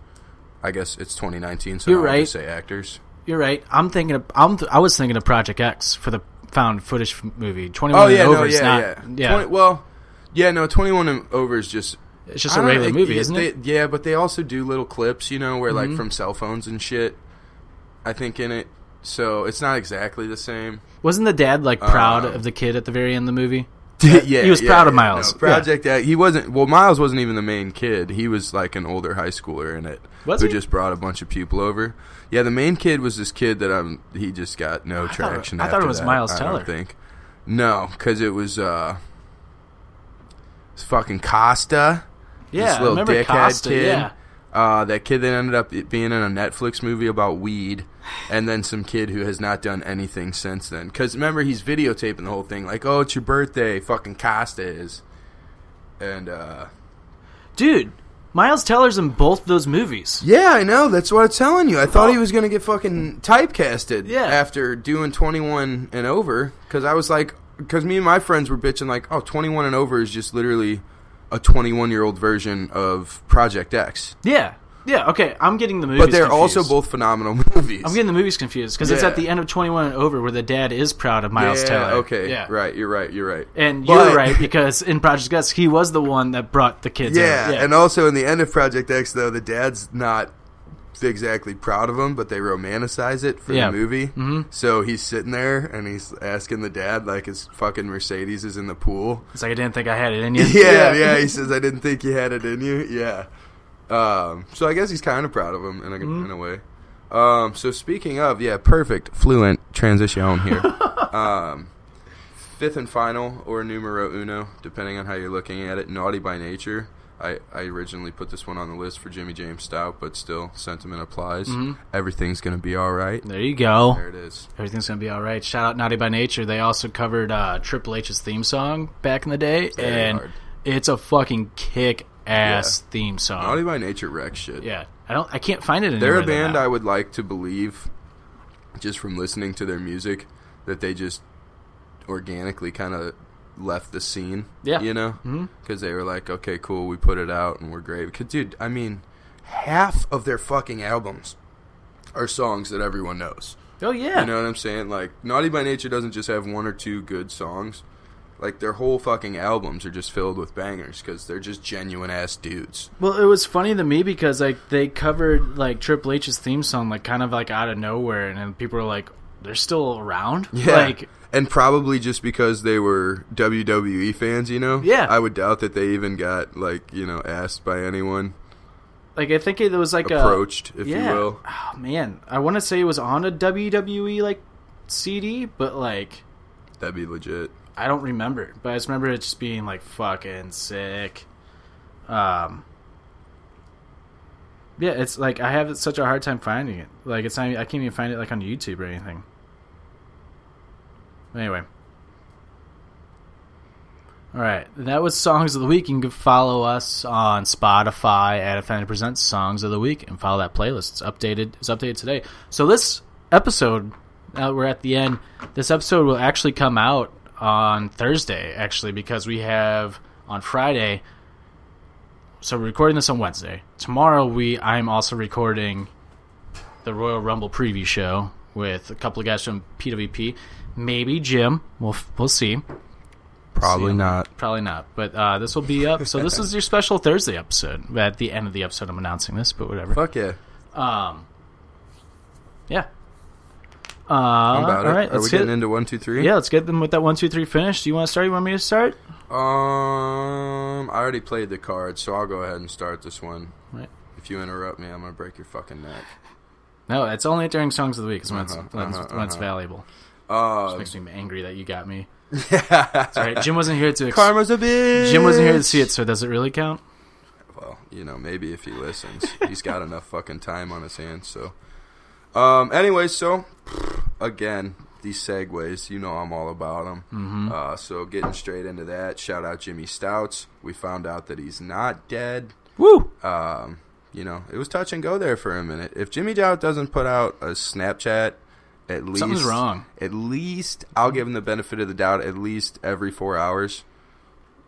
I guess it's 2019, so You're right. say actors. You're right. I'm thinking. Of, I'm. Th- I was thinking of Project X for the found footage movie. Twenty one Oh yeah, and no, over is yeah, not. yeah, yeah. 20 well, yeah, no, 21 and over is just it's just I a regular know, movie, isn't they- it? Mm-hmm. Yeah, but they also do little clips, you know, where like from cell phones and shit. I think in it, so it's not exactly the same. Wasn't the dad like proud Um, of the kid at the very end of the movie? yeah, he was yeah, proud of. Miles. No, Project X, he wasn't. Well, Miles wasn't even the main kid. He was like an older high schooler in it. Was who he? just brought a bunch of people over. Yeah, the main kid was this kid that um he just got no thought it- traction. I thought it was that, Miles I Teller. don't think. No, because it was uh, it's fucking Costa. Yeah, this I little remember dickhead Costa. kid. Yeah, Uh, that kid that ended up being in a Netflix movie about weed, and then some kid who has not done anything since then. Because remember, he's videotaping the whole thing, like, "Oh, it's your birthday." Fucking Costa is, and uh, dude, Miles Teller's in both those movies. yeah, I know. That's what I'm telling you. I thought he was gonna get fucking typecasted. Yeah. after doing 21 and over, because I was like, because me and my friends were bitching like, "Oh, 21 and over is just literally a 21 year old version of Project X." Yeah, yeah. Okay, I'm getting the movies. But they're confused. also both phenomenal movies. I'm getting the movies confused because it's at the end of 21 and over where the dad is proud of Miles yeah, Teller. Okay, yeah, right. You're right. You're right. And But- you're right because in Project X he was the one that brought the kids. Yeah, over. and also in the end of Project X, though, the dad's not exactly proud of him, but they romanticize it for Yeah. the movie. Mm-hmm. So he's sitting there and he's asking the dad, like his fucking Mercedes is in the pool. it's like I didn't think I had it in you. Yeah, yeah. He says, "I didn't think you had it in you." Yeah. Um, so I guess he's kind of proud of him in a, Mm-hmm. in a way. Um, so speaking of, yeah, perfect, fluent transition here. um, fifth and final, or numero uno, depending on how you're looking at it. Naughty by Nature. I, I originally put this one on the list for Jimmy James Stout, but still, sentiment applies. Mm-hmm. Everything's gonna be all right. There you go. There it is. Everything's gonna be all right. Shout out Naughty by Nature. They also covered uh, Triple H's theme song back in the day, Very and hard. it's a fucking kick ass Yeah. theme song. Naughty by Nature wreck shit. yeah, I don't. I can't find it. They're a band. I would like to believe, just from listening to their music, that they just organically kind of left the scene. Yeah. You know? Mm-hmm. Because they were like, okay, cool, we put it out and we're great. Because, dude, I mean, half of their fucking albums are songs that everyone knows. Oh yeah. You know what I'm saying? Like, Naughty by Nature doesn't just have one or two good songs. Like, their whole fucking albums are just filled with bangers because they're just genuine ass dudes. Well, it was funny to me because like they covered like Triple H's theme song like kind of like out of nowhere, and then people were like, they're still around. Yeah. Like, and probably just because they were WWE fans, you know. Yeah. I would doubt that they even got like you know asked by anyone, like I think it was like approached, a if yeah. you will. Oh man, I want to say it was on a WWE like CD, but like That'd be legit. I don't remember. But I just remember it just being like fucking sick. Um. Yeah, it's like I have such a hard time finding it. Like it's not. I can't even find it like on YouTube or anything. Anyway. All right, that was songs of the week. You can follow us on Spotify at Offended Presents Songs of the Week and follow that playlist. It's updated. It's updated today. So this episode, now that we're at the end. This episode will actually come out on Thursday, actually, because we have on Friday. So we're recording this on Wednesday. Tomorrow, we I'm also recording the Royal Rumble preview show with a couple of guys from PWP. Maybe Jim. We'll we'll see. Probably See. not. Probably not. But uh, this will be up. So this is your special Thursday episode. At the end of the episode, I'm announcing this, but whatever. Fuck yeah. Um, yeah. Uh, all it. Are let's we get, getting into one, two, three? Yeah, let's get them with that one, two, three finish. Do you want to start? You want me to start? Um, I already played the card, so I'll go ahead and start this one. Right. If you interrupt me, I'm gonna break your fucking neck. No, it's only during songs of the week. Is when, it's, Uh-huh, when, it's, uh-huh, when it's uh-huh. valuable. Uh, It makes me angry that you got me. yeah. Sorry, Jim wasn't here to. Ex- Karma's a bitch. Jim wasn't here to see it, so does it really count? Well, you know, maybe if he listens, he's got enough fucking time on his hands. So, um, anyway, so again, these segues, you know, I'm all about them. Mm-hmm. Uh, so getting straight into that, shout out Jimmy Stouts. We found out that he's not dead. Woo! Um, you know, it was touch and go there for a minute. If Jimmy Stout doesn't put out a Snapchat, at least Something's wrong. At least I'll give him the benefit of the doubt. At least every four hours.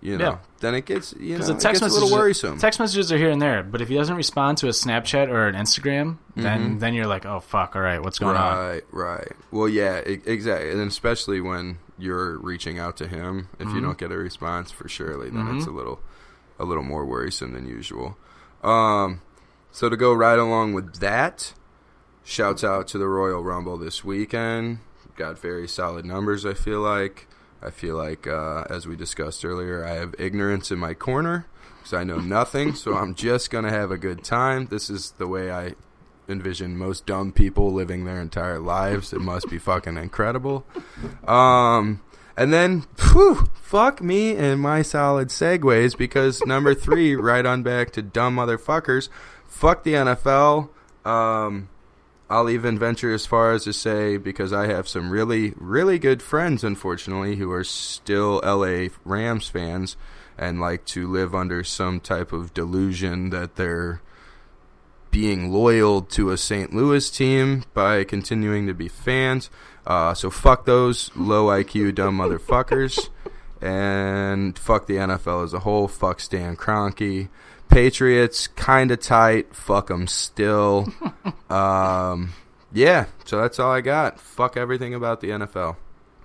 You know, Yeah. then it gets you know the it text gets a messages, little worrisome. text messages are here and there, but if he doesn't respond to a Snapchat or an Instagram, then then you're like, oh fuck, all right, what's going on? right, right. Well, yeah, e- exactly, and especially when you're reaching out to him, if Mm-hmm. you don't get a response for surely, then it's a little, a little more worrisome than usual. Um, so to go right along with that, shouts out to the Royal Rumble this weekend. Got very solid numbers. I feel like. I feel like, uh, as we discussed earlier, I have ignorance in my corner because I know nothing. so I'm just gonna have a good time. This is the way I envision most dumb people living their entire lives. It must be fucking incredible. Um, and then, whew, fuck me and my solid segues because number three, right on back to dumb motherfuckers. Fuck the NFL. Um, I'll even venture as far as to say because I have some really, really good friends, unfortunately, who are still LA Rams fans and like to live under some type of delusion that they're being loyal to a St. Louis team by continuing to be fans. Uh, so fuck those low IQ dumb motherfuckers, and fuck the NFL as a whole. Fuck Stan Kroenke. Patriots kind of tight. Fuck them still. um, yeah. So that's all I got. Fuck everything about the NFL.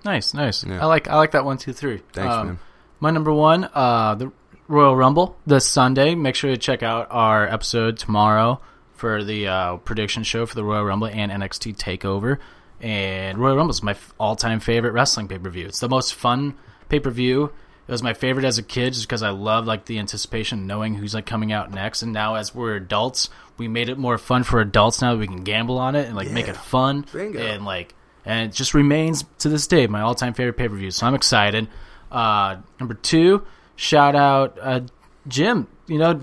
Nice, nice. Yeah. I like I like that one, two, three. Thanks, Um, man. My number one, uh, the Royal Rumble this Sunday. Make sure to check out our episode tomorrow for the uh, prediction show for the Royal Rumble and NXT Takeover. And Royal Rumble is my all-time favorite wrestling pay-per-view. It's the most fun pay-per-view. It was my favorite as a kid just because I love like the anticipation, knowing who's like coming out next. And now as we're adults, we made it more fun for adults. Now that we can gamble on it and like make it fun Bingo. and like and it just remains to this day my all-time favorite pay-per-view. So I'm excited. Uh, number two, shout out uh, Jim. You know,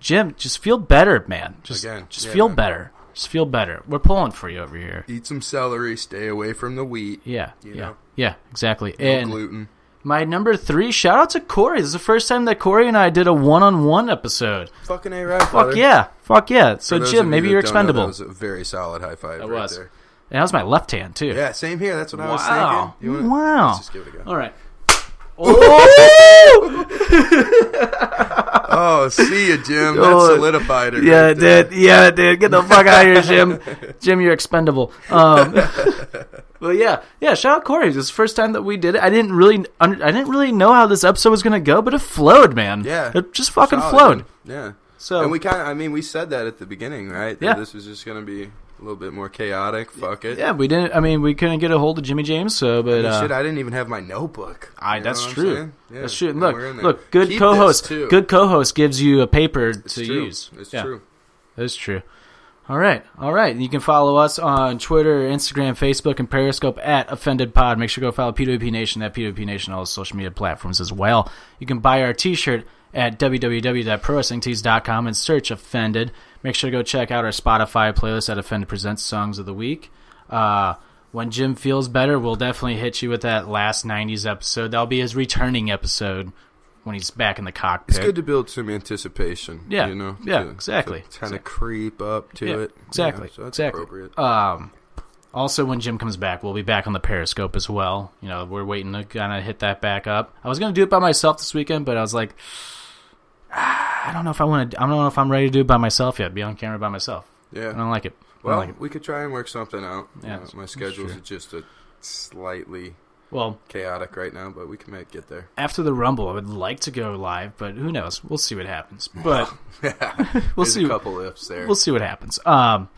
Jim, just feel better, man. Just Again, just yeah, feel man. better. Just feel better. We're pulling for you over here. Eat some celery. Stay away from the wheat. Yeah, yeah, know. yeah, exactly. No and gluten. My number three, shout out to Corey. This is the first time that Corey and I did a one-on-one episode. Fucking a right. Fuck brother. yeah, fuck yeah. So For those of Jim, you maybe you're don't know, expendable. That was a very solid high five. That right was. There. And that was my left hand too. Yeah, same here. That's what I was Wow. thinking. You wanna- Wow. Let's just give it a go. All right. Oh! Oh, see you, Jim. That Oh, solidified it. Yeah, right it did. Yeah, it did. Get the fuck out of here, Jim. Jim, you're expendable. Um, but yeah, yeah. Shout out Corey. This is the first time that we did it. I didn't really, I didn't really know how this episode was gonna go, but it flowed, man. Yeah. it just fucking Solid, flowed. man. Yeah. So and we kind of, I mean, we said that at the beginning, right? That Yeah. This was just going to be a little bit more chaotic. Fuck it. Yeah, we didn't. I mean, we couldn't get a hold of Jimmy James, so but uh, shit, I didn't even have my notebook. I, that's true. Yeah, That's true. Look, we're in there. look, good Keep co-host. Good co-host gives you a paper It's to true. use. It's Yeah, true. That's true. All right, all right. You can follow us on Twitter, Instagram, Facebook, and Periscope at Offended Pod. Make sure to go follow PWP Nation at PWP Nation all the social media platforms as well. You can buy our T-shirt at www.prowrestlingtees.com and search Offended. Make sure to go check out our Spotify playlist at Offended Presents Songs of the Week. Uh, when Jim feels better, we'll definitely hit you with that last '90s episode. That'll be his returning episode when he's back in the cockpit. It's good to build some anticipation. Yeah. you know. Yeah, exactly. Kind of creep up to Yeah, it. exactly, Yeah, so that's exactly. appropriate. Um, also, when Jim comes back, we'll be back on the Periscope as well. You know, we're waiting to kind of hit that back up. I was going to do it by myself this weekend, but I was like, I don't know if I want to. I don't know if I'm ready to do it by myself yet. Be on camera by myself. yeah. I don't like it. Well, like it. we could try and work something out. Yeah, that's- my schedule's true. just a slightly Well, chaotic right now, but we can make get there. after the Rumble, I would like to go live, but who knows? We'll see what happens. But we'll There's see. a couple ifs there. we'll see what happens. Um,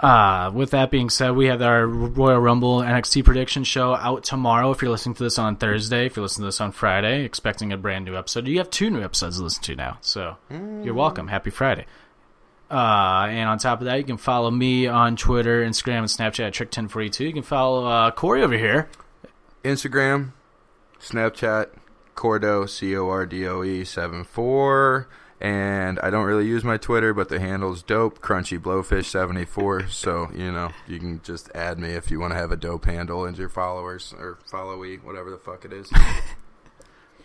uh, with that being said, we have our Royal Rumble NXT prediction show out tomorrow. If you're listening to this on Thursday, if you're listening to this on Friday, expecting a brand new episode, you have two new episodes to listen to now. So you're welcome. Happy Friday. Uh, and on top of that, you can follow me on Twitter, Instagram, and Snapchat at Trick1042. You can follow uh, Corey over here. Instagram, Snapchat, Cordo C O R D O E seven four, and I don't really use my Twitter, but the handle's dope Crunchy Blowfish seventy four. So you know you can just add me if you want to have a dope handle and your followers or followee, whatever the fuck it is.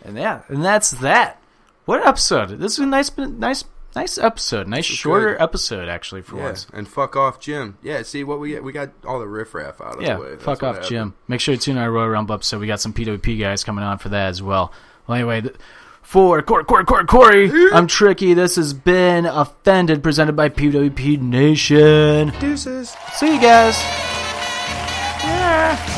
And yeah, and that's that. What an episode! This is a nice, nice, nice episode. Nice shorter good. episode, actually, for yeah, once. and fuck off, Jim. Yeah, see what we we got all the riffraff out of Yeah, the way. That's fuck off, happened. Jim. Make sure you tune in our Royal Rumble episode. We got some PWP guys coming on for that as well. Well, anyway, th- for Corey, Corey, Corey, Corey. I'm Tricky. This has been Offended, presented by PWP Nation. Deuces. See you guys. Yeah.